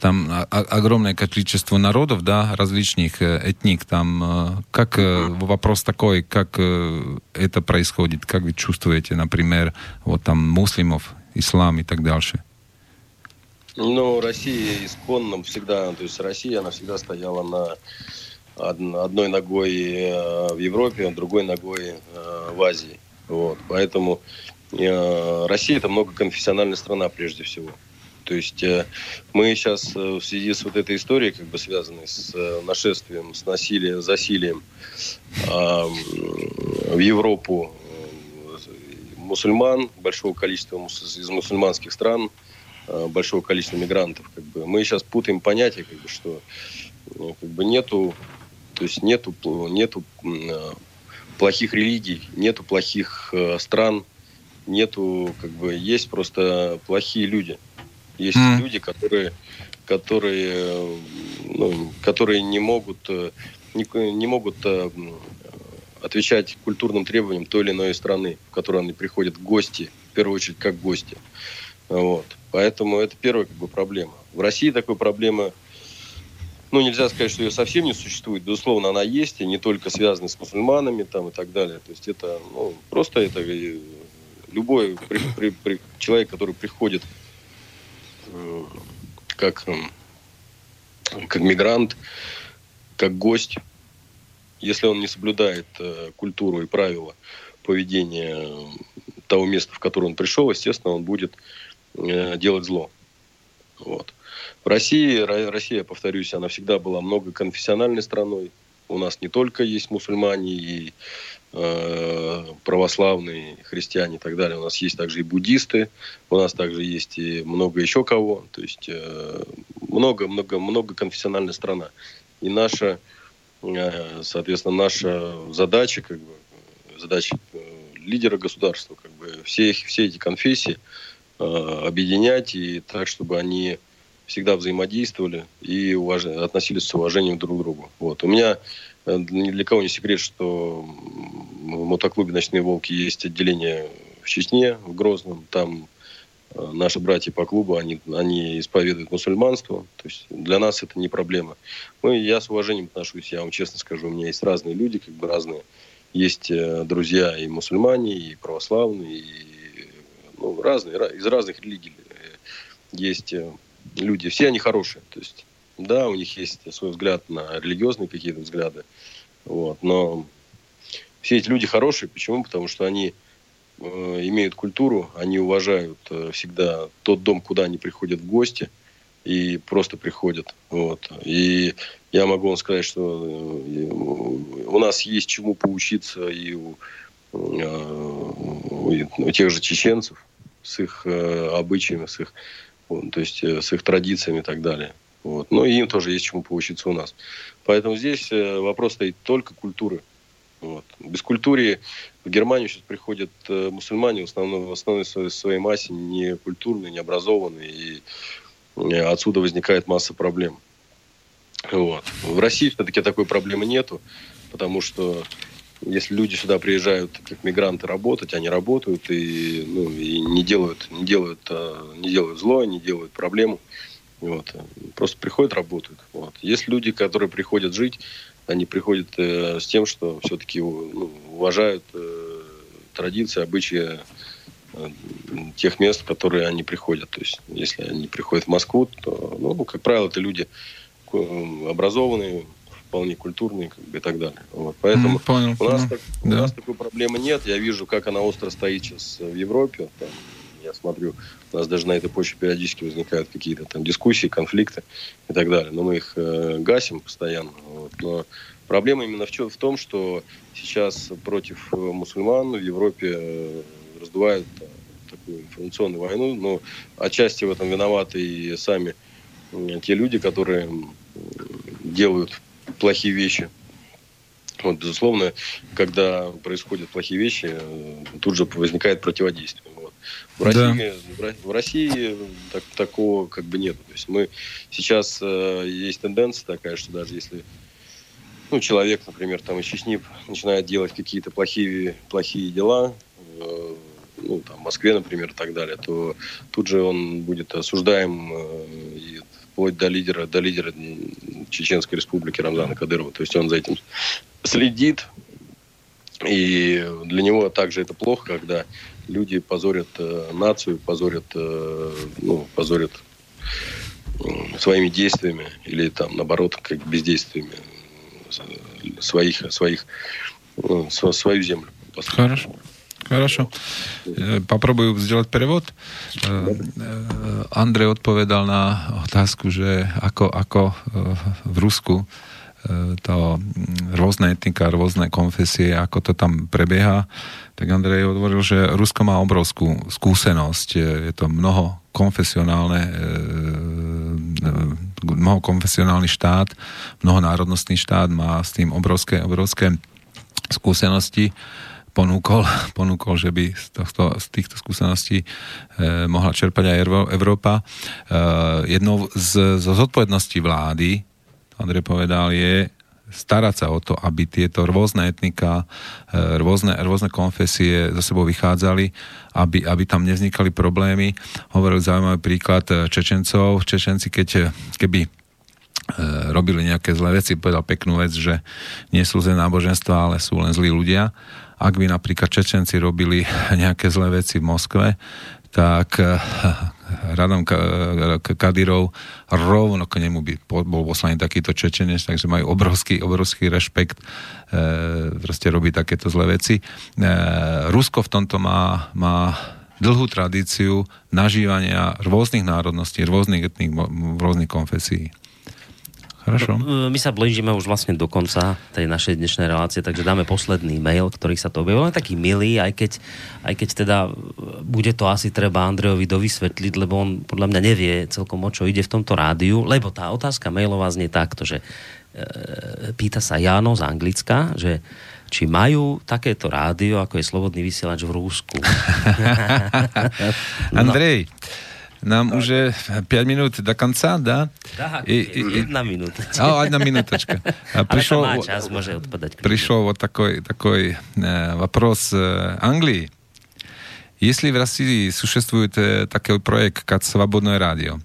там огромное количество народов, да, различных этник, там как вопрос такой, как это происходит, как вы чувствуете, например, вот там муслимов, ислам и так дальше? Ну, Россия исконно всегда, то есть Россия, она всегда стояла на одной ногой в Европе, другой ногой в Азии. Вот, поэтому Э, Россия это многоконфессиональная страна прежде всего. То есть э, мы сейчас э, в связи с вот этой историей, как бы связанной с нашествием, с насилием, засилием в Европу мусульман, большого количества из мусульманских стран, большого количества мигрантов, как бы мы сейчас путаем понятия, как бы, что как бы нету, то есть нету нету плохих религий, нету плохих стран, нету, как бы, есть просто плохие люди. Есть mm. люди, которые, которые, ну, которые не могут, э, не, не могут э, отвечать культурным требованиям той или иной страны, в которую они приходят гости, в первую очередь как гости. Вот. Поэтому это первая как бы, проблема. В России такой проблемы, ну, нельзя сказать, что ее совсем не существует. Безусловно, она есть, и не только связана с мусульманами там, и так далее. То есть это ну, просто это любой при, при, при, человек, который приходит э, как, э, как мигрант, как гость, если он не соблюдает э, культуру и правила поведения того места, в которое он пришел, естественно, он будет э, делать зло. Вот. В России, Россия, повторюсь, она всегда была многоконфессиональной страной. У нас не только есть мусульмане и Э, православные, христиане и так далее. У нас есть также и буддисты, у нас также есть и много еще кого. То есть много-много-много э, конфессиональная страна. И наша, э, соответственно, наша задача, как бы, задача лидера государства, как бы все, все эти конфессии объединять и так, чтобы они всегда взаимодействовали и уваж... относились с уважением друг к другу. Вот. У меня ни для кого не секрет, что в мотоклубе «Ночные волки» есть отделение в Чечне, в Грозном. Там э, наши братья по клубу, они, они исповедуют мусульманство. То есть для нас это не проблема. Ну, я с уважением отношусь, я вам честно скажу, у меня есть разные люди, как бы разные. Есть э, друзья и мусульмане, и православные, и ну, разные, из разных религий. Есть э, люди, все они хорошие. То есть да, у них есть свой взгляд на религиозные какие-то взгляды. Вот, но все эти люди хорошие. Почему? Потому что они э, имеют культуру, они уважают э, всегда тот дом, куда они приходят в гости и просто приходят. Вот. И я могу вам сказать, что э, у нас есть чему поучиться и у, у тех же чеченцев с их обычаями, с их, то есть с их традициями и так далее. Вот. Но им тоже есть чему поучиться у нас. Поэтому здесь э, вопрос стоит только культуры. Вот. Без культуры в Германию сейчас приходят э, мусульмане, в основном, в основной своей, своей массе не культурные, не образованные, и э, отсюда возникает масса проблем. Вот. В России все-таки такой проблемы нету, потому что если люди сюда приезжают как мигранты работать, они работают и, ну, и не делают, не делают, не делают зло, не делают проблему. Вот. Просто приходят, работают. Вот. Есть люди, которые приходят жить, они приходят э, с тем, что все-таки ну, уважают э, традиции, обычаи э, тех мест, в которые они приходят. То есть, если они приходят в Москву, то, ну, как правило, это люди э, образованные, вполне культурные как бы, и так далее. Вот. Поэтому mm, понял, у, нас так, да. у нас такой проблемы нет. Я вижу, как она остро стоит сейчас в Европе. Там, я смотрю, у нас даже на этой почве периодически возникают какие-то там дискуссии, конфликты и так далее. Но мы их э, гасим постоянно. Вот. Но проблема именно в, чем, в том, что сейчас против э, мусульман в Европе э, раздувают э, такую информационную войну. Но отчасти в этом виноваты и сами те люди, которые делают плохие вещи вот, безусловно, когда происходят плохие вещи, тут же возникает противодействие. В России, да. в России так, такого как бы нет. То есть мы сейчас э, есть тенденция такая, что даже если ну, человек, например, там из Чечни начинает делать какие-то плохие, плохие дела, э, ну, там, в Москве, например, и так далее, то тут же он будет осуждаем э, и вплоть до лидера, до лидера Чеченской республики Рамзана Кадырова. То есть он за этим следит, и для него также это плохо, когда люди позорят э, нацию, позорят, э, ну, позорят э, своими действиями или там наоборот как бездействиями э, своих своих э, свою землю. Хорошо. Хорошо. Э, Попробую сделать перевод. Andrej odpovedal na otázku, že ako, ako v Rusku to rôzne etnika, rôzne konfesie, ako to tam prebieha tak Andrej hovoril, že Rusko má obrovskú skúsenosť. Je to mnoho konfesionálne, e, e, mnoho konfesionálny štát, mnohonárodnostný štát, má s tým obrovské, obrovské skúsenosti ponúkol, ponúkol, že by z, tohto, z týchto skúseností e, mohla čerpať aj Európa. E, jednou z, z zodpovedností vlády, Andrej povedal, je starať sa o to, aby tieto rôzne etnika, e, rôzne, rôzne konfesie za sebou vychádzali, aby, aby tam nevznikali problémy. Hovoril zaujímavý príklad e, Čečencov. Čečenci, keď, e, keby robili nejaké zlé veci, povedal peknú vec, že nie sú zlé náboženstva, ale sú len zlí ľudia. Ak by napríklad Čečenci robili nejaké zlé veci v Moskve, tak Radom Kadyrov rovno k nemu by bol poslaný takýto Čečenec, takže majú obrovský, obrovský rešpekt e, proste robí takéto zlé veci. E, Rusko v tomto má, má dlhú tradíciu nažívania rôznych národností, rôznych etník, rôznych konfesí. Хорошо. No, my sa blížime už vlastne do konca tej našej dnešnej relácie, takže dáme posledný mail, ktorý sa to objavil. On je taký milý, aj keď, aj keď teda bude to asi treba Andrejovi dovysvetliť, lebo on podľa mňa nevie celkom o čo ide v tomto rádiu, lebo tá otázka mailová znie takto, že e, pýta sa Jano z Anglicka, že či majú takéto rádio, ako je Slobodný vysielač v Rúsku. no. Нам так. уже 5 минут до конца, да? Да, и, и, одна минута. А, одна минуточка. Пришел, час может отпадать. Пришел вот такой, такой э, вопрос э, Англии. Если в России существует э, такой проект, как «Свободное радио»,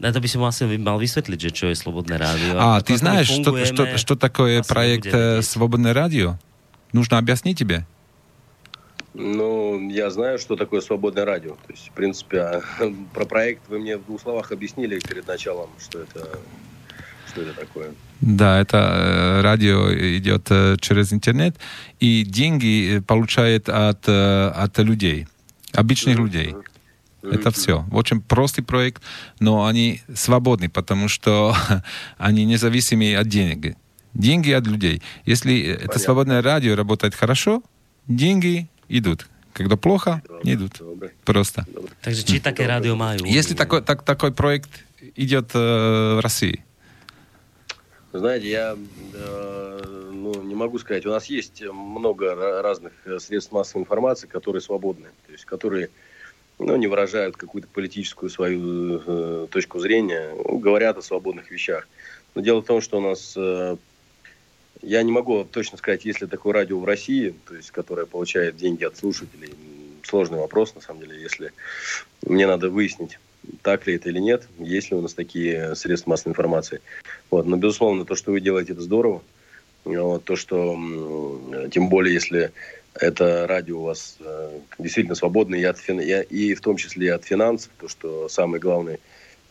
Na to by si mu asi mal vysvetliť, že čo je Slobodné rádio. А, ты знаешь, что, что, что такое проект «Свободное радио»? Нужно объяснить тебе? Ну, я знаю, что такое свободное радио. То есть, в принципе, а, про проект вы мне в двух словах объяснили перед началом, что это, что это такое. Да, это э, радио идет э, через интернет, и деньги э, получает от, от людей, обычных mm-hmm. людей. Это все. Очень простый проект, но они свободны, потому что они независимы от денег. Деньги от людей. Если Понятно. это свободное радио работает хорошо, деньги идут. Когда плохо, не идут. Просто. Takže či také rádio majú? Если такой, так, такой проект идет э, в России? Знаете, я э, ну, не могу сказать. У нас есть много разных средств массовой информации, которые свободны, то есть которые ну, не выражают какую-то политическую свою э, точку зрения, ну, говорят о свободных вещах. Но дело в том, что у нас э, я не могу точно сказать, есть ли такое радио в России, то есть, которое получает деньги от слушателей. Сложный вопрос, на самом деле, если мне надо выяснить. так ли это или нет, есть ли у нас такие средства массовой информации. Вот. Но, безусловно, то, что вы делаете, это здорово. Вот. То, что, тем более, если это радио у вас э, действительно свободное и, от, и в том числе и от финансов, то, что самый главный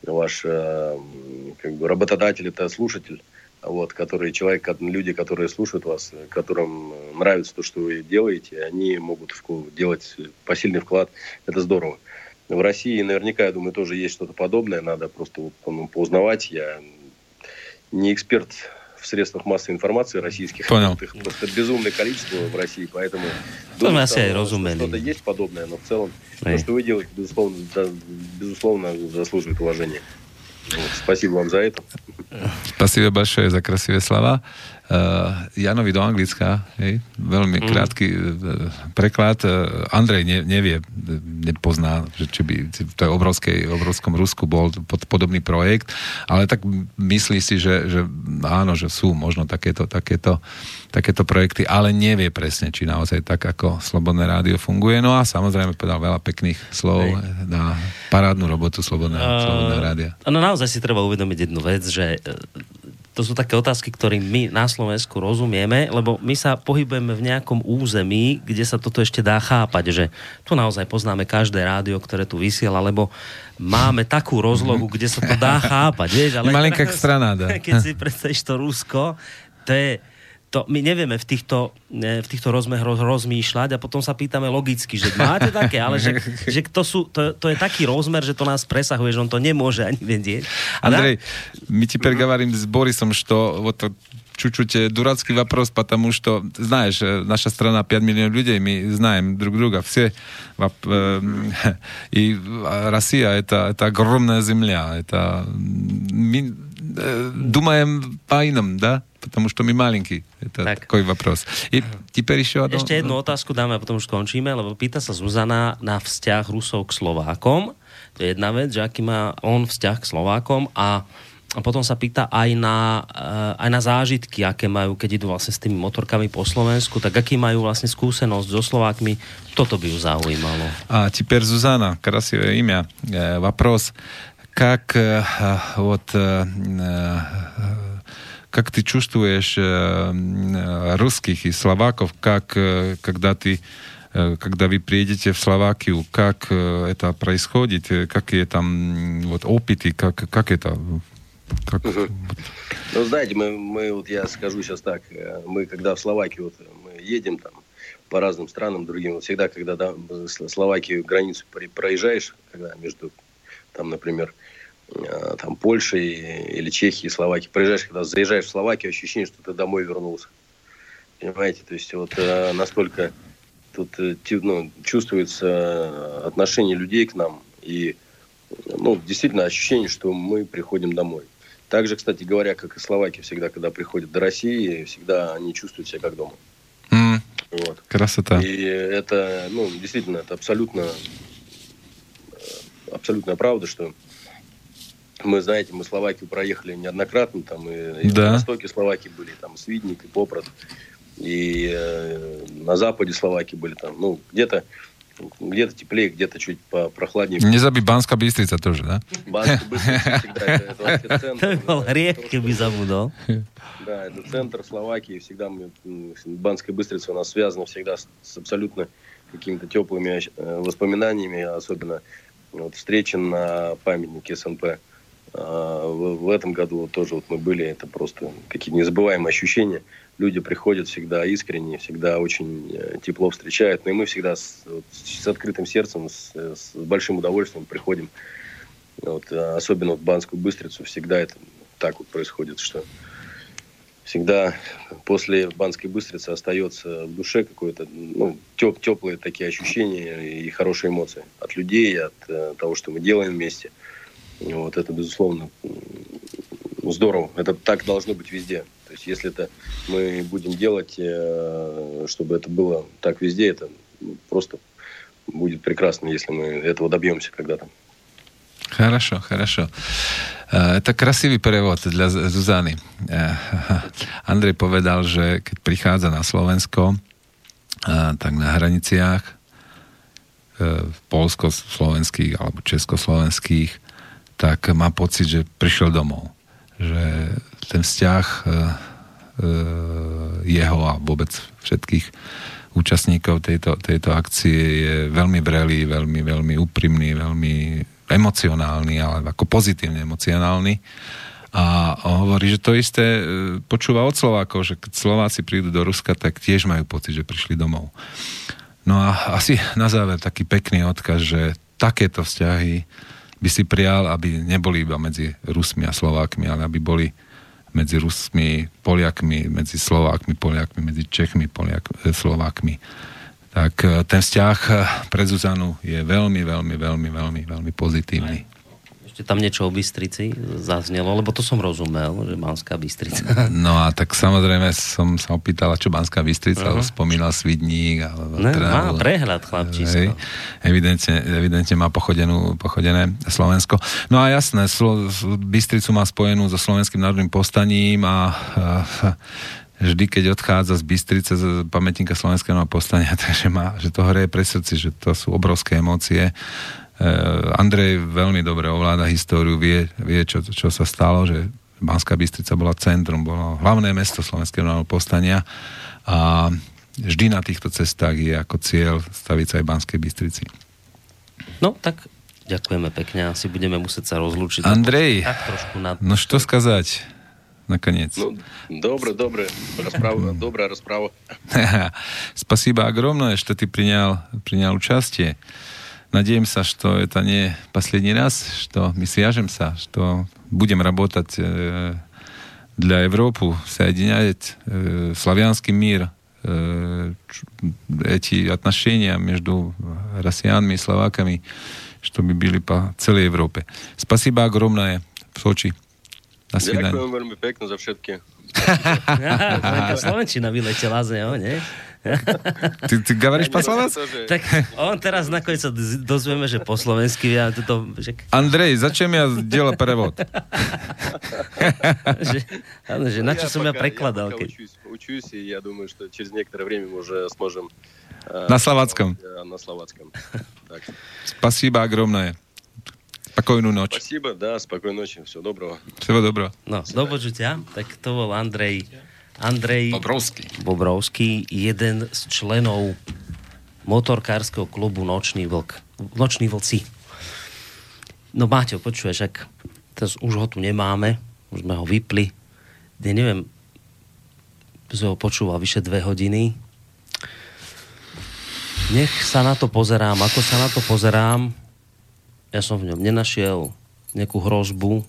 ваш э, как бы, работодатель – это слушатель, вот, который человек, люди, которые слушают вас, которым нравится то, что вы делаете, они могут делать посильный вклад. Это здорово. В России наверняка, я думаю, тоже есть что-то подобное. Надо просто ну, поузнавать. Я не эксперт в средствах массовой информации российских. Понял. Их просто безумное количество в России, поэтому ну, думаю, что что-то есть подобное, но в целом то, что вы делаете, безусловно, да, безусловно заслуживает уважения. Спасибо вам за это. Спасибо большое за красивые слова. Uh, Janovi do Anglicka, hej, veľmi mm. krátky uh, preklad. Uh, Andrej ne, nevie, nepozná, že či by v tej obrovskej, obrovskom Rusku bol pod, podobný projekt, ale tak myslí si, že, že áno, že sú možno takéto, takéto, takéto projekty, ale nevie presne, či naozaj tak, ako Slobodné rádio funguje. No a samozrejme povedal veľa pekných slov hej. na parádnu robotu Slobodného, uh, Slobodného rádia. No naozaj si treba uvedomiť jednu vec, že to sú také otázky, ktorým my na Slovensku rozumieme, lebo my sa pohybujeme v nejakom území, kde sa toto ešte dá chápať, že tu naozaj poznáme každé rádio, ktoré tu vysiela, lebo máme takú rozlohu, kde sa to dá chápať, vieš, ale... Malinká strana, dá. Keď si predstavíš to Rusko, to je to my nevieme v týchto, v týchto rozmeroch rozmýšľať a potom sa pýtame logicky, že máte také, ale že, že to, sú, to, to je taký rozmer, že to nás presahuje, že on to nemôže ani vedieť. Andrej, my ti переговорим с Борисом, что вот чуть-чуть дурацкий вопрос, потому что, знаешь, наша страна 5 миллионов людей, мы знаем друг друга, все. И Россия это, это огромная земля, это мы думаем по-иному, да? потому что my malinký. To tak. takový вопрос. I teper ešte одno... Ešte jednu otázku dáme a potom už skončíme, lebo pýta sa Zuzana na vzťah Rusov k Slovákom. To je jedna vec, že aký má on vzťah k Slovákom a a potom sa pýta aj na, eh, aj na zážitky, aké majú, keď idú vlastne s tými motorkami po Slovensku, tak aký majú vlastne skúsenosť so Slovákmi, toto by ju zaujímalo. A теперь Зузана, красивое имя, вопрос, как вот как ты чувствуешь э, русских и словаков, как э, когда ты э, когда вы приедете в Словакию, как это происходит, какие там вот опыты, как, как это? Как... Угу. Ну, знаете, мы, мы, вот я скажу сейчас так, мы когда в Словакию вот, мы едем там по разным странам другим, вот всегда, когда да, Словакию границу проезжаешь, когда между, там, например, Э, там, Польши или Чехии, Словакии. Приезжаешь, когда заезжаешь в Словакию, ощущение, что ты домой вернулся. Понимаете? То есть вот э, настолько тут э, ну, чувствуется отношение людей к нам. И ну, действительно ощущение, что мы приходим домой. Также, кстати говоря, как и словаки всегда, когда приходят до России, всегда они чувствуют себя как дома. Mm. Вот. Красота. И это, ну, действительно, это абсолютно, абсолютная правда, что мы, знаете, мы Словакию проехали неоднократно, там и, и да. на востоке Словакии были, там Свидник и Попрот, и э, на западе Словакии были там, ну, где-то где-то теплее, где-то чуть прохладнее. Не забудь, Банская Быстрица тоже, да? Банская Быстрица всегда, это вообще центр. Редко бы забудал. Да, это центр Словакии, всегда мы, Банская Быстрица у нас связана всегда с, с абсолютно какими-то теплыми э, воспоминаниями, особенно вот, встречи на памятнике СНП. А, в, этом году тоже вот мы были, это просто какие-то незабываемые ощущения. Люди приходят всегда искренне, всегда очень э, тепло встречают. Но и мы всегда с, с открытым сердцем, с, с большим удовольствием приходим. Вот, а особенно в Банскую Быстрицу всегда это так вот происходит, что всегда после Банской Быстрицы остается в душе какое-то ну, теп, теплые такие ощущения и хорошие эмоции от людей, от э, того, что мы делаем вместе – вот это, безусловно, здорово. Это так должно быть везде. То есть, если это мы будем делать, э, чтобы это было так везде, это просто будет прекрасно, если мы этого добьемся когда-то. Хорошо, хорошо. Э, это красивый перевод для Зузаны. Э, Andrej povedal, že keď prichádza na Slovensko, tak na hraniciach polsko-slovenských alebo československých, tak má pocit, že prišiel domov. Že ten vzťah e, e, jeho a vôbec všetkých účastníkov tejto, tejto akcie je veľmi vrelý, veľmi, veľmi úprimný, veľmi emocionálny, ale ako pozitívne emocionálny. A hovorí, že to isté e, počúva od Slovákov, že keď Slováci prídu do Ruska, tak tiež majú pocit, že prišli domov. No a asi na záver taký pekný odkaz, že takéto vzťahy by si prijal, aby neboli iba medzi Rusmi a Slovákmi, ale aby boli medzi Rusmi, Poliakmi, medzi Slovákmi, Poliakmi, medzi Čechmi, Poliak, e, Slovákmi. Tak e, ten vzťah pre Zuzanu je veľmi, veľmi, veľmi, veľmi, veľmi pozitívny ešte tam niečo o Bystrici zaznelo, lebo to som rozumel, že Banská Bystrica. No a tak samozrejme som sa opýtala, čo Banská Bystrica, uh-huh. spomínal Svidník. Ale ne, teda, má prehľad, chlapčisko. Hej, evidentne, evidentne má pochodenú, pochodené Slovensko. No a jasné, Slo, Bystricu má spojenú so Slovenským národným postaním a, a vždy, keď odchádza z Bystrice, z pamätníka slovenského povstania, takže má, že to hreje pre srdci, že to sú obrovské emócie Andrej veľmi dobre ovláda históriu, vie, vie čo, čo sa stalo, že Banská Bystrica bola centrum, bolo hlavné mesto Slovenského národného povstania a vždy na týchto cestách je ako cieľ staviť sa aj Banskej Bystrici. No, tak ďakujeme pekne, asi budeme musieť sa rozlúčiť. Andrej, tak trošku na... no čo skazať? Наконец. Ну, добро, добро. Расправа, добрая расправа. Спасибо огромное, что ты принял, принял участие. Надеемся, что это не последний раз, что мы свяжемся, что будем работать э, для Европы, соединять э, славянский мир, э, эти отношения между россиянами и словаками, чтобы были по целой Европе. Спасибо огромное в Сочи. До свидания. Veľmi pekne za všetky. Slovenčina vyletela z neho, nie? Ty, ty говоришь по-словensky? Tak on teraz nakoniec sa dozvieme, že po slovensky ja toto... Že... Andrej, začem ja делать перевод? že, áno, že na čo som ja prekladal? Keď... Учусь, учусь, и я думаю, что через некоторое время мы уже сможем... На словацком? На словацком. Так. Спасибо огромное. Spokojnú noč. Спасибо, да, спокойной ночи. Всего доброго. Всего доброго. No, do počutia. Tak to bol Andrej Andrej Bobrovský. Bobrovský, jeden z členov motorkárskeho klubu Nočný vlk. Nočný vlci. No Máťo, počuješ, ak teraz už ho tu nemáme, už sme ho vypli. Ja neviem, som ho počúval vyše dve hodiny. Nech sa na to pozerám, ako sa na to pozerám. Ja som v ňom nenašiel nejakú hrozbu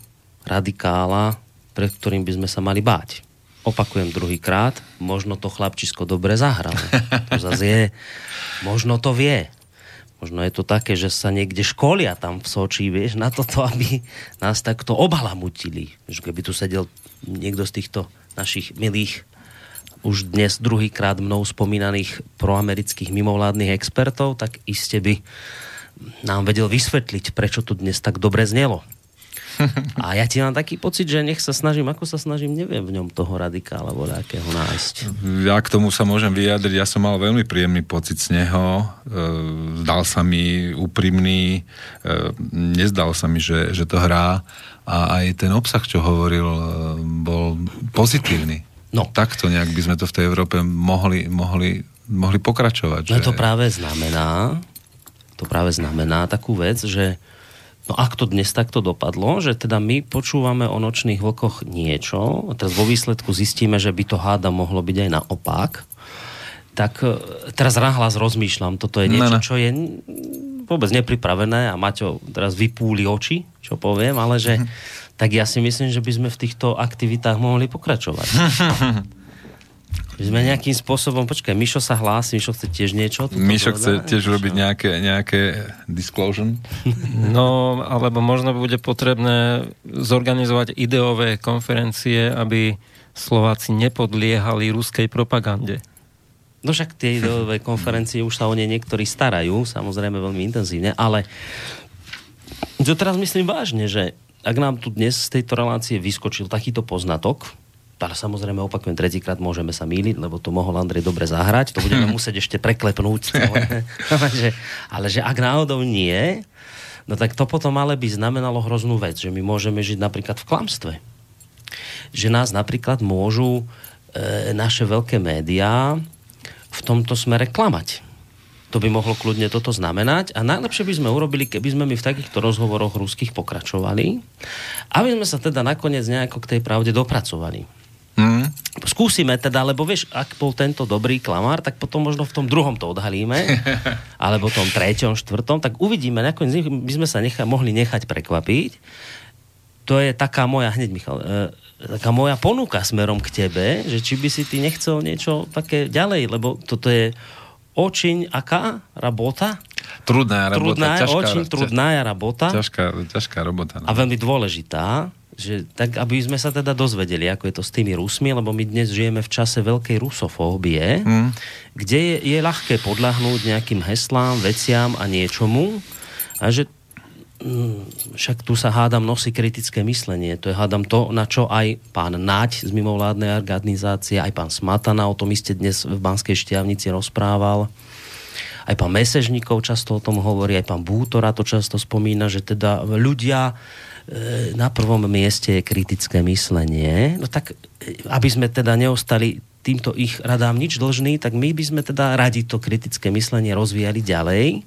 radikála, pred ktorým by sme sa mali báť opakujem druhýkrát, možno to chlapčisko dobre zahral. To zase je, možno to vie. Možno je to také, že sa niekde školia tam v Soči, vieš, na toto, aby nás takto obalamutili. Že keby tu sedel niekto z týchto našich milých už dnes druhýkrát mnou spomínaných proamerických mimovládnych expertov, tak iste by nám vedel vysvetliť, prečo tu dnes tak dobre znelo. A ja ti mám taký pocit, že nech sa snažím, ako sa snažím, neviem v ňom toho radikála voľakého nájsť. Ja k tomu sa môžem vyjadriť, ja som mal veľmi príjemný pocit z neho, e, zdal sa mi úprimný, e, nezdal sa mi, že, že to hrá a aj ten obsah, čo hovoril, e, bol pozitívny. No. Takto nejak by sme to v tej Európe mohli, mohli, mohli pokračovať. No že... to práve znamená, to práve znamená takú vec, že No ak to dnes takto dopadlo, že teda my počúvame o nočných vlkoch niečo, a teraz vo výsledku zistíme, že by to háda mohlo byť aj naopak, tak e, teraz nahlas rozmýšľam, toto je niečo, čo je vôbec nepripravené a Maťo teraz vypúli oči, čo poviem, ale že tak ja si myslím, že by sme v týchto aktivitách mohli pokračovať. My sme nejakým spôsobom, počkaj, Mišo sa hlási, Mišo chce tiež niečo? Mišo chce tiež robiť nejaké, nejaké disclosure? No, alebo možno bude potrebné zorganizovať ideové konferencie, aby Slováci nepodliehali ruskej propagande. No však tie ideové konferencie už sa o ne niektorí starajú, samozrejme veľmi intenzívne, ale to teraz myslím vážne, že ak nám tu dnes z tejto relácie vyskočil takýto poznatok, ale samozrejme opakujem tretíkrát, môžeme sa míliť, lebo to mohol Andrej dobre zahrať, to budeme musieť ešte preklepnúť. ale, že, ale že ak náhodou nie, no tak to potom ale by znamenalo hroznú vec, že my môžeme žiť napríklad v klamstve. Že nás napríklad môžu e, naše veľké médiá v tomto smere klamať. To by mohlo kľudne toto znamenať a najlepšie by sme urobili, keby sme my v takýchto rozhovoroch ruských pokračovali, aby sme sa teda nakoniec nejako k tej pravde dopracovali. Mm. Skúsime teda, lebo vieš, ak bol tento dobrý klamár, tak potom možno v tom druhom to odhalíme, alebo tom treťom, štvrtom, tak uvidíme, nakoniec by sme sa nechá, mohli nechať prekvapiť. To je taká moja, hneď Michal, e, taká moja ponuka smerom k tebe, že či by si ty nechcel niečo také ďalej, lebo toto je očiň aká robota? Trudná robota. Trudná, ťažká, očiň trudná robota. Ťažká, ťažká robota. No. A veľmi dôležitá, že tak, aby sme sa teda dozvedeli, ako je to s tými Rusmi, lebo my dnes žijeme v čase veľkej rusofóbie, mm. kde je, je ľahké podľahnúť nejakým heslám, veciam a niečomu a že mm, však tu sa hádam nosí kritické myslenie. To je hádam to, na čo aj pán Naď z mimovládnej organizácie, aj pán Smatana o tom iste dnes v Banskej štiavnici rozprával. Aj pán Mesežníkov často o tom hovorí, aj pán Bútora to často spomína, že teda ľudia na prvom mieste je kritické myslenie, no tak e, aby sme teda neostali týmto ich radám nič dlžný, tak my by sme teda radi to kritické myslenie rozvíjali ďalej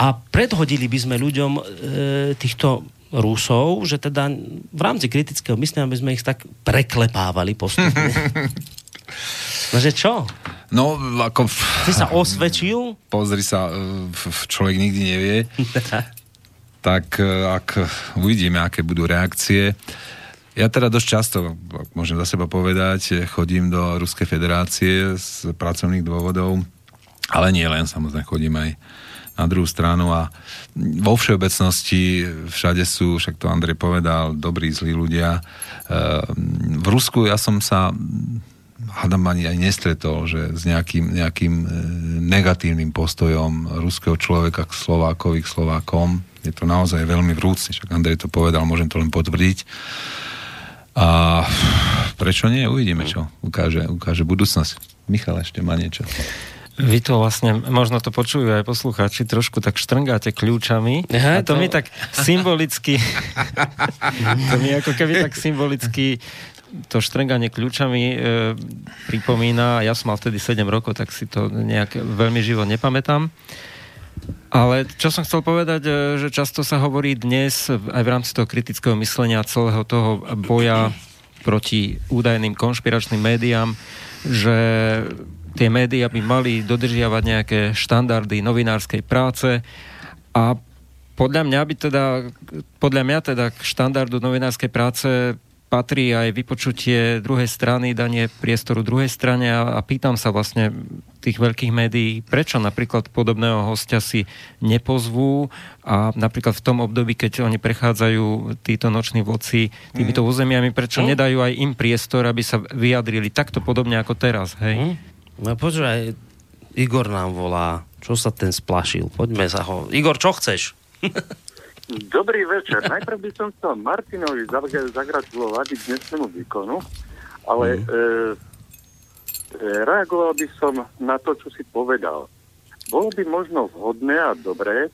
a predhodili by sme ľuďom e, týchto Rusov, že teda v rámci kritického myslenia by sme ich tak preklepávali postupne. no že čo? No, ako... Ty sa osvedčil? Pozri sa, e, človek nikdy nevie. tak e, ak uvidíme, aké budú reakcie. Ja teda dosť často, môžem za seba povedať, chodím do Ruskej federácie z pracovných dôvodov, ale nie len, samozrejme chodím aj na druhú stranu a vo všeobecnosti všade sú, však to Andrej povedal, dobrí, zlí ľudia. E, v Rusku ja som sa hádam ani aj nestretol, že s nejakým, nejakým e, negatívnym postojom ruského človeka k Slovákovi, k Slovákom. Je to naozaj veľmi vrúcne, však Andrej to povedal, môžem to len potvrdiť. A prečo nie? Uvidíme, čo ukáže, ukáže budúcnosť. Michal ešte má niečo. Vy to vlastne, možno to počujú aj poslucháči, trošku tak štrngáte kľúčami. Aha, a to, to mi tak symbolicky, to mi ako keby tak symbolicky to štrenganie kľúčami e, pripomína, ja som mal vtedy 7 rokov, tak si to nejak veľmi živo nepamätám. Ale čo som chcel povedať, e, že často sa hovorí dnes aj v rámci toho kritického myslenia celého toho boja proti údajným konšpiračným médiám, že tie médiá by mali dodržiavať nejaké štandardy novinárskej práce. A podľa mňa by teda, podľa mňa teda k štandardu novinárskej práce patrí aj vypočutie druhej strany, danie priestoru druhej strane a, a pýtam sa vlastne tých veľkých médií, prečo napríklad podobného hostia si nepozvú a napríklad v tom období, keď oni prechádzajú títo noční voci týmito mm. územiami, prečo mm. nedajú aj im priestor, aby sa vyjadrili takto podobne ako teraz, hej? Mm. No počúvaj, Igor nám volá, čo sa ten splašil, poďme sa ho. Igor, čo chceš? Dobrý večer. Najprv by som chcel Martinovi zagratulovať k dnesnému výkonu, ale mm. e, reagoval by som na to, čo si povedal. Bolo by možno vhodné a dobré e,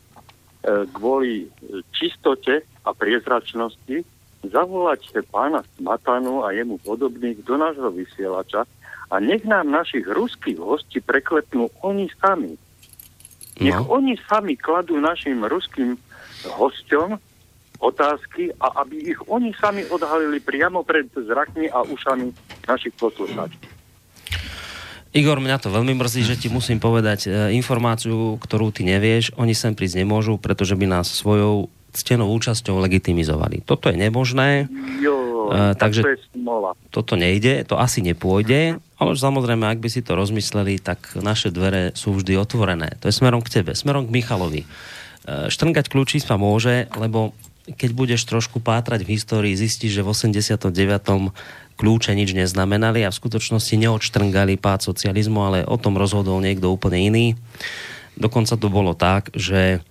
kvôli čistote a priezračnosti zavolať pána Smatanu a jemu podobných do nášho vysielača a nech nám našich ruských hostí preklepnú oni sami. Nech no. oni sami kladú našim ruským hosťom otázky a aby ich oni sami odhalili priamo pred zrakmi a ušami našich poslucháčov. Igor, mňa to veľmi mrzí, že ti musím povedať e, informáciu, ktorú ty nevieš. Oni sem prísť nemôžu, pretože by nás svojou ctenou účasťou legitimizovali. Toto je nemožné. Jo, e, takže to je toto nejde, to asi nepôjde, ale samozrejme, ak by si to rozmysleli, tak naše dvere sú vždy otvorené. To je smerom k tebe, smerom k Michalovi. E, štrngať kľúčispa môže, lebo keď budeš trošku pátrať v histórii, zistíš, že v 89. kľúče nič neznamenali a v skutočnosti neodštrngali pád socializmu, ale o tom rozhodol niekto úplne iný. Dokonca to bolo tak, že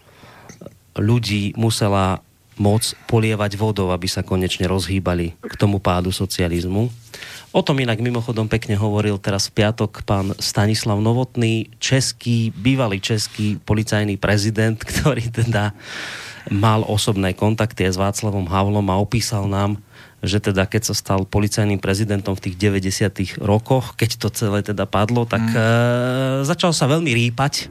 ľudí musela moc polievať vodou, aby sa konečne rozhýbali k tomu pádu socializmu. O tom inak mimochodom pekne hovoril teraz v piatok pán Stanislav Novotný, český, bývalý český policajný prezident, ktorý teda mal osobné kontakty s Václavom Havlom a opísal nám, že teda keď sa stal policajným prezidentom v tých 90 rokoch, keď to celé teda padlo, tak mm. e, začal sa veľmi rýpať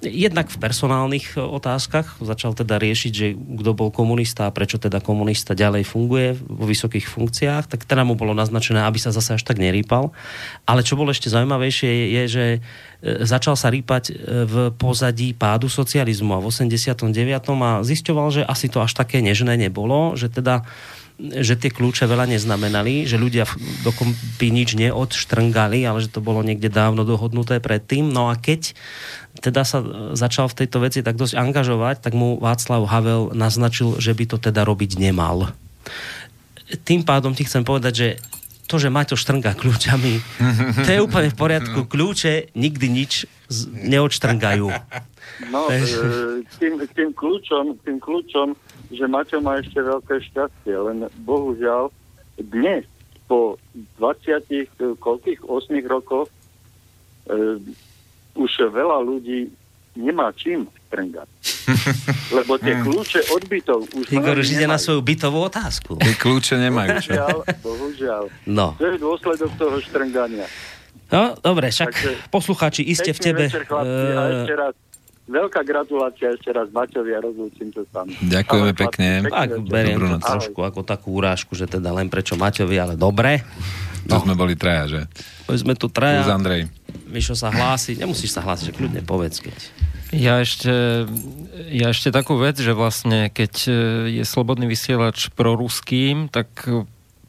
jednak v personálnych e, otázkach začal teda riešiť, že kto bol komunista a prečo teda komunista ďalej funguje vo vysokých funkciách, tak teda mu bolo naznačené, aby sa zase až tak nerýpal. Ale čo bolo ešte zaujímavejšie je, že e, začal sa rýpať e, v pozadí pádu socializmu a v 89. a zisťoval, že asi to až také nežné nebolo, že teda že tie kľúče veľa neznamenali, že ľudia dokopy nič neodštrngali, ale že to bolo niekde dávno dohodnuté predtým. No a keď teda sa začal v tejto veci tak dosť angažovať, tak mu Václav Havel naznačil, že by to teda robiť nemal. Tým pádom ti chcem povedať, že to, že Maťo štrnga kľúčami, to je úplne v poriadku. Kľúče nikdy nič neodštrngajú. No, e, tým, tým, kľúčom, tým kľúčom že Maťo má ešte veľké šťastie, len bohužiaľ dnes po 20 e, koľkých 8 rokoch e, už veľa ľudí nemá čím strngať. Lebo tie hmm. kľúče od bytov už Igor už ide na svoju bytovú otázku. Tie kľúče nemajú. Bohužiaľ, bohužiaľ. No. To je dôsledok toho štrngania. No, dobre, však Takže, poslucháči, iste v tebe... Večer, chlapci, uh... a ešte raz veľká gratulácia ešte raz Maťovi a rozlúčim sa tam. Ďakujeme ale, pekne. Tak beriem to trošku ako takú úrážku, že teda len prečo Maťovi, ale dobre. No. To sme boli traja, že? Boli sme tu traja. Plus Andrej. Mišo sa hlási, nemusíš sa hlásiť, že kľudne povedz, keď... Ja ešte, ja ešte takú vec, že vlastne keď e, je slobodný vysielač proruským, tak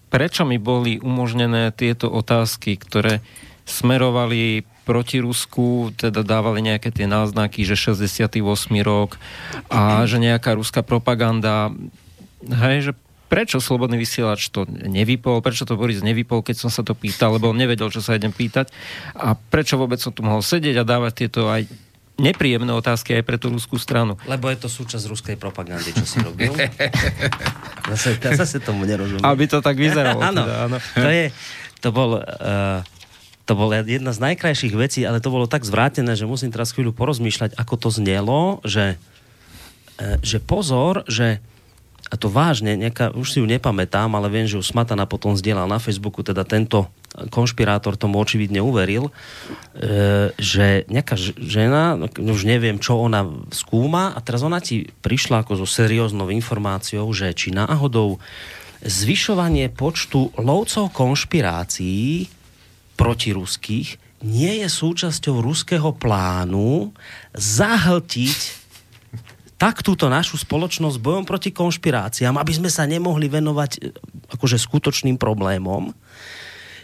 prečo mi boli umožnené tieto otázky, ktoré smerovali proti Rusku, teda dávali nejaké tie náznaky, že 68. rok a že nejaká ruská propaganda, hej, že prečo Slobodný vysielač to nevypol, prečo to Boris nevypol, keď som sa to pýtal, lebo on nevedel, čo sa idem pýtať a prečo vôbec som tu mohol sedieť a dávať tieto aj nepríjemné otázky aj pre tú ruskú stranu. Lebo je to súčasť ruskej propagandy, čo si robil. zase, ja zase tomu nerozumiem. Aby to tak vyzeralo. áno, teda. To, je, to bol uh, to bola jedna z najkrajších vecí, ale to bolo tak zvrátené, že musím teraz chvíľu porozmýšľať, ako to znelo, že, e, že pozor, že a to vážne, nejaká, už si ju nepamätám, ale viem, že ju Smatana potom zdieľal na Facebooku, teda tento konšpirátor tomu očividne uveril, e, že nejaká žena, no, už neviem, čo ona skúma a teraz ona ti prišla ako so serióznou informáciou, že či náhodou zvyšovanie počtu lovcov konšpirácií protiruských nie je súčasťou ruského plánu zahltiť tak túto našu spoločnosť bojom proti konšpiráciám, aby sme sa nemohli venovať e, akože skutočným problémom.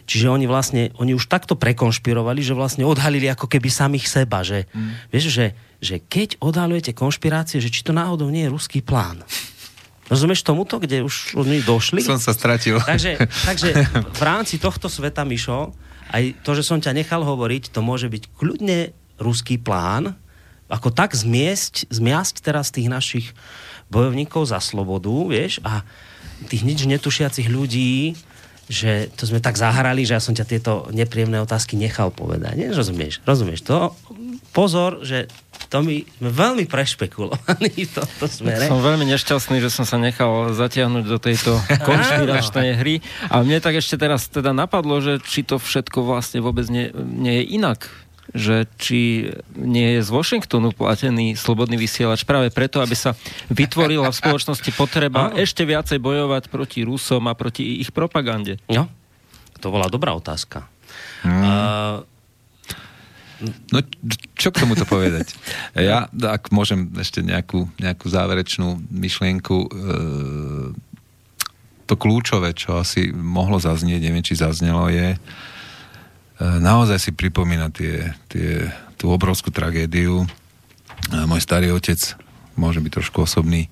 Čiže oni vlastne, oni už takto prekonšpirovali, že vlastne odhalili ako keby samých seba, že, mm. vieš, že, že keď odhalujete konšpirácie, že či to náhodou nie je ruský plán. Rozumieš tomuto, kde už oni došli? Som sa stratil. Takže, takže v rámci tohto sveta, Mišo, aj to, že som ťa nechal hovoriť, to môže byť kľudne ruský plán, ako tak zmiesť, zmiasť teraz tých našich bojovníkov za slobodu, vieš, a tých nič netušiacich ľudí, že to sme tak zahrali, že ja som ťa tieto nepríjemné otázky nechal povedať. Nie? Rozumieš? Rozumieš to? Pozor, že to mi sme veľmi prešpekulovaní v tomto smere. Som veľmi nešťastný, že som sa nechal zatiahnuť do tejto konšpiračnej hry. A mne tak ešte teraz teda napadlo, že či to všetko vlastne vôbec nie, nie je inak že či nie je z Washingtonu platený slobodný vysielač práve preto, aby sa vytvorila v spoločnosti potreba ešte viacej bojovať proti Rusom a proti ich propagande. No, to bola dobrá otázka. Hmm. Uh, No, čo k tomuto povedať? Ja, ak môžem ešte nejakú, nejakú záverečnú myšlienku, e, to kľúčové, čo asi mohlo zaznieť, neviem, či zaznelo, je e, naozaj si pripomína tie, tie, tú obrovskú tragédiu. E, môj starý otec, môže byť trošku osobný,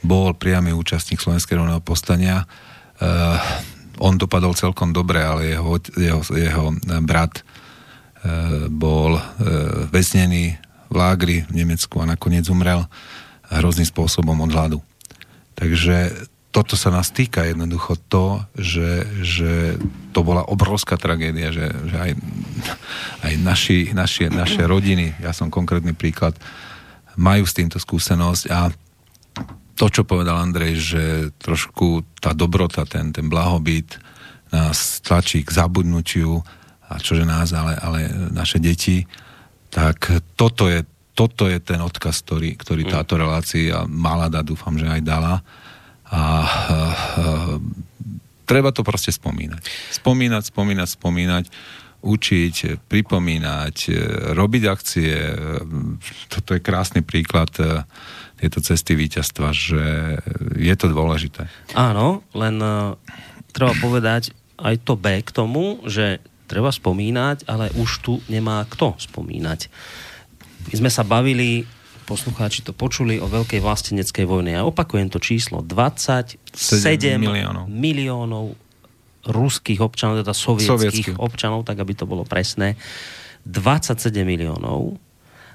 bol priamy účastník Slovenského rovného povstania. On dopadol celkom dobre, ale jeho, jeho, jeho brat E, bol e, väznený v lágri v Nemecku a nakoniec umrel hrozným spôsobom od hladu. Takže toto sa nás týka jednoducho to, že, že to bola obrovská tragédia, že, že aj, aj naši, naši, naše rodiny, ja som konkrétny príklad, majú s týmto skúsenosť a to, čo povedal Andrej, že trošku tá dobrota, ten, ten blahobyt nás tlačí k zabudnutiu a čože nás, ale, ale naše deti, tak toto je, toto je ten odkaz, ktorý, ktorý táto relácia mala dať, dúfam, že aj dala a, a, a treba to proste spomínať. Spomínať, spomínať, spomínať, učiť, pripomínať, robiť akcie. Toto je krásny príklad e, tieto cesty víťazstva, že je to dôležité. Áno, len uh, treba povedať aj to B k tomu, že treba spomínať, ale už tu nemá kto spomínať. My sme sa bavili poslucháči to počuli o veľkej vlasteneckej vojne. Ja opakujem to číslo. 27 miliónov. miliónov ruských občanov, teda sovietských občanov, tak aby to bolo presné. 27 miliónov.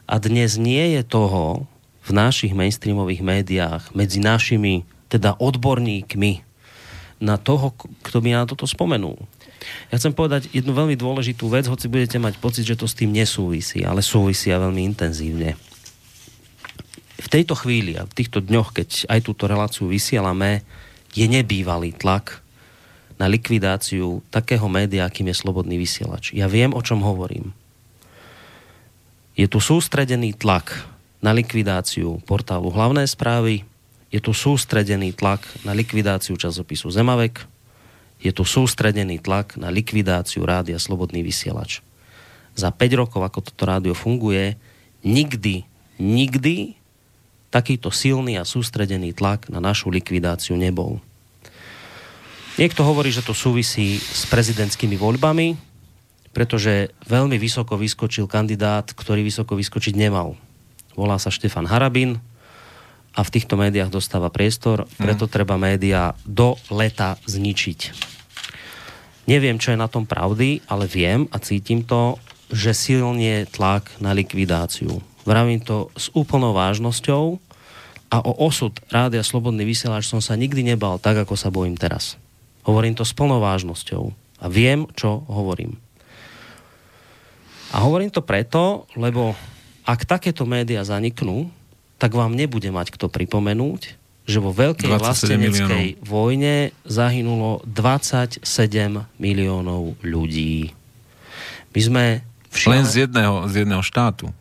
A dnes nie je toho v našich mainstreamových médiách medzi našimi teda odborníkmi na toho, kto by na toto spomenul. Ja chcem povedať jednu veľmi dôležitú vec, hoci budete mať pocit, že to s tým nesúvisí, ale súvisí a veľmi intenzívne v tejto chvíli a v týchto dňoch, keď aj túto reláciu vysielame, je nebývalý tlak na likvidáciu takého média, akým je Slobodný vysielač. Ja viem, o čom hovorím. Je tu sústredený tlak na likvidáciu portálu Hlavné správy, je tu sústredený tlak na likvidáciu časopisu Zemavek, je tu sústredený tlak na likvidáciu rádia Slobodný vysielač. Za 5 rokov, ako toto rádio funguje, nikdy, nikdy takýto silný a sústredený tlak na našu likvidáciu nebol. Niekto hovorí, že to súvisí s prezidentskými voľbami, pretože veľmi vysoko vyskočil kandidát, ktorý vysoko vyskočiť nemal. Volá sa Štefan Harabin a v týchto médiách dostáva priestor, preto mm. treba médiá do leta zničiť. Neviem, čo je na tom pravdy, ale viem a cítim to, že silnie tlak na likvidáciu. Vravím to s úplnou vážnosťou a o osud Rádia Slobodný vysielač som sa nikdy nebal tak, ako sa bojím teraz. Hovorím to s plnou vážnosťou a viem, čo hovorím. A hovorím to preto, lebo ak takéto médiá zaniknú, tak vám nebude mať kto pripomenúť, že vo veľkej vlasteneckej miliónov. vojne zahynulo 27 miliónov ľudí. My sme... Všia... Len z jedného, z jedného štátu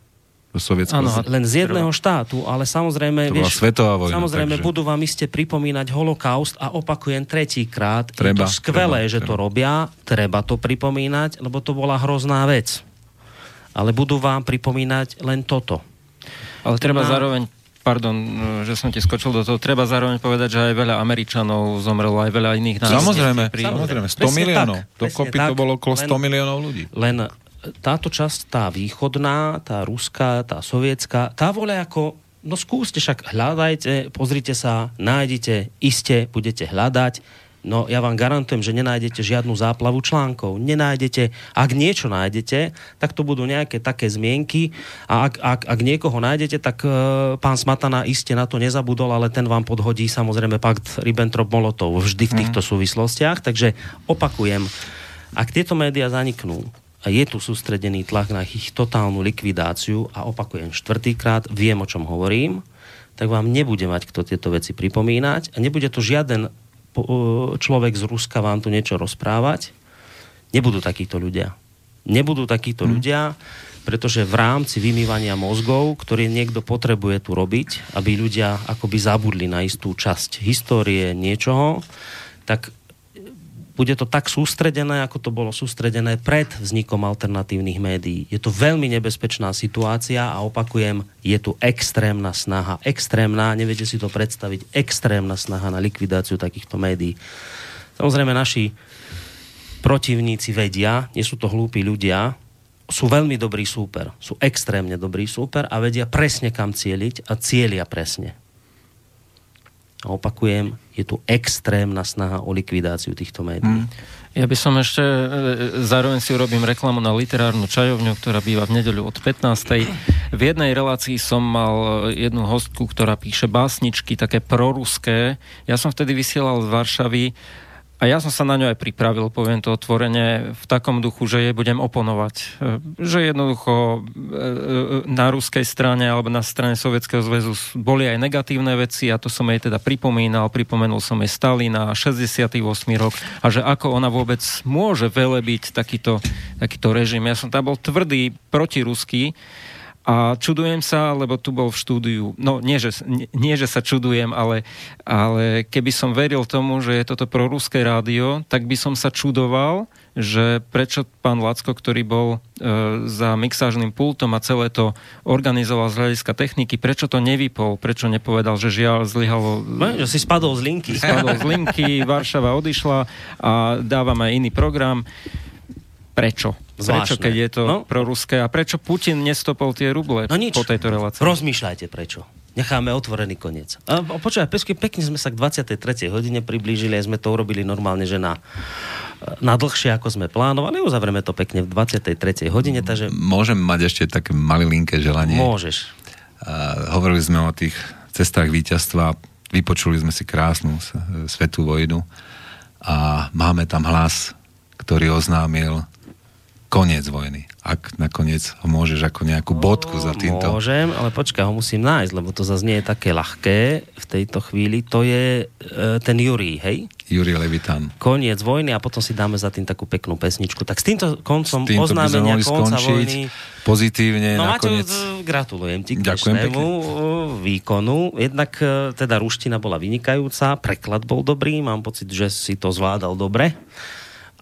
Áno, len z jedného štátu, ale samozrejme, to vieš, svetová vojna, samozrejme takže... budú vám iste pripomínať holokaust a opakujem tretíkrát. Je to skvelé, treba, že treba. to robia, treba to pripomínať, lebo to bola hrozná vec. Ale budú vám pripomínať len toto. Ale treba Na... zároveň pardon, že som ti skočil do toho, treba zároveň povedať, že aj veľa Američanov zomrelo, aj veľa iných národov. Samozrejme, pri... samozrejme, 100 miliónov. Dokopy to bolo okolo 100 len, miliónov ľudí. Len táto časť, tá východná, tá ruská, tá sovietská, tá voľa ako, no skúste však, hľadajte, pozrite sa, nájdete, iste budete hľadať, No ja vám garantujem, že nenájdete žiadnu záplavu článkov. Nenájdete, ak niečo nájdete, tak to budú nejaké také zmienky a ak, ak, ak niekoho nájdete, tak e, pán Smatana iste na to nezabudol, ale ten vám podhodí samozrejme pakt Ribbentrop-Molotov vždy v mhm. týchto súvislostiach. Takže opakujem, ak tieto médiá zaniknú, a je tu sústredený tlak na ich totálnu likvidáciu a opakujem štvrtýkrát, viem o čom hovorím, tak vám nebude mať kto tieto veci pripomínať a nebude to žiaden človek z Ruska vám tu niečo rozprávať. Nebudú takíto ľudia. Nebudú takíto hmm. ľudia, pretože v rámci vymývania mozgov, ktorý niekto potrebuje tu robiť, aby ľudia akoby zabudli na istú časť histórie niečoho, tak bude to tak sústredené, ako to bolo sústredené pred vznikom alternatívnych médií. Je to veľmi nebezpečná situácia a opakujem, je tu extrémna snaha, extrémna, neviete si to predstaviť, extrémna snaha na likvidáciu takýchto médií. Samozrejme, naši protivníci vedia, nie sú to hlúpi ľudia, sú veľmi dobrí súper, sú extrémne dobrí súper a vedia presne kam cieliť a cieľia presne. Sa opakujem, je tu extrémna snaha o likvidáciu týchto médií. Mm. Ja by som ešte, e, zároveň si urobím reklamu na literárnu čajovňu, ktorá býva v nedeľu od 15. V jednej relácii som mal jednu hostku, ktorá píše básničky, také proruské. Ja som vtedy vysielal z Varšavy a ja som sa na ňu aj pripravil, poviem to otvorene, v takom duchu, že jej budem oponovať. E, že jednoducho e, e, na ruskej strane alebo na strane Sovietskeho zväzu boli aj negatívne veci a to som jej teda pripomínal. Pripomenul som jej Stalina, 68. rok a že ako ona vôbec môže velebiť takýto, takýto režim. Ja som tam bol tvrdý protiruský, a čudujem sa, lebo tu bol v štúdiu, no nie, že, nie, nie, že sa čudujem, ale, ale keby som veril tomu, že je toto proruské rádio, tak by som sa čudoval, že prečo pán Lacko, ktorý bol e, za mixážnym pultom a celé to organizoval z hľadiska techniky, prečo to nevypol, prečo nepovedal, že žiaľ zlyhalo... No, že si spadol z linky. Spadol z linky, Varšava odišla a dávame iný program. Prečo? Zvláštne. Prečo, keď je to no? proruské? A prečo Putin nestopol tie ruble no nič. po tejto relácii? Rozmýšľajte prečo. Necháme otvorený koniec. A, počúvaj, pesky, pekne sme sa k 23. hodine priblížili a sme to urobili normálne, že na, na dlhšie, ako sme plánovali. Uzavrieme to pekne v 23. hodine. Takže... Môžem mať ešte také malilinké želanie? Môžeš. A, hovorili sme o tých cestách víťazstva, vypočuli sme si krásnu svetú vojnu a máme tam hlas, ktorý oznámil koniec vojny. Ak nakoniec ho môžeš ako nejakú bodku za týmto... Môžem, ale počkaj, ho musím nájsť, lebo to zase nie je také ľahké v tejto chvíli. To je e, ten Jurij, hej? Jurij Levitan. Koniec vojny a potom si dáme za tým takú peknú pesničku. Tak s týmto koncom s týmto oznámenia konca vojny... pozitívne no, nakoniec... Maťo, gratulujem ti k Ďakujem dnešnému výkonu. Jednak e, teda ruština bola vynikajúca, preklad bol dobrý, mám pocit, že si to zvládal dobre.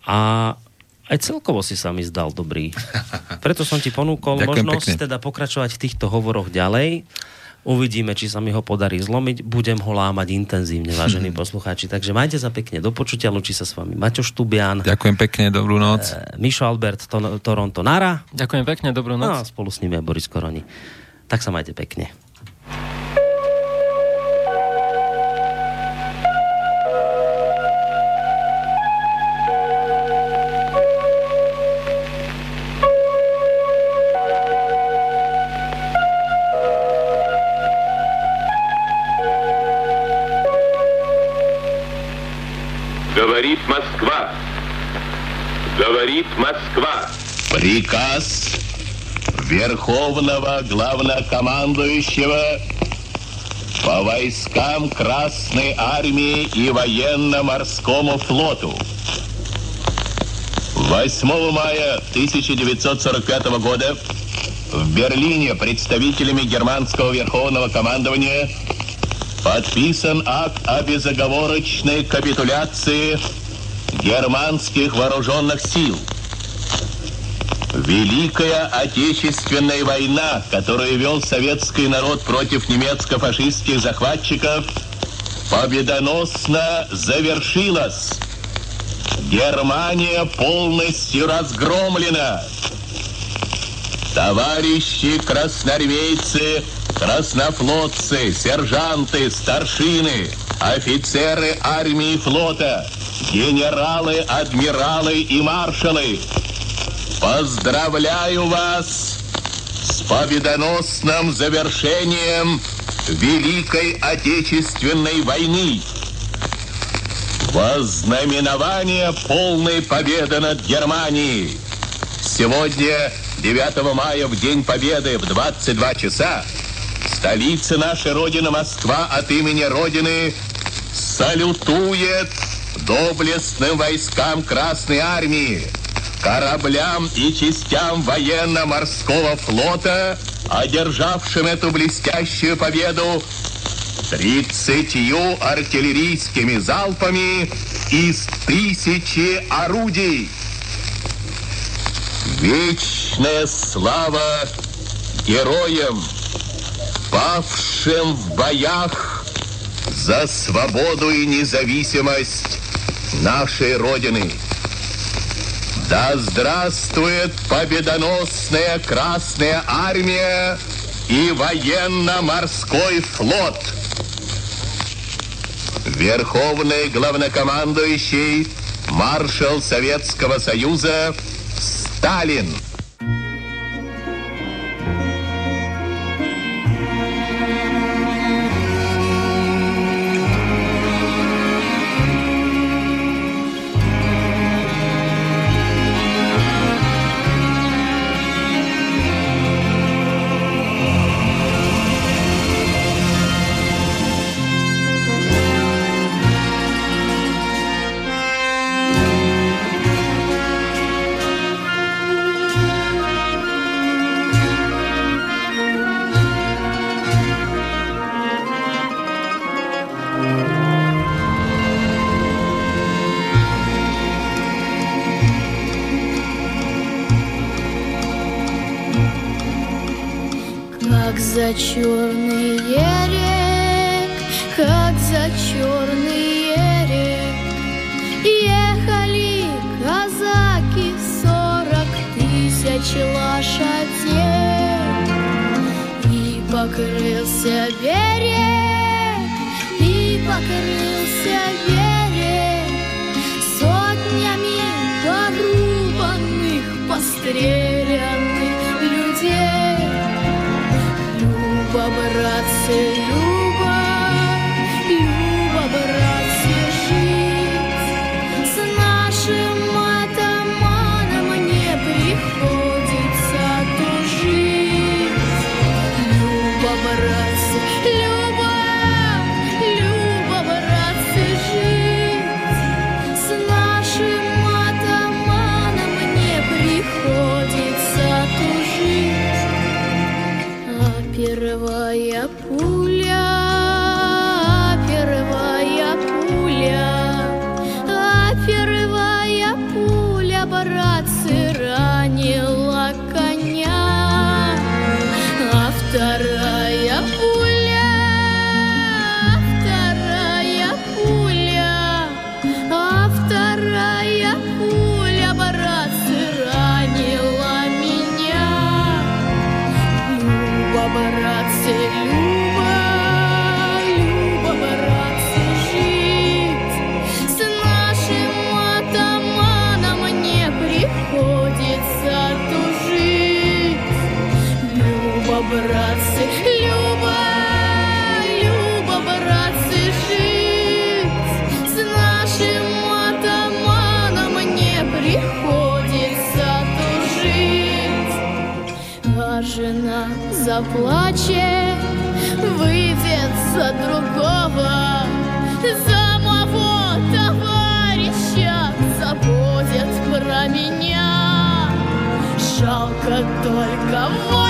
A aj celkovo si sa mi zdal dobrý. Preto som ti ponúkol Ďakujem možnosť pekne. teda pokračovať v týchto hovoroch ďalej. Uvidíme, či sa mi ho podarí zlomiť. Budem ho lámať intenzívne, vážení poslucháči. Takže majte sa pekne do počutia. Lučí sa s vami Maťo Štubian. Ďakujem pekne, dobrú noc. E, Mišo Albert, to, Toronto Nara. Ďakujem pekne, dobrú noc. No a spolu s nimi je Boris Koroni. Tak sa majte pekne. Москва. Приказ Верховного Главнокомандующего по войскам Красной Армии и Военно-Морскому флоту. 8 мая 1945 года в Берлине представителями германского Верховного командования подписан акт о безоговорочной капитуляции германских вооруженных сил. Великая Отечественная война, которую вел советский народ против немецко-фашистских захватчиков, победоносно завершилась. Германия полностью разгромлена. Товарищи красноармейцы краснофлотцы, сержанты, старшины, офицеры армии и флота, генералы, адмиралы и маршалы. Поздравляю вас с победоносным завершением Великой Отечественной войны. Вознаменование полной победы над Германией. Сегодня, 9 мая, в День Победы, в 22 часа, Столица нашей Родины Москва от имени Родины салютует доблестным войскам Красной Армии, кораблям и частям военно-морского флота, одержавшим эту блестящую победу тридцатью артиллерийскими залпами из тысячи орудий. Вечная слава героям! павшим в боях за свободу и независимость нашей Родины. Да здравствует победоносная Красная Армия и военно-морской флот! Верховный главнокомандующий маршал Советского Союза Сталин. Как за черный ерек, как за черный ерек, Ехали казаки сорок тысяч лошадей. И покрылся берег, и покрылся берег Сотнями порубанных пострелян say. за другого, за моего товарища забудет про меня. Жалко только вот.